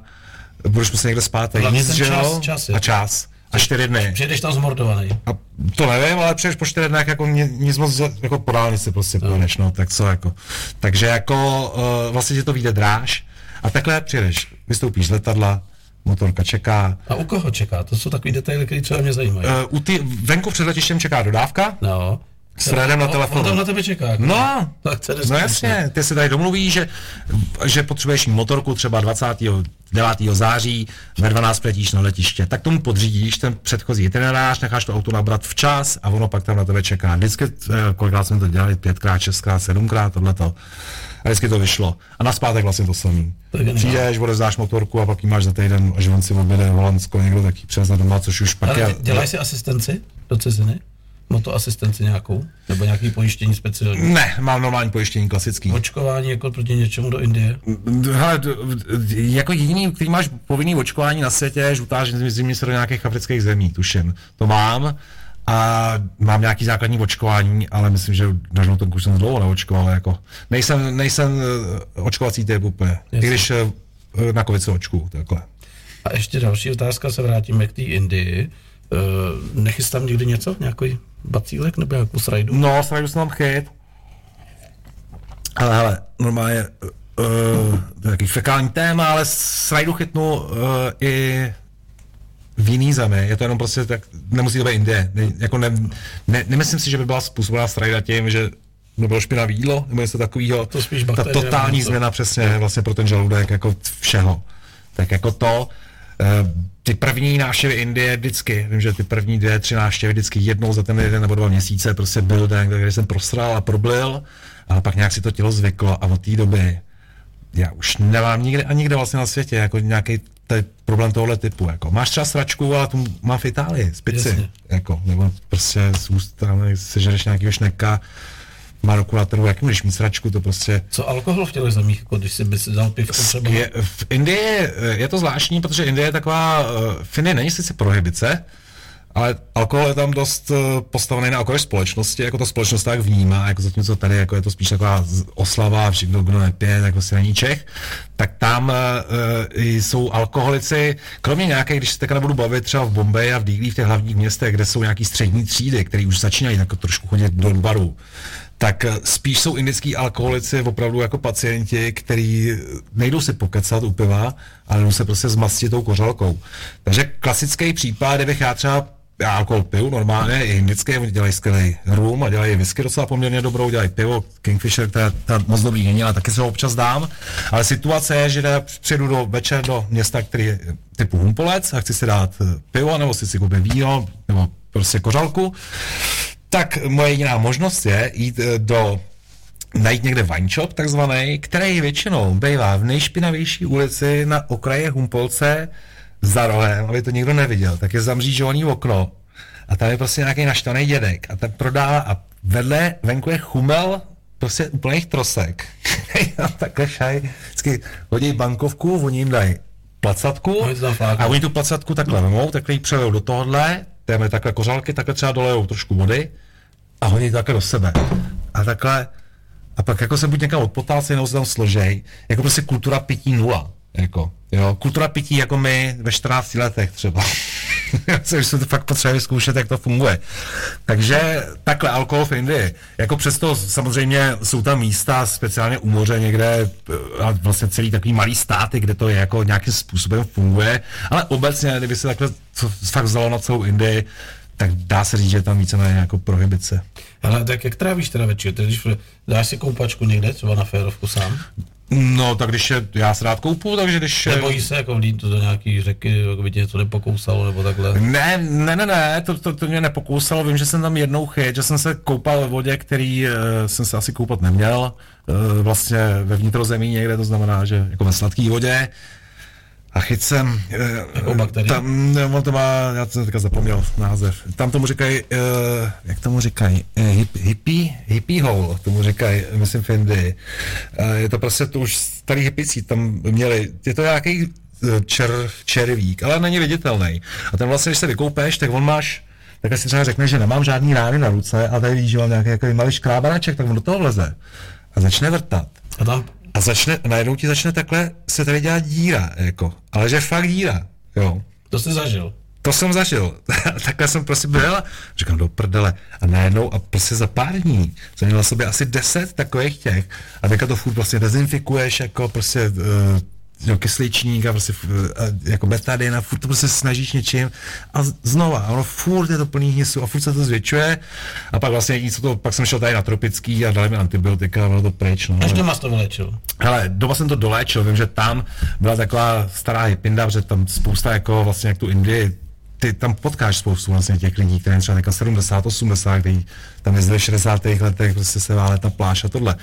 budeš muset někde spát a Hlavně ten že čas- čas je. a čas. A čtyři dny. Přijedeš tam zmordovaný. A to nevím, ale přijdeš po čtyři dnech jako ni- nic moc, jako po dálnici prostě pojedeš, no, tak co jako. Takže jako uh, vlastně ti to vyjde dráž a takhle přijedeš, vystoupíš z letadla, motorka čeká, A u koho čeká? To jsou takový detaily, které třeba mě zajímají. uh, u ty, venku před letištěm čeká dodávka, No. s Fredem na On- telefonu. On tam na tebe čeká. jako. No, tak to je no jasně, ty se tady domluví, že, že potřebuješ motorku třeba 29. září, ve 12 letíš na letiště, tak tomu podřídíš ten předchozí itinerář, necháš to auto nabrat včas a ono pak tam na tebe čeká. Vždycky, eh, kolikrát jsme to dělali, pětkrát, šestkrát, sedmkrát, tohleto. A vždycky to vyšlo. A na zpátek vlastně to samý. To. Přijdeš, odezdáš motorku a pak ji máš za týden, až on si objede Holandsko, někdo taky přiveze domů, což už pak Ale je... dě- dělají si asistenci do ciziny? Motoasistenci nějakou? Nebo nějaký pojištění speciální? Ne, mám normální pojištění klasický. Očkování jako proti něčemu do Indie? Hele, jako jediný, který máš povinný očkování na světě, žlutá zimě se do nějakých afrických zemí, tuším. To mám a mám nějaký základní očkování, ale myslím, že na už jsem dlouho neočkoval, jako nejsem, nejsem eh, očkovací typ úplně. I když eh, na covid se očku, takhle. A ještě další otázka, se vrátíme k té Indii. Uh, nechystám někdy něco? Nějaký bacílek nebo nějakou srajdu? No, srajdu jsem tam chyt. Ale hele, normálně, uh, to je takový fekální téma, ale srajdu chytnu uh, i v jiný zemi, je to jenom prostě tak, nemusí to být Indie, ne, jako ne, ne, nemyslím si, že by byla způsobená strajda tím, že nebylo špinavé jídlo, nebo něco takového. To spíš Ta totální to. změna přesně vlastně pro ten žaludek, jako všeho. Tak jako to, eh, ty první návštěvy Indie vždycky, vím, že ty první dvě, tři návštěvy vždycky jednou za ten jeden nebo dva měsíce prostě byl den, kde jsem prosral a problil, ale pak nějak si to tělo zvyklo a od té doby já už nemám nikde a nikde vlastně na světě jako nějaký problém tohohle typu. Jako. Máš třeba sračku, ale tu mám v Itálii, z pici. Jasně. Jako, nebo prostě z úst, tam sežereš nějakého šneka, má ruku na trhu, jak můžeš mít sračku, to prostě Co alkohol v těch zemích, jako když si by si dal pivko třeba? je, v Indii eh, je to zvláštní, protože Indie je taková, uh, v Indii není sice prohibice, ale alkohol je tam dost uh, postavený na okolo společnosti, jako ta společnost tak vnímá, jako zatímco tady jako je to spíš taková oslava, všechno, kdo nepije, tak prostě není Čech, tak tam uh, jsou alkoholici, kromě nějaké, když se teďka nebudu bavit třeba v Bombeji a v Dílí, v těch hlavních městech, kde jsou nějaký střední třídy, které už začínají jako trošku chodit do baru, tak eh, spíš jsou indický alkoholici opravdu jako pacienti, kteří nejdou si pokecat u piva, ale jdou se prostě zmastit tou kořalkou. Takže klasický případ, kdybych já třeba já alkohol piju normálně, i indické, oni dělají skvělý rum a dělají whisky docela poměrně dobrou, dělají pivo, Kingfisher, která ta moc dobrý není, ale taky se ho občas dám. Ale situace je, že přijdu do večer do města, který je typu Humpolec a chci si dát eh, pivo, nebo si si koupit víno, nebo prostě kořalku, tak moje jediná možnost je jít eh, do najít někde wine shop takzvaný, který většinou bývá v nejšpinavější ulici na okraji Humpolce za rohem, aby to nikdo neviděl, tak je zamřížovaný okno a tam je prostě nějaký naštvaný dědek a ten prodává a vedle venku je chumel prostě úplných trosek. <laughs> a takhle šaj, vždycky hodí bankovku, oni jim dají placatku A oni fláknou. a oni tu placatku takhle vemou, takhle ji přelejou do tohohle, téme takhle kořálky, takhle třeba dolejou trošku vody a hodí takhle do sebe. A takhle, a pak jako se buď někam odpotálce, nebo se tam složej, jako prostě kultura pití nula. Jako, jo, kultura pití jako my ve 14 letech třeba. <laughs> Což se to fakt potřebuje zkoušet, jak to funguje. Takže takhle alkohol v Indii. Jako přesto samozřejmě jsou tam místa, speciálně u moře někde, a vlastně celý takový malý státy, kde to je jako nějakým způsobem funguje, ale obecně, kdyby se takhle fakt vzalo na celou Indii, tak dá se říct, že je tam víceméně jako prohibice. Ale tak jak trávíš teda večer? Když dáš si koupačku někde, třeba na férovku sám? No, tak když je, já se rád koupu, takže když... Nebojí se jako vlít do nějaký řeky, jako by tě něco nepokousalo, nebo takhle? Ne, ne, ne, ne, to, to, to mě nepokousalo, vím, že jsem tam jednou chyt, že jsem se koupal ve vodě, který uh, jsem se asi koupat neměl, uh, vlastně ve vnitrozemí někde, to znamená, že jako ve sladké vodě. A chyt jsem, Jako tam, on to má, já jsem teďka zapomněl název, tam tomu říkají, uh, jak tomu říkají, uh, hip, hippie, hippie hole, tomu říkají, myslím v Indii. Uh, je to prostě, to už starý hippicí tam měli, je to nějaký eh, čer, červík, ale není viditelný. A ten vlastně, když se vykoupeš, tak on máš, tak si třeba řekne, že nemám žádný rány na ruce a tady víš, že mám nějaký jako malý škrábanáček, tak on do toho vleze a začne vrtat. A tam A začne, najednou ti začne takhle se tady dělat díra, jako, ale že fakt díra, jo. to jsi zažil. To jsem zažil. <laughs> Takhle jsem prostě byl. Říkám, do prdele. A najednou, a prostě za pár dní jsem měl na sobě asi deset takových těch. A teďka to furt prostě dezinfikuješ, jako prostě uh, jo, kysličník a prostě uh, jako betadin a furt to prostě snažíš něčím a znova, a ono furt je to plný hnisu a furt se to zvětšuje a pak vlastně něco to, pak jsem šel tady na tropický a dali mi antibiotika a bylo to pryč. No, Až doma jsi to vylečil. Hele, doma jsem to doléčil, vím, že tam byla taková stará hypinda, že tam spousta jako vlastně jak tu Indii, ty tam potkáš spoustu vlastně těch lidí, kteří třeba teďka 70, 80, kteří tam jezdili v 60. letech, prostě se válet na pláž a tohle.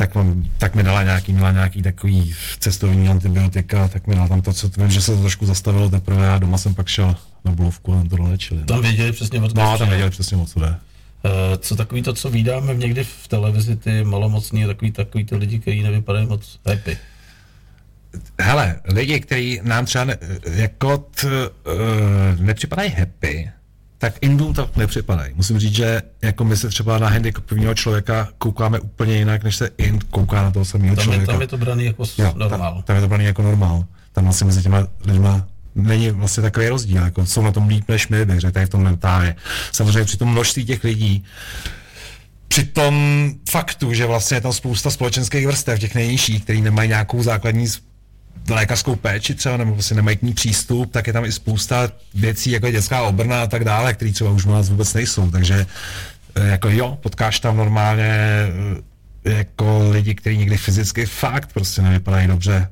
Tak, tak mi dala nějaký, měla nějaký takový cestovní antibiotika, tak mi dala tam to, co vím, že se to trošku zastavilo teprve a doma jsem pak šel na bulovku a tam to doléčili. Tam věděli přesně, od No, tam věděli přesně o co jde. Eh, Co takový to, co vydáme někdy v televizi, ty malomocní, takový, takový ty lidi, kteří nevypadají moc happy. Hele, lidi, kteří nám třeba ne, jako t, uh, nepřipadají happy, tak Indům to nepřipadají. Musím říct, že jako my se třeba na handicapovaného člověka koukáme úplně jinak, než se Ind kouká na toho samého Tam je, člověka. tam je to braný jako Jo, normál. Tam, tam je to braný jako normál. Tam vlastně mezi těma lidma není vlastně takový rozdíl, jako jsou na tom líp než my, bych řekl, tady v tom mentálně. Samozřejmě při tom množství těch lidí, při tom faktu, že vlastně je tam spousta společenských vrstev, těch nejnižších, který nemají nějakou základní lékařskou péči třeba, nebo prostě nemají k ní přístup, tak je tam i spousta věcí, jako je dětská obrna a tak dále, které třeba už u nás vůbec nejsou, takže eh, jako jo, potkáš tam normálně eh, jako lidi, kteří někdy fyzicky fakt prostě nevypadají dobře.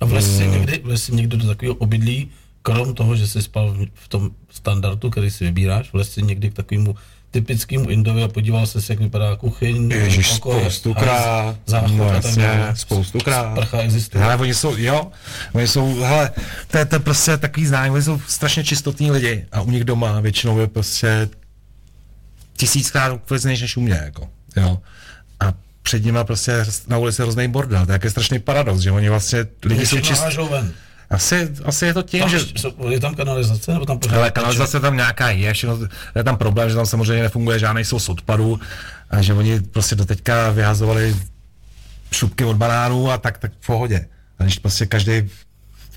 A vlez si Eh. někdy, vlez si někdo do takového obydlí, krom toho, že jsi spal v- v tom standardu, který si vybíráš, vlez si někdy k takovému typickému Indovi a podíval se, jak vypadá kuchyň, Ježíš, pokoje, spoustukrát, hajzl, záchod no jasně, dále. spoustukrát. Sprcha existuje. Hele, oni jsou, jo, oni jsou, hele, to je, to je prostě takový znání, oni jsou strašně čistotní lidi a u nich doma většinou je prostě tisíckrát uklidnější než u mě, jako, jo. A před nima prostě na ulici hrozný bordel, to je strašný paradox, že oni vlastně, lidi jsou Všechno čist, hážou ven. Asi, asi je to tím, Tam, že... je tam kanalizace, nebo tam pořád Ale kanalizace tam nějaká je, všechno, je tam problém, že tam samozřejmě nefunguje žádný sous odpadu a že oni prostě do teďka vyhazovali šupky od banánů a tak, tak v pohodě. A když prostě každý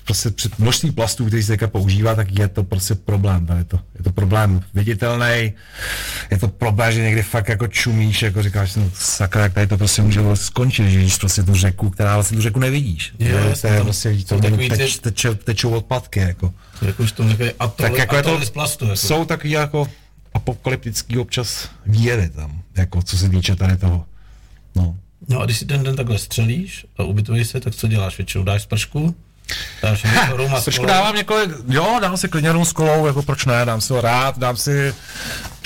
prostě množství plastů, který se teďka používá, tak je to prostě problém. Je to, je to problém viditelný, je to problém, že někdy fakt jako čumíš, jako říkáš, no sakra, jak tady to prostě může skončit, že vidíš prostě tu řeku, která vlastně tu řeku nevidíš. To, je- to je prostě, vidíš, jsou to takový ty- teč, teče, tečou odpadky, jako Jak už to atol, tak jako je to, z plastu. Jako. jsou takový jako apokalyptický občas výjevy tam, jako co se týče tady toho. No. No a když si ten den takhle střelíš a ubytuješ se, tak co děláš většinou? Dáš spršku? Dáš ha, rum a Trošku skolo? dávám několik, jo, dám si klidně rum s kolou, jako proč ne, dám si ho rád, dám si,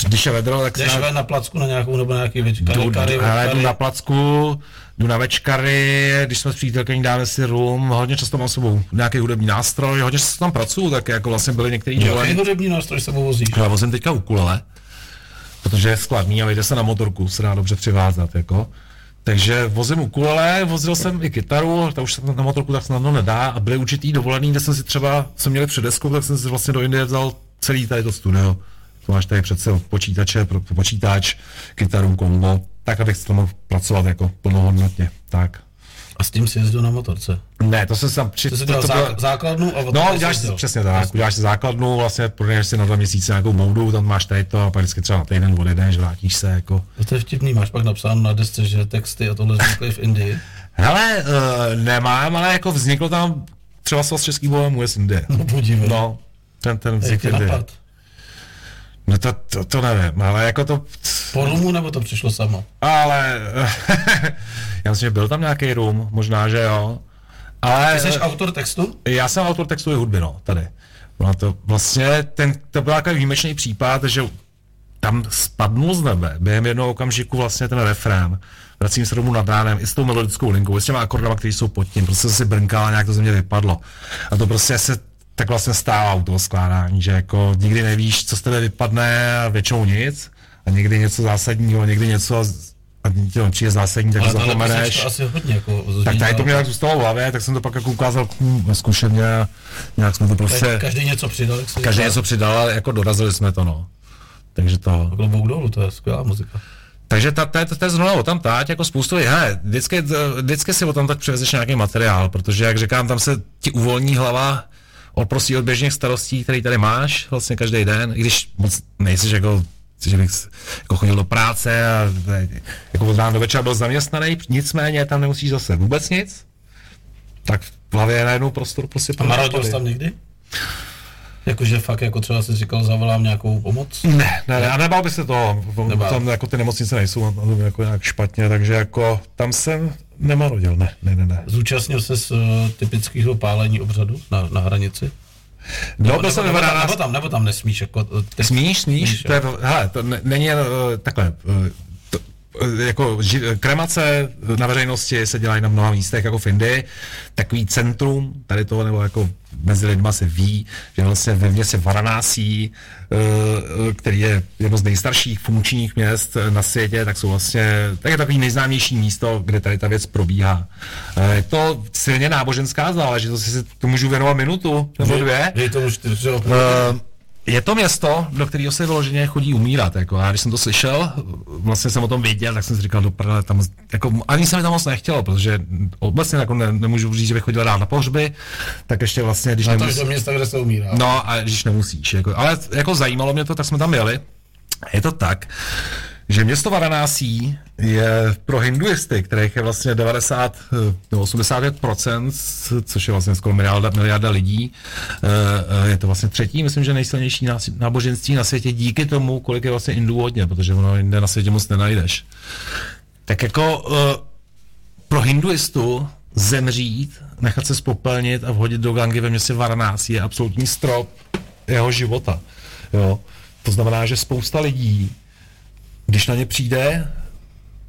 když je vedro, tak si Jdeš na placku na nějakou nebo na nějaký větší kary, jdu, kary, hele, jdu na placku, jdu na večkary, když jsme s přítelkyní dáme si rum, hodně často mám s sebou nějaký hudební nástroj, hodně často tam pracuju, tak jako vlastně byly některý Jaký dovolený. hudební nástroj s sebou vozíš? Já vozím teďka ukulele, protože je skladný a vejde se na motorku, se dá dobře přivázat, jako. Takže vozím ukulele, vozil jsem i kytaru, ta už se na motorku tak snadno nedá a byly určitý dovolený, kde jsem si třeba, jsem měl před deskou, tak jsem si vlastně do Indie vzal celý tady to studio. To máš tady přece počítače, pro, počítač, kytaru, kombo, tak abych tam mohl pracovat jako plnohodnotně, tak. A s tím si jezdil na motorce. Ne, to jsem tam při... To to, dělal to bylo- základnu a No, uděláš si přesně tak, uděláš si základnu, vlastně projdeš si na dva měsíce nějakou moudu, tam máš tady to a pak vždycky třeba na týden odjedeš, vrátíš se jako. No to je vtipný, máš pak napsáno na desce, že texty a tohle vznikly v Indii. Hele, uh, nemám, ale jako vzniklo tam třeba svaz český bohemů je z Indie. No podívej. No, ten, ten vznikl napad? No to, to, to nevím, ale jako to, Po rumu nebo to přišlo samo? ale <laughs> já myslím, že byl tam nějaký rum, možná, že jo. Ale Ty jsi autor textu? já jsem autor textu i hudby, no, tady. No to vlastně, ten, to byl takový výjimečný případ, že tam spadnul z nebe během jednoho okamžiku vlastně ten refrén. Vracím se domů nad ránem i s tou melodickou linkou, i s těma akordama, které jsou pod tím. Prostě jsem si brnkal a nějak to ze mě vypadlo. A to prostě se tak vlastně stává u toho skládání, že jako nikdy nevíš, co z tebe vypadne a většinou nic. A někdy něco zásadního, někdy něco a ti přijde zásadní, tak Ale to zapomeneš. asi hodně jako Tak tady to mě tak zůstalo v hlavě, tak jsem to pak jako ukázal ve zkušebně a nějak jsme to prostě, Každý něco přidal, jak každý něco přidal a jako dorazili jsme to, no. Takže to, Klobouk dolů, to je skvělá muzika. takže ta, ta, ta, ta je zrovna o tam táť, jako spoustu, he, vždycky, vždycky si o tam tak přivezeš nějaký materiál, protože jak říkám, tam se ti uvolní hlava oprostí od běžných starostí, který tady máš vlastně každý den, i když moc nejsi jako že bych jako chodil do práce a jako od rána do večera byl zaměstnaný, nicméně tam nemusíš zase vůbec nic, tak v hlavě je najednou prostor prostě A pro narodil nápady. jsi tam někdy? Jakože fakt, jako třeba jsi říkal, zavolám nějakou pomoc? Ne, ne, ne, a nebál by se toho, Nebál. tam jako ty nemocnice nejsou jako nějak špatně, takže jako tam jsem nemarodil, ne, ne, ne, ne. Zúčastnil se z uh, typického pálení obřadu na, na hranici? No, byl nebo, jsem nebo, ve tam, nebo, tam, nebo tam nesmíš, jako... uh, Ty, Smíš, smíš, Smíš, to je, hele, to ne, není jen, eh, takhle, eh, to, eh, jako ži, kremace na veřejnosti se dělají na mnoha místech, jako v Indii, takový centrum tady toho, nebo jako mezi lidma se ví, že vlastně ve městě Varanasi, eh, eh, který je jedno z nejstarších funkčních měst eh, na světě, tak jsou vlastně, tak je takový nejznámější místo, kde tady ta věc probíhá. Eh, Je to silně náboženská záležitost, jestli to můžu věnovat minutu nebo dvě. Dej tomu čtyři, Uh, je to město, do kterého se vyloženě chodí umírat. Jako. A když jsem to slyšel, vlastně jsem o tom věděl, tak jsem si říkal, do prdele, tam, jako, ani se mi tam moc nechtělo, protože obecně jako ne, nemůžu říct, že bych chodil rád na pohřby, tak ještě vlastně, když A to nemusí, je do města, kde se umírá. No, a když nemusíš. Jako, ale jako zajímalo mě to, tak jsme tam jeli. Je to tak, že město Varanásí je pro hinduisty, kterých je vlastně 90 nebo 85%, což je vlastně skoro miliarda, miliarda lidí, eh, eh, je to vlastně třetí, myslím, že nejsilnější náboženství na světě díky tomu, kolik je vlastně Indů hodně, protože ono jinde na světě moc nenajdeš. Tak jako eh, pro hinduistu zemřít, nechat se spopelnit a vhodit do gangy ve městě Varanasi je absolutní strop jeho života. Jo? To znamená, že spousta lidí, když na ně přijde,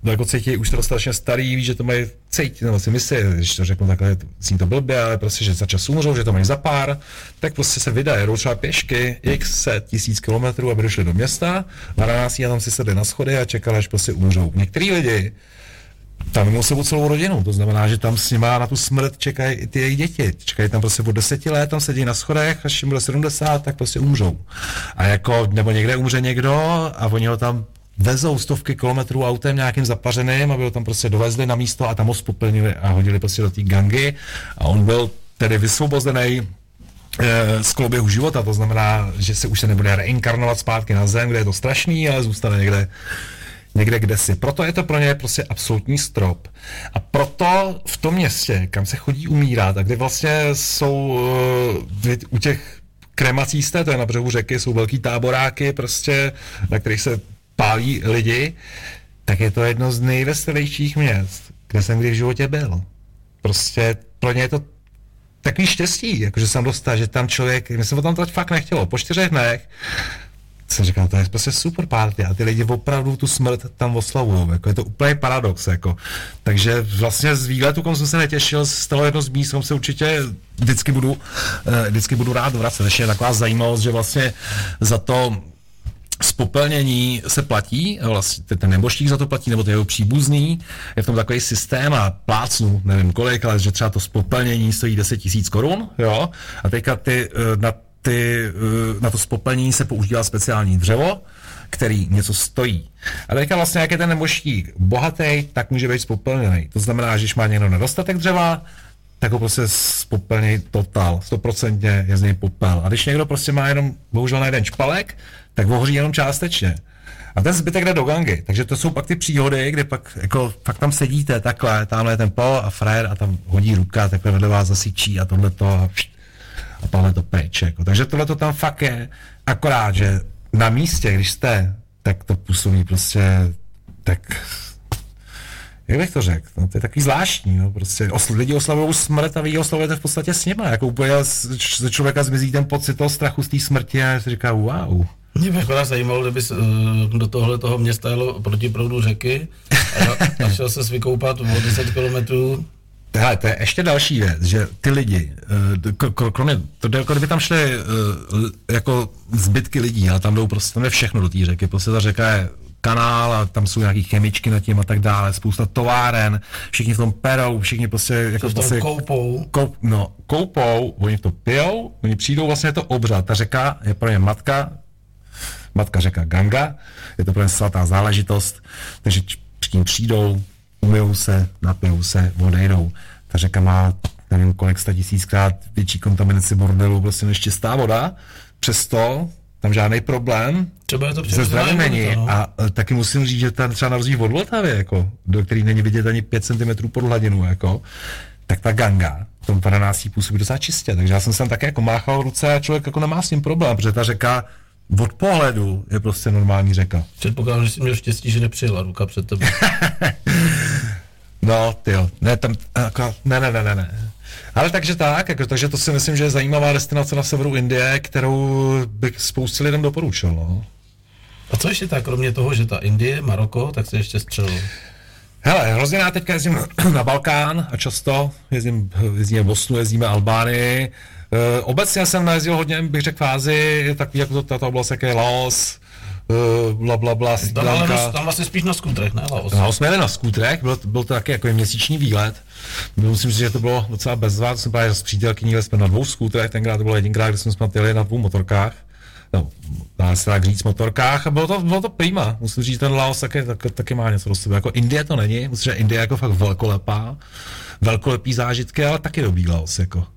no jako cítí už to strašně starý, ví, že to mají cítit, nebo si myslí, když to řeknu takhle, zní to blbě, ale prostě, že za čas umřou, že to mají za pár, tak prostě se vydají, jedou třeba pěšky x set tisíc kilometrů, aby došli do města, Varanasi a tam si sedli na schody a čekali, až prostě umřou. Některý lidi tam mimo sebou celou rodinu, to znamená, že tam s nima na tu smrt čekají i ty jejich děti. Čekají tam prostě od deseti let, tam sedí na schodech, až jim bude 70, tak prostě umřou. A jako, nebo někde umře někdo a oni ho tam vezou stovky kilometrů autem nějakým zapařeným, aby ho tam prostě dovezli na místo a tam ho spopelnili a hodili prostě do té gangy a on byl tedy vysvobozený eh, z koloběhu života, to znamená, že se už se nebude reinkarnovat zpátky na zem, kde je to strašný, ale zůstane někde někde kde si. Proto je to pro ně prostě absolutní strop. A proto v tom městě, kam se chodí umírat, a kde vlastně jsou uh, u těch kremací jste, to je na břehu řeky, jsou velký táboráky, prostě, na kterých se pálí lidi, tak je to jedno z nejveselějších měst, kde jsem kdy v životě byl. Prostě pro ně je to takový štěstí, jakože jsem dostal, že tam člověk, mě se o tam to fakt nechtělo, po čtyřech dnech jsem říkal, to je prostě super party a ty lidi opravdu tu smrt tam oslavují, jako je to úplně paradox, jako. Takže vlastně z výletu, kom jsem se netěšil, z toho jedno z míst, se určitě vždycky budu, eh, vždycky budu rád vracet. Ještě je taková zajímavost, že vlastně za to spopelnění se platí, vlastně ten neboštík za to platí, nebo to jeho příbuzný, je v tom takový systém a plácnu, nevím kolik, ale že třeba to spopelnění stojí 10 tisíc korun, jo, a teďka ty eh, na ty, eh, na to spopelnění se používá speciální dřevo, který něco stojí. A teďka vlastně, jak je ten neboštík bohatý, tak může být spopelněný. To znamená, že když má někdo nedostatek dřeva, tak ho prostě spopelní total, stoprocentně je z něj popel. A když někdo prostě má jenom, bohužel na jeden špalek, tak ohoří jenom částečně. A ten zbytek jde do gangy. Takže to jsou pak ty příhody, kde pak jako, fakt tam sedíte takhle, tamhle je ten pol a frajer a tam hodí ruka, takhle vedle vás zasyčí a tohle to a, a tohle to péče. Jako. Takže tohle to tam fakt je. Akorát, že na místě, když jste, tak to působí prostě tak jak bych to řekl, no, to je takový zvláštní, no, prostě osl- lidi oslavují smrt a vy oslavujete v podstatě s nima, jako úplně z- ze člověka zmizí ten pocit toho strachu z té smrti a si říká, wow. Mě by akorát zajímalo, kdyby uh, do tohle toho města jelo proti proudu řeky a, a šel se vykoupat o 10 kilometrů. Hele, to je ještě další věc, že ty lidi, eh, kromě, to jde jako kdyby tam šly eh, jako zbytky lidí, ale tam jdou prostě, tam je všechno do té řeky, prostě ta řeka je kanál a tam jsou nějaký chemičky nad tím a tak dále, spousta továren, všichni v tom perou, všichni prostě jako v tom prostě, koupou. Koup, no, koupou, oni to pijou, oni přijdou vlastně je to obřad. Ta řeka je pro ně matka, matka řeka Ganga, je to pro ně svatá záležitost, takže tím přijdou, umyjou se, napijou se, odejdou. Ta řeka má, nevím kolik sta tisíckrát větší kontaminaci bordelu, prostě než čistá voda, přesto tam žádný problém, Třeba je to přirozená zdravím není. no. A e, taky musím říct, že tam třeba na rozdíl od Vltavy, jako, do který není vidět ani 5 cm pod hladinu, jako, tak ta ganga v tom Varanásí působí docela čistě. Takže já jsem se tam také jako máchal ruce a člověk jako nemá s tím problém, protože ta řeka od pohledu je prostě normální řeka. Předpokládám, že jsi měl štěstí, že nepřijela ruka před tebou. <laughs> No, ty jo, ne, tam, jako, ne, ne, ne, ne, ne. Ale takže tak, jako, takže to si myslím, že je zajímavá destinace na severu Indie, kterou bych spoustě lidem doporučil, no. A co ještě tak, kromě toho, že ta Indie, Maroko, tak se ještě střelil. Hele, hrozně rád teďka jezdím <clears throat> na Balkán a často jezdím, jezdíme Bosnu, jezdíme Albánii. E, obecně jsem najezdil hodně, bych řekl, fázi, takový jako to, tato oblast, jak je Laos, e, bla, bla, bla, Tam, ale na, tam vlastně spíš na skutrech, ne Laos. No, jsme na skútrech, byl, byl to taky jako měsíční výlet. Musím říct, že to bylo docela bezvá, to jsem právě s přítelkyní, jsme na dvou skútrech, tenkrát to bylo jedinkrát, kdy jsme snad jeli na dvou motorkách. no, dá se tak říct, motorkách a bylo to, bylo to prima. Musím říct, ten Laos taky, taky, taky má něco do sebe. Jako Indie to není, musím říct, že Indie je jako fakt velkolepá, velkolepý zážitky, ale taky dobrý Laos, jako.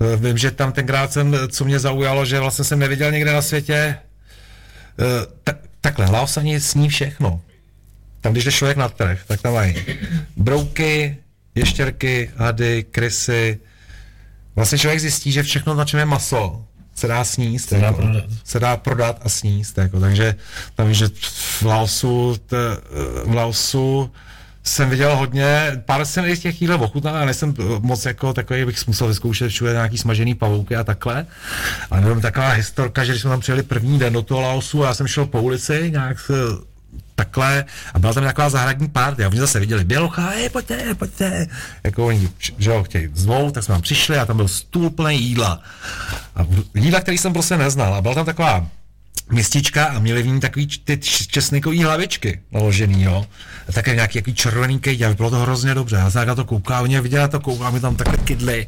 Eh, Vím, že tam tenkrát jsem, co mě zaujalo, že vlastně jsem neviděl někde na světě, eh, tak, takhle, Laos ani sní všechno. Tam, když jde člověk na trh, tak tam mají brouky, ještěrky, hady, krysy. Vlastně člověk zjistí, že všechno, na čem je maso, se dá sníst. Se dá jako, prodat. Se dá prodat a sníst. Jako, takže tam víš, že v Laosu, t, v Laosu jsem viděl hodně, pár jsem i těch jídel ochutnal, ale nejsem moc jako takový, bych musel vyzkoušet všude nějaký smažený pavouky a takhle. A jenom taková historka, že když jsme tam přijeli první den do toho Laosu a já jsem šel po ulici nějak eh, takhle a byla tam taková zahradní party a oni zase viděli bělocha, hej, pojďte, pojďte. Jako oni, že ho chtějí zvou, tak jsme tam přišli a tam byl stůl plný jídla. A jídla, který jsem prostě neznal. A byla tam taková městička a měli v ní takový ty česnekový hlavičky naložený, jo. A také nějaký jaký červený kejť a bylo to hrozně dobře. Já jsem tak na to koukal, oni viděli to koukal, mi tam takhle kydly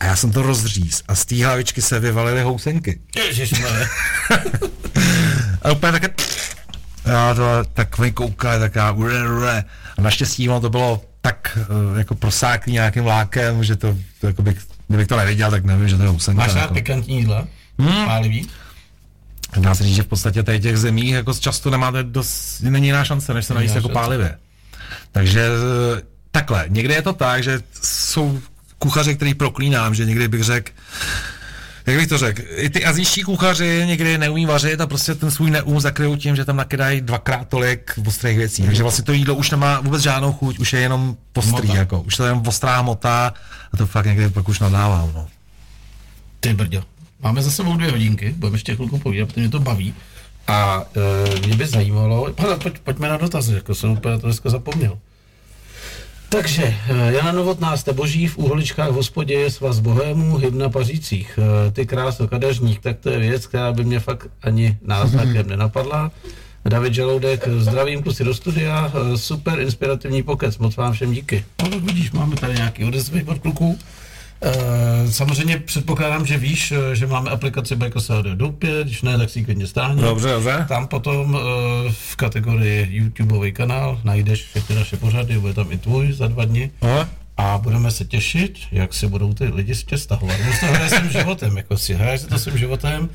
a já jsem to rozříz a z té hlavičky se vyvalily housenky. Ježišmarja. <laughs> A úplně také... Já to takový koukal, taká ure, ure. A naštěstí ono to bylo tak eh, jako prosáklý nějakým vlákem, že to, to jako bych, kdybych to neviděl, tak nevím, že to je housenka. Máš rád jako. pikantní jídla? Hmm. Pálivý? Dá se říct, že v podstatě tady těch zemích jako často nemáte dost, není jiná šance, než se najíst jako pálivě. Takže eh, takhle, někdy je to tak, že jsou kuchaři, který proklínám, že někdy bych řekl, jak bych to řekl, i ty azijští kuchaři někdy neumí vařit a prostě ten svůj neum zakryjou tím, že tam nakydají dvakrát tolik ostrých věcí. Takže vlastně to jídlo už nemá vůbec žádnou chuť, už je jenom postrý, Hmota. jako, už to je jenom ostrá hmota a to fakt někdy pak už nadává. No. Ty brďo. Máme za sebou dvě hodinky, budeme ještě chvilku povídat, protože mě to baví. A e, mě by zajímalo, pojď, pojď, pojďme na dotazy, jako jsem úplně to dneska zapomněl. Takže, e, Jana Novotná, jste boží v úholičkách v hospodě je svaz bohémů, hymna pařících. E, ty krásno kadeřník, tak to je věc, která by mě fakt ani náznakem <laughs> nenapadla. David Žaloudek, zdravím kluci do studia, e, super inspirativní pokec, moc vám všem díky. No tak vidíš, máme tady nějaký odezvy od kluků. Eh, samozřejmě předpokládám, že víš, eh, že máme aplikaci Bajkosa Radio Doupě, když ne, tak si ji klidně stáhni. Dobře, dobře. Tam potom eh, v kategorii YouTubeový kanál najdeš všechny naše pořady, bude tam i tvůj za dva dny. Aha. A budeme se těšit, jak se budou ty lidi tě stahovat. Už to hraje svým životem, jako si hraješ si to svým životem.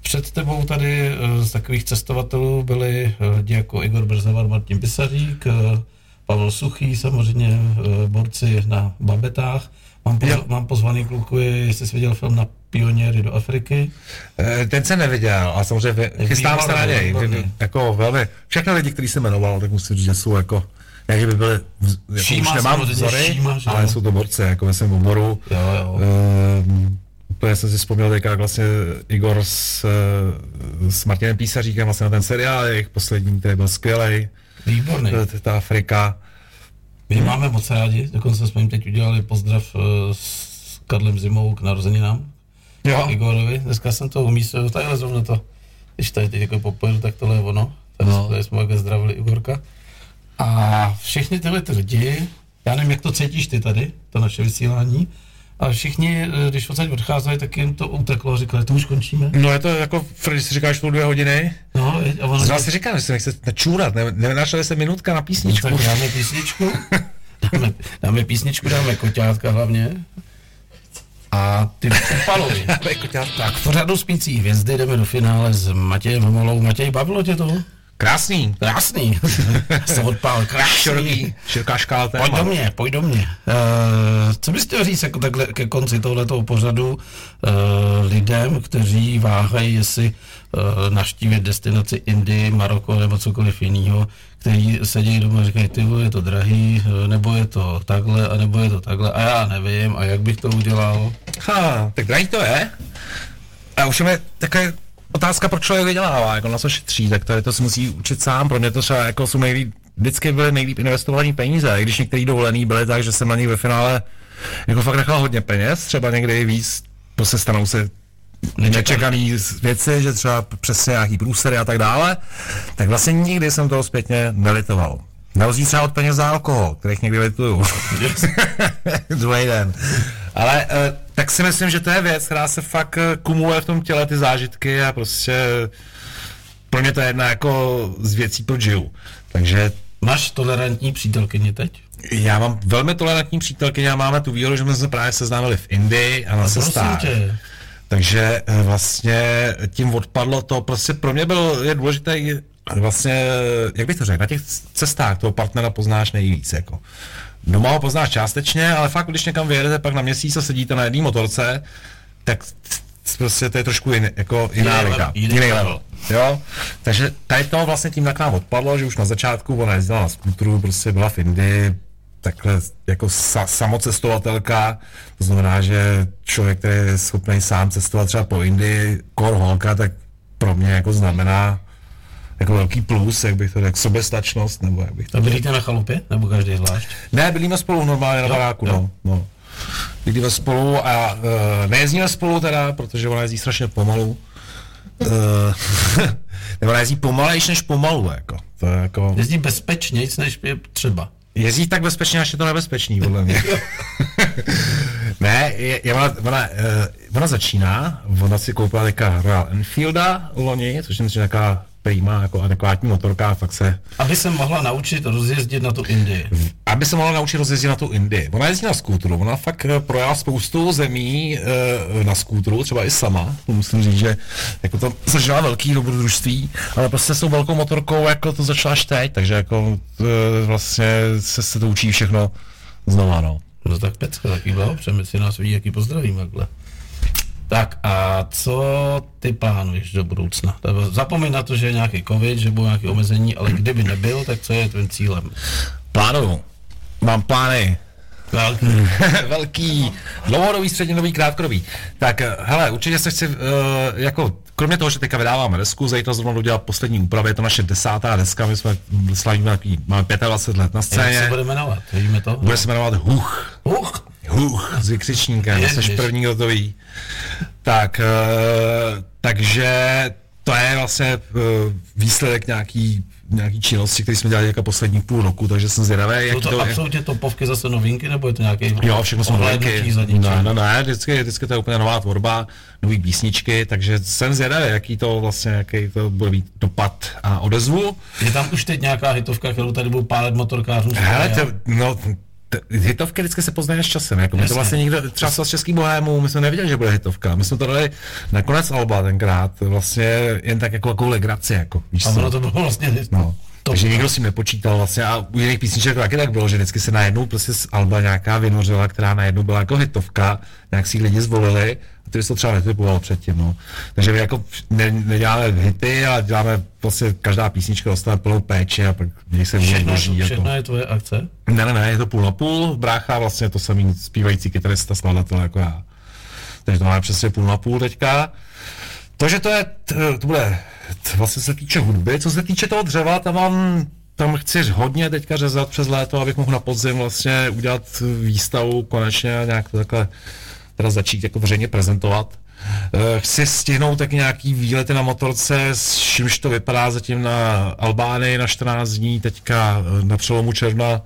Před tebou tady z takových cestovatelů byli lidi jako Igor Brzovar, Martin Pisařík, Pavel Suchý, samozřejmě borci na babetách. Mám, pozv, mám pozvaný kluky, jestli jsi viděl film na pioněry do Afriky. Eh, Ten jsem neviděl, a samozřejmě chystám se na něj. Jako velmi. Všechny lidi, kteří se jmenoval, tak musím říct, že jsou jako, ne, že by byli, vz- jako Šíma už nemám vzory, Šíma, ale jsou to borci, jako ve svém oboru. Jo, jo. Ehm, úplně jsem si vzpomněl teďka, jak vlastně Igor s, eh, s Martinem Písaříkem vlastně na ten seriál, jejich poslední, který byl skvělý, Výborný. ta Afrika. My je máme moc rádi, dokonce jsme jim teď udělali pozdrav eh, s Karlem Zimou k narozeninám. Jo. Igorovi. Dneska jsem to umístil, takhle zrovna to, když tady teď jako popojedu, tak tohle je ono. Tady, No. no. tady jsme takhle zdravili Igorka. A všechny tyhle ty lidi, já nevím, jak to cítíš ty tady, to naše vysílání, ale všichni, eh, když odsaď odcházeli, tak jim to uteklo a říkali, to už končíme. No je to jako, když si říkáš tu dvě hodiny, No, a ono, zrovna si říkám, že se nechce načůrat, ne, nenašla se minutka na písničku. tak dáme písničku, <laughs> dáme, dáme písničku, dáme koťátka hlavně. A ty upalovi. <laughs> Tak v pořadu spící hvězdy jdeme do finále s Matějem Homolou. Matěj, bavilo tě to? Krásný. Krásný. <laughs> Jsem odpál, krásný. Široký, široká škála téma. Pojď do mě, pojď do mě. Uh, co bys chtěl říct jako takhle ke konci tohletoho pořadu uh, lidem, kteří váhají, jestli uh, naštívit destinaci Indii, Maroko nebo cokoliv jiného, kteří sedějí doma a říkají, ty je to drahý, eh, nebo je to takhle, a nebo je to takhle, a já nevím, a jak bych to udělal. Ha, tak drahý to je. A už je taková otázka, proč člověk vydělává, jako na co šetří, tak to, je, to si musí učit sám. Pro mě to třeba jako jsou nejlíp, vždycky byly nejlíp investované peníze, i když některý dovolený byly tak, že jsem na nich ve finále jako fakt nechal hodně peněz, třeba někdy víc, prostě stanou se nečekaný věci, že třeba přesně nějaký průsery a tak dále, tak vlastně nikdy jsem toho zpětně nelitoval. Rozdíl třeba od peněz za alkohol, kterých někdy lituju. <laughs> Druhý den. Ale eh, tak si myslím, že to je věc, která se fakt eh, kumuluje v tom těle, ty zážitky a prostě pro mě to je jedna jako z věcí, proč žiju. Takže Máš tolerantní přítelkyni teď? já mám velmi tolerantní přítelkyně a máme tu výhodu, že jsme se právě seznámili v Indii a na Prosím cestách. tě. Takže eh, vlastně tím odpadlo to, prostě pro mě bylo je důležité vlastně, jak bych to řekl, na těch cestách toho partnera poznáš nejvíc, jako. Doma ho poznáš částečně, ale fakt, když někam vyjedete pak na měsíc a sedíte na jedné motorce, tak prostě to je trošku jiný, jako jiná Jiný liga, jiný jiný level. level. Jo, takže tady to vlastně tím tak nám odpadlo, že už na začátku ona jezdila na skutru, prostě byla v Indii, takhle jako sa, samocestovatelka, to znamená, že člověk, který je schopný sám cestovat třeba po Indii, kor holka, tak pro mě jako znamená jako velký plus, jak bych to řekl, soběstačnost, nebo jak bych to A bydlíte na chalupě? Nebo každý zvlášť? ne, bydlíme spolu normálně na baráku, jo. no. no. Bydlíme spolu a uh, nejezdíme spolu teda, protože ona jezdí strašně pomalu. Uh, <laughs> nebo ona jezdí pomalejš než pomalu, jako. To je jako... Jezdí bezpečně, než je třeba. Jezdí tak bezpečně, až je to nebezpečný, podle mě. <laughs> <laughs> ne, je, je, ona, ona, uh, ona začíná, ona si koupila teďka Royal Enfielda loni, což je myslím, že taková prýma, jako adekvátní motorka, fakt se Aby se mohla naučit rozjezdit na tu Indii. aby se mohla naučit rozjezdit na tu Indii. Ona jezdí na skútru, ona fakt eh, projela spoustu zemí e, na skútru, třeba i sama. To musím říct, že jako to zažila velký dobrodružství, ale prostě s tou velkou motorkou jako to začala až teď, takže jako e, vlastně se, se to učí všechno znova, no. No tak pecka, taky blahopřejeme, my si nás vidí, jaký pozdravím takhle. Tak a co ty plánuješ do budoucna? Zapomeň na to, že je nějaký covid, že budou nějaké omezení, ale kdyby nebyl, tak co je tvým cílem? Plánuju. Mám plány. Velký. <laughs> Velký, dlouhodobý, střednědobý, krátkodobý. Tak eh, hele, určitě se chci, uh, jako, kromě toho, že teďka vydáváme desku, zítra zrovna dodělat poslední úpravy, je to naše desátá deska, my jsme slavíme máme 25 let na Jak se scéně, bude jmenovat? Víme to? bude se jmenovat Huch. Uch, Huch, s vykřičníkem, jsi první, kdo to ví. Tak, uh, takže to je vlastně uh, výsledek nějaký, nějaký činnosti, který jsme dělali jako poslední půl roku, takže jsem zvědavý, jak jsou to, to je. absolutně topovky zase novinky, nebo je to nějaký Jo, všechno jsou novinky. Ne, ne, ne, vždycky, vždycky to je úplně nová tvorba, nový písničky, takže jsem zvědavý, jaký to vlastně, jaký to bude mít dopad a odezvu. Je tam už teď nějaká hitovka, kterou tady budou pálet motorkářům? Hele, to, no, hitovky vždycky se poznají s časem, jako my to vlastně nikdo, třeba z český bohému, my jsme nevěděli, že bude hitovka, my jsme to dali na konec alba tenkrát, vlastně jen tak jako, jako legraci, jako, víš A ono to bylo vlastně... No. To, Takže nikdo si nepočítal vlastně a u jiných písniček to taky tak bylo, že vždycky se najednou prostě z Alba nějaká vynořila, která najednou byla jako hitovka, nějak si lidi zvolili a ty bys to třeba netypoval předtím, no. Takže my jako ne, neděláme hity, ale děláme vlastně každá písnička dostane plnou péči a pak něj se všechno, boží, jako. všechno je tvoje akce? Ne, ne, ne, je to půl na půl, brácha vlastně to samý zpívající kytarista, skladatel jako já. Takže to máme přesně půl na půl teďka. To, že to je, to bude, vlastně se týče hudby, co se týče toho dřeva, tam mám, tam chci hodně teďka řezat přes léto, abych mohl na podzim vlastně udělat výstavu konečně a nějak to takhle teda začít jako veřejně prezentovat. Eh, Chci stihnout tak nějaký výlety na motorce, s čímž to vypadá zatím na Albánii na 14 dní, teďka eh, na přelomu června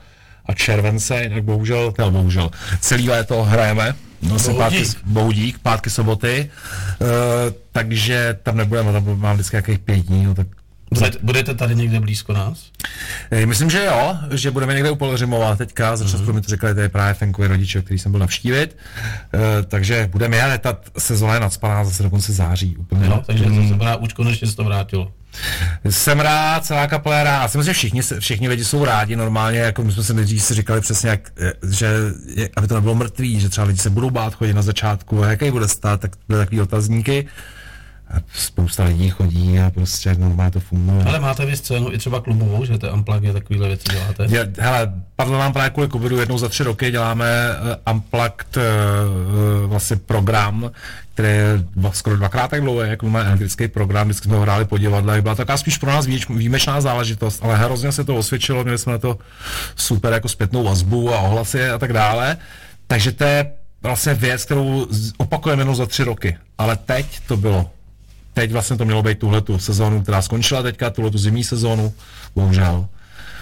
a července, jinak bohužel, ne, bohužel, celý léto hrajeme, no, se pátky, Bohudík. bohudík, pátky, soboty, uh, takže tam nebudeme, tam mám vždycky nějakých pět dní, no, tak Budete, budete tady někde blízko nás? Eh, Myslím, že jo, že budeme někde u Polřimova teďka, začas mm-hmm. mi to řekli, to je právě Fenkovi rodiče, který jsem byl navštívit, uh, takže budeme jet, ta sezóna je nadspaná zase do konce září úplně. No, takže to znamená, už konečně se to vrátilo. Jsem rád, celá kapela je rád. Já si myslím, že všichni, všichni lidi jsou rádi normálně, jako my jsme se nejdřív si říkali přesně, jak, eh, že aby to nebylo mrtvý, že třeba lidi se budou bát chodit na začátku, a jaký bude stát, tak byly takový otazníky. A spousta lidí chodí a prostě normálně to funguje. Ale máte vy scénu i třeba klubovou, že to Unplug je takovýhle věci děláte? Je, hele, padlo nám právě kvůli covidu jednou za tři roky, děláme uh, Unplugged uh, vlastně program, který je dva, skoro dvakrát tak dlouhý, jako má anglický program, vždycky jsme ho hráli po divadle, byla taková spíš pro nás výjič, výjimečná záležitost, ale hrozně se to osvědčilo, měli jsme na to super jako zpětnou vazbu a ohlasy a tak dále, takže to je vlastně věc, kterou opakujeme jenom za tři roky, ale teď to bylo. Teď vlastně to mělo být tuhle tu sezónu, která skončila teďka, tuhle tu zimní sezónu, bohužel.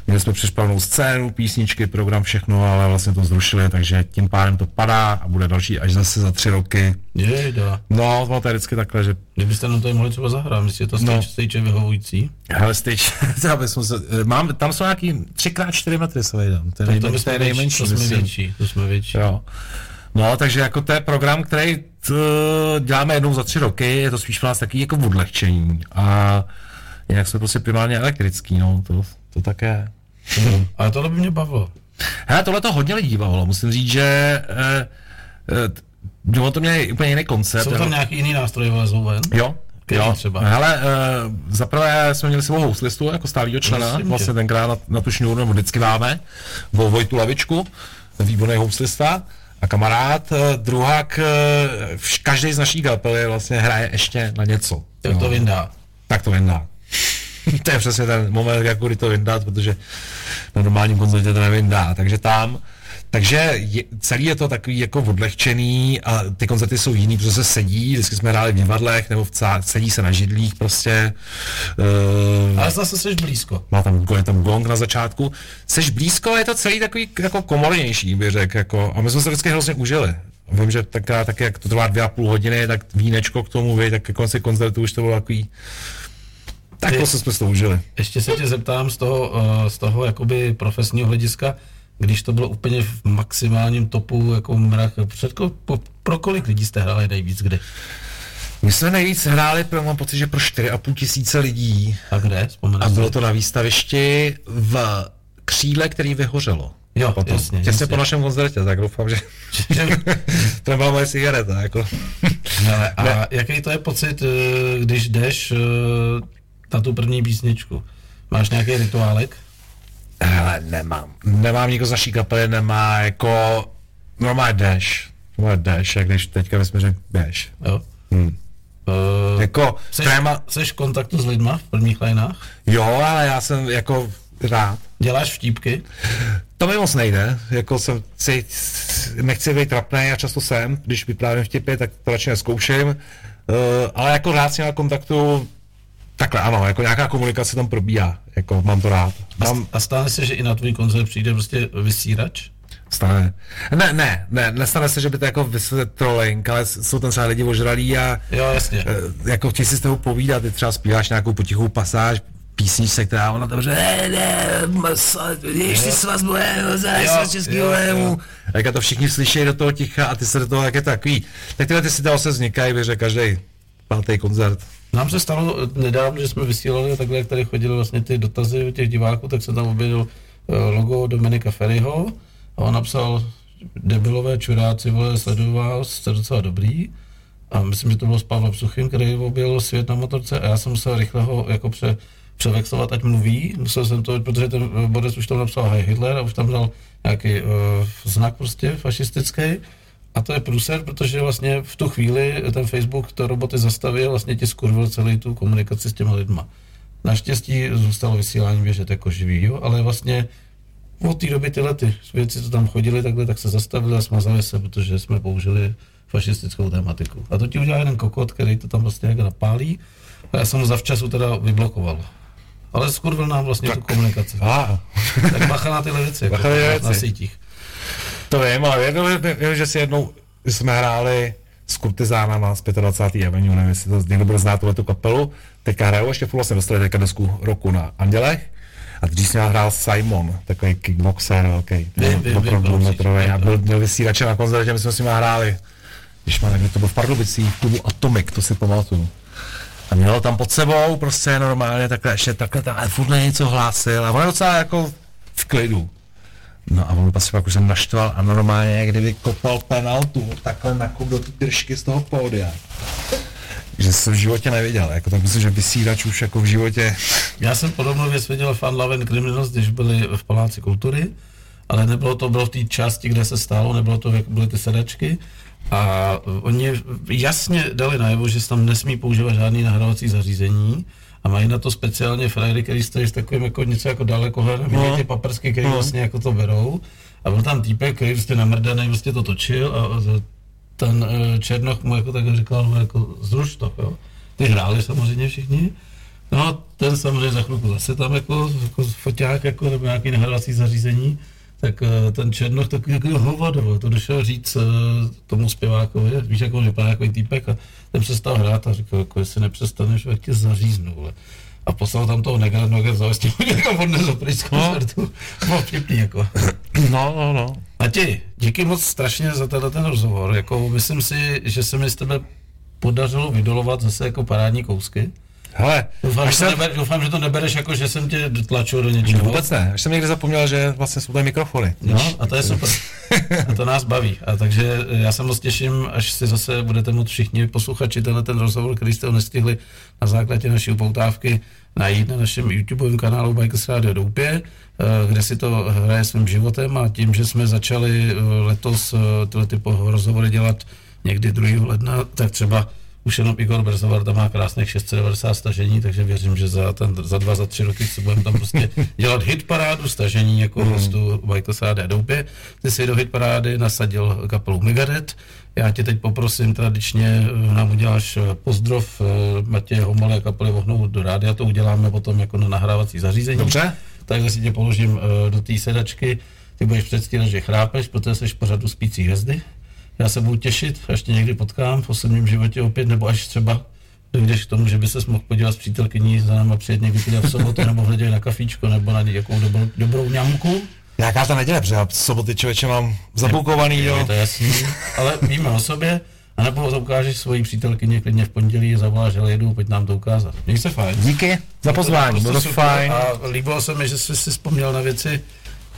Měli jsme připravenou scénu, písničky, program, všechno, ale vlastně to zrušili, takže tím pádem to padá a bude další až zase za tři roky. Jejda. No, to je vždycky takhle, že Kdybyste nám tady mohli třeba zahrát, myslíte, že to No. no. stage je vyhovující? hele, stage, třeba jsme se, mám, tam jsou nějaký 3x4 metry, se vejdám, to je, to, to větší, nejmenší, to jsme myslím. větší, to jsme větší. Jo. No, takže jako to je program, který t, děláme jednou za tři roky, je to spíš pro nás taky jako odlehčení. A jinak jsme prostě primárně elektrický, no, to, to tak je. Ale tohle by mě bavilo. Hele, tohle to hodně lidí bavilo, musím říct, že eh, eh, to měli úplně jiný koncept. Jsou tam nějaký jiný nástroje vlezou ven? Jo, jo. třeba? Hele, uh, zaprvé jsme měli svou houslistu jako stálýho člena, tě. vlastně tenkrát na, na tu šňůru, nebo vždycky máme, Vo, Vojtu Lavičku, výborný houslista a kamarád. Uh, druhák, uh, každý z naší kapely vlastně hraje ještě na něco. Jak to vyndá? Tak to vyndá. <laughs> to je přesně ten moment, jak kdy to vyndat, protože na normálním koncertě to nevyndá. Takže tam, takže je, celý je to takový jako odlehčený a ty koncerty jsou jiný, protože se sedí, vždycky jsme hráli v divadlech nebo v cá, sedí se na židlích prostě. Uh, Ale zase jsi blízko. má tam, je tam gong na začátku. Seš blízko, je to celý takový jako komornější, bych řekl. Jako, a my jsme se vždycky hrozně užili. Vím, že taká, tak jak to trvá dvě a půl hodiny, tak vínečko k tomu, vej, tak ke konci koncertu už to bylo takový... Tak to jsme to užili. Ještě se tě zeptám z toho, eh, z toho jakoby profesního hlediska, když to bylo úplně v maximálním topu, jako mrach, před, ko- po, pro kolik lidí jste hráli nejvíc kdy? My jsme nejvíc hráli, pro, mám pocit, že pro 4,5 tisíce lidí. A kde? Vzpomeneš A bylo to na výstavišti v kříle, který vyhořelo. Jo, potom, jasně, těsně jasně. po našem koncertě, tak doufám, že <laughs> to nebyla moje cigareta. Jako. Hele, a Ne. jaký to je pocit, eh, když jdeš eh, na tu první písničku? Máš nějaký rituálek? Hele, nemám. Nemám nikdo z naší kapely, nemá jako normálně dash. Normálně dash, jak když teďka bychom řekli dash. Jo? Hmm. Uh, Jako, Seš, téma, seš v kontaktu s lidma v prvních lineách? jo, ale já jsem jako rád. Děláš vtípky? To mi moc nejde, jako jsem si, nechci být trapný a často jsem, když vyprávím vtipy, tak to radši neskouším, uh, ale jako rád nimi na kontaktu, takhle ano, jako nějaká komunikace tam probíhá, jako mám to rád. A, Mám, a stane se, že i na tvůj koncert přijde prostě vysírač? stane. Ne, ne, ne, nestane se, že by to jako vysvětlit trolling, ale jsou tam třeba lidi ožralí a Jo, jasně. eh, jako chtějí si z toho povídat, ty třeba zpíváš nějakou potichou pasáž, písničce, která ona tam že ne, ještě s vás Jo, z českého lému. Jak to všichni slyší do toho ticha a ty se do toho, jak je takový. Tak tyhle ty situace vznikají, bych řekl, každý pátý koncert. Nám se stalo nedávno, že jsme vysílali takhle, jak tady chodily vlastně ty dotazy od těch diváků, tak se tam objevil eh, logo Dominika Ferryho a on napsal debilové čuráci, vole, sleduju vás, jste docela dobrý. A myslím, že to bylo s Pavlem Suchým, který objevil svět na motorce a já jsem musel rychle ho jako pře, převexlovat, ať mluví. Musel jsem to, protože ten Boris už tam napsal Hej Hitler a už tam dal nějaký uh, znak prostě fašistický. A to je průser, protože vlastně v tu chvíli ten Facebook to roboty zastavil, vlastně ti skurvil celý tu komunikaci s těma lidma. Naštěstí zůstalo vysílání běžet jako živý, jo, ale vlastně od té doby tyhle ty věci, co tam chodili takhle, tak se zastavili a smazali se, protože jsme použili fašistickou tématiku. A to ti udělal jeden kokot, který to tam vlastně jako napálí a já jsem ho zavčasu teda vyblokoval. Ale skurvil nám vlastně tu komunikaci. A, Tak bacha na tyhle věci, jako na tyhle na, věci. sítích. To vím, ale jednou, vím, že si jednou jsme hráli s kurtizánama z 25. Avenue, nevím, jestli to někdo bude znát tuhle tu kapelu. Teďka hrajou, ještě furt vlastně dostali teďka desku roku na Andělech. A dřív ním hrál Simon, takový kickboxer velký, opravdu metrový. A byl, měl vysílače na koncertě, my jsme s ním hráli. Když má, to byl v Pardubicích, v klubu Atomic, to si pamatuju. A měl tam pod sebou prostě normálně takhle, ještě takhle tam, ale furt něco hlásil a on je docela jako v klidu. No a on pak už jsem naštval a normálně, jak kdyby kopal penaltu, takhle nakop do ty držky z toho pódia. Že jsem v životě neviděl, jako tak myslím, že vysílač už jako v životě, Já jsem podobnou věc viděl Fan Love and Criminals, když byli v Paláci kultury, ale nebylo to, bylo v té části, kde se stálo, nebylo to, jak byly ty sedačky. A oni jasně dali najevo, že se tam nesmí používat žádný nahrávací zařízení a mají na to speciálně frajery, který stojí s takovým jako něco jako dalekohledem, no. ty paprsky, které No. vlastně jako to berou. A byl tam týpek, který prostě namrdaný vlastně to točil a, a ten eh, Černoch mu jako tak říkal, no, jako zruš to, jo. Ty hráli samozřejmě všichni. No, ten samozřejmě za chvilku zase tam jako, jako foťák jako, nebo nějaký nahrávací zařízení, tak eh, ten Černoch takový jako hovado, to došel říct eh, tomu zpěvákovi, víš, jak on vypadá jako týpek a ten přestal hrát a říkal, jako jestli nepřestaneš, tak tě zaříznu. Vole. A poslal tam toho Negrad a vzal s tím <laughs> jako odnesl pryč z koncertu. Bylo vtipný jako. No, no, no. A ti, díky moc strašně za tenhle ten rozhovor. Jako, myslím si, že se mi z tebe podařilo vydolovat zase jako parádní kousky. Hele, Doufám, až že, to jsem, neber, doufám, že to nebereš jako, že jsem tě tlačil do něčeho. vůbec ne, až jsem někdy zapomněl, že vlastně jsou tady mikrofony. No, a to je super. <laughs> A to nás baví. A takže já se moc těším, až si zase budete moct všichni posluchači tenhle ten rozhovor, který jste ho nestihli na základě naší upoutávky najít na našem YouTubeovém kanálu Bikers Radio Doupě, eh, kde si to hraje svým životem a tím, že jsme začali eh, letos eh, tyhle typu rozhovory dělat někdy 2. ledna, tak třeba už jenom Igor Brzovar tam má krásných 690 stažení, takže věřím, že za, ten, za dva, za tři roky si budeme tam prostě <laughs> dělat hit parádu stažení jako mm. hostu Michael Sáde Doupě. Ty si do hit parády nasadil kapelu Megadeth. Já tě teď poprosím, tradičně eh, nám uděláš eh, pozdrov eh, Matěje Homole kapely Vohnou do rádia, to uděláme potom jako na nahrávací zařízení. Dobře. Takhle si tě položím do té sedačky, ty budeš předstírat, že chrápeš, protože jsi pořadu spící hvězdy. Já se budu těšit, až tě někdy potkám v osobním životě opět, nebo až třeba dojdeš k tomu, že by se mohl podívat s přítelkyní za náma přijet někdy v sobotu, <laughs> nebo v neděli na kafíčko, nebo na nějakou dobrou, dobrou ňamku. Nějaká ta neděle, protože já soboty člověče mám zaboukovaný, jo. Je to jasný, ale víme o sobě, a nebo to ukážeš svojí přítelkyni klidně v pondělí, zavoláš, že jedu, pojď nám to ukázat. Měj se fajn. Díky za pozvání, bylo to super fajn. A líbilo se mi, že jsi si vzpomněl na věci,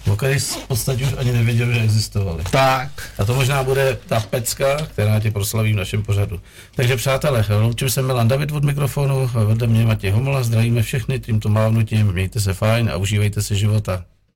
jsi v podstatě už ani nevěděl, že existovaly. Tak. A to možná bude ta pecka, která tě proslaví v našem pořadu. Takže přátelé, loučím se Milan David od mikrofonu, vedle mě Matěj Homola, zdravíme všechny tímto mávnutím, mějte se fajn a užívejte si života.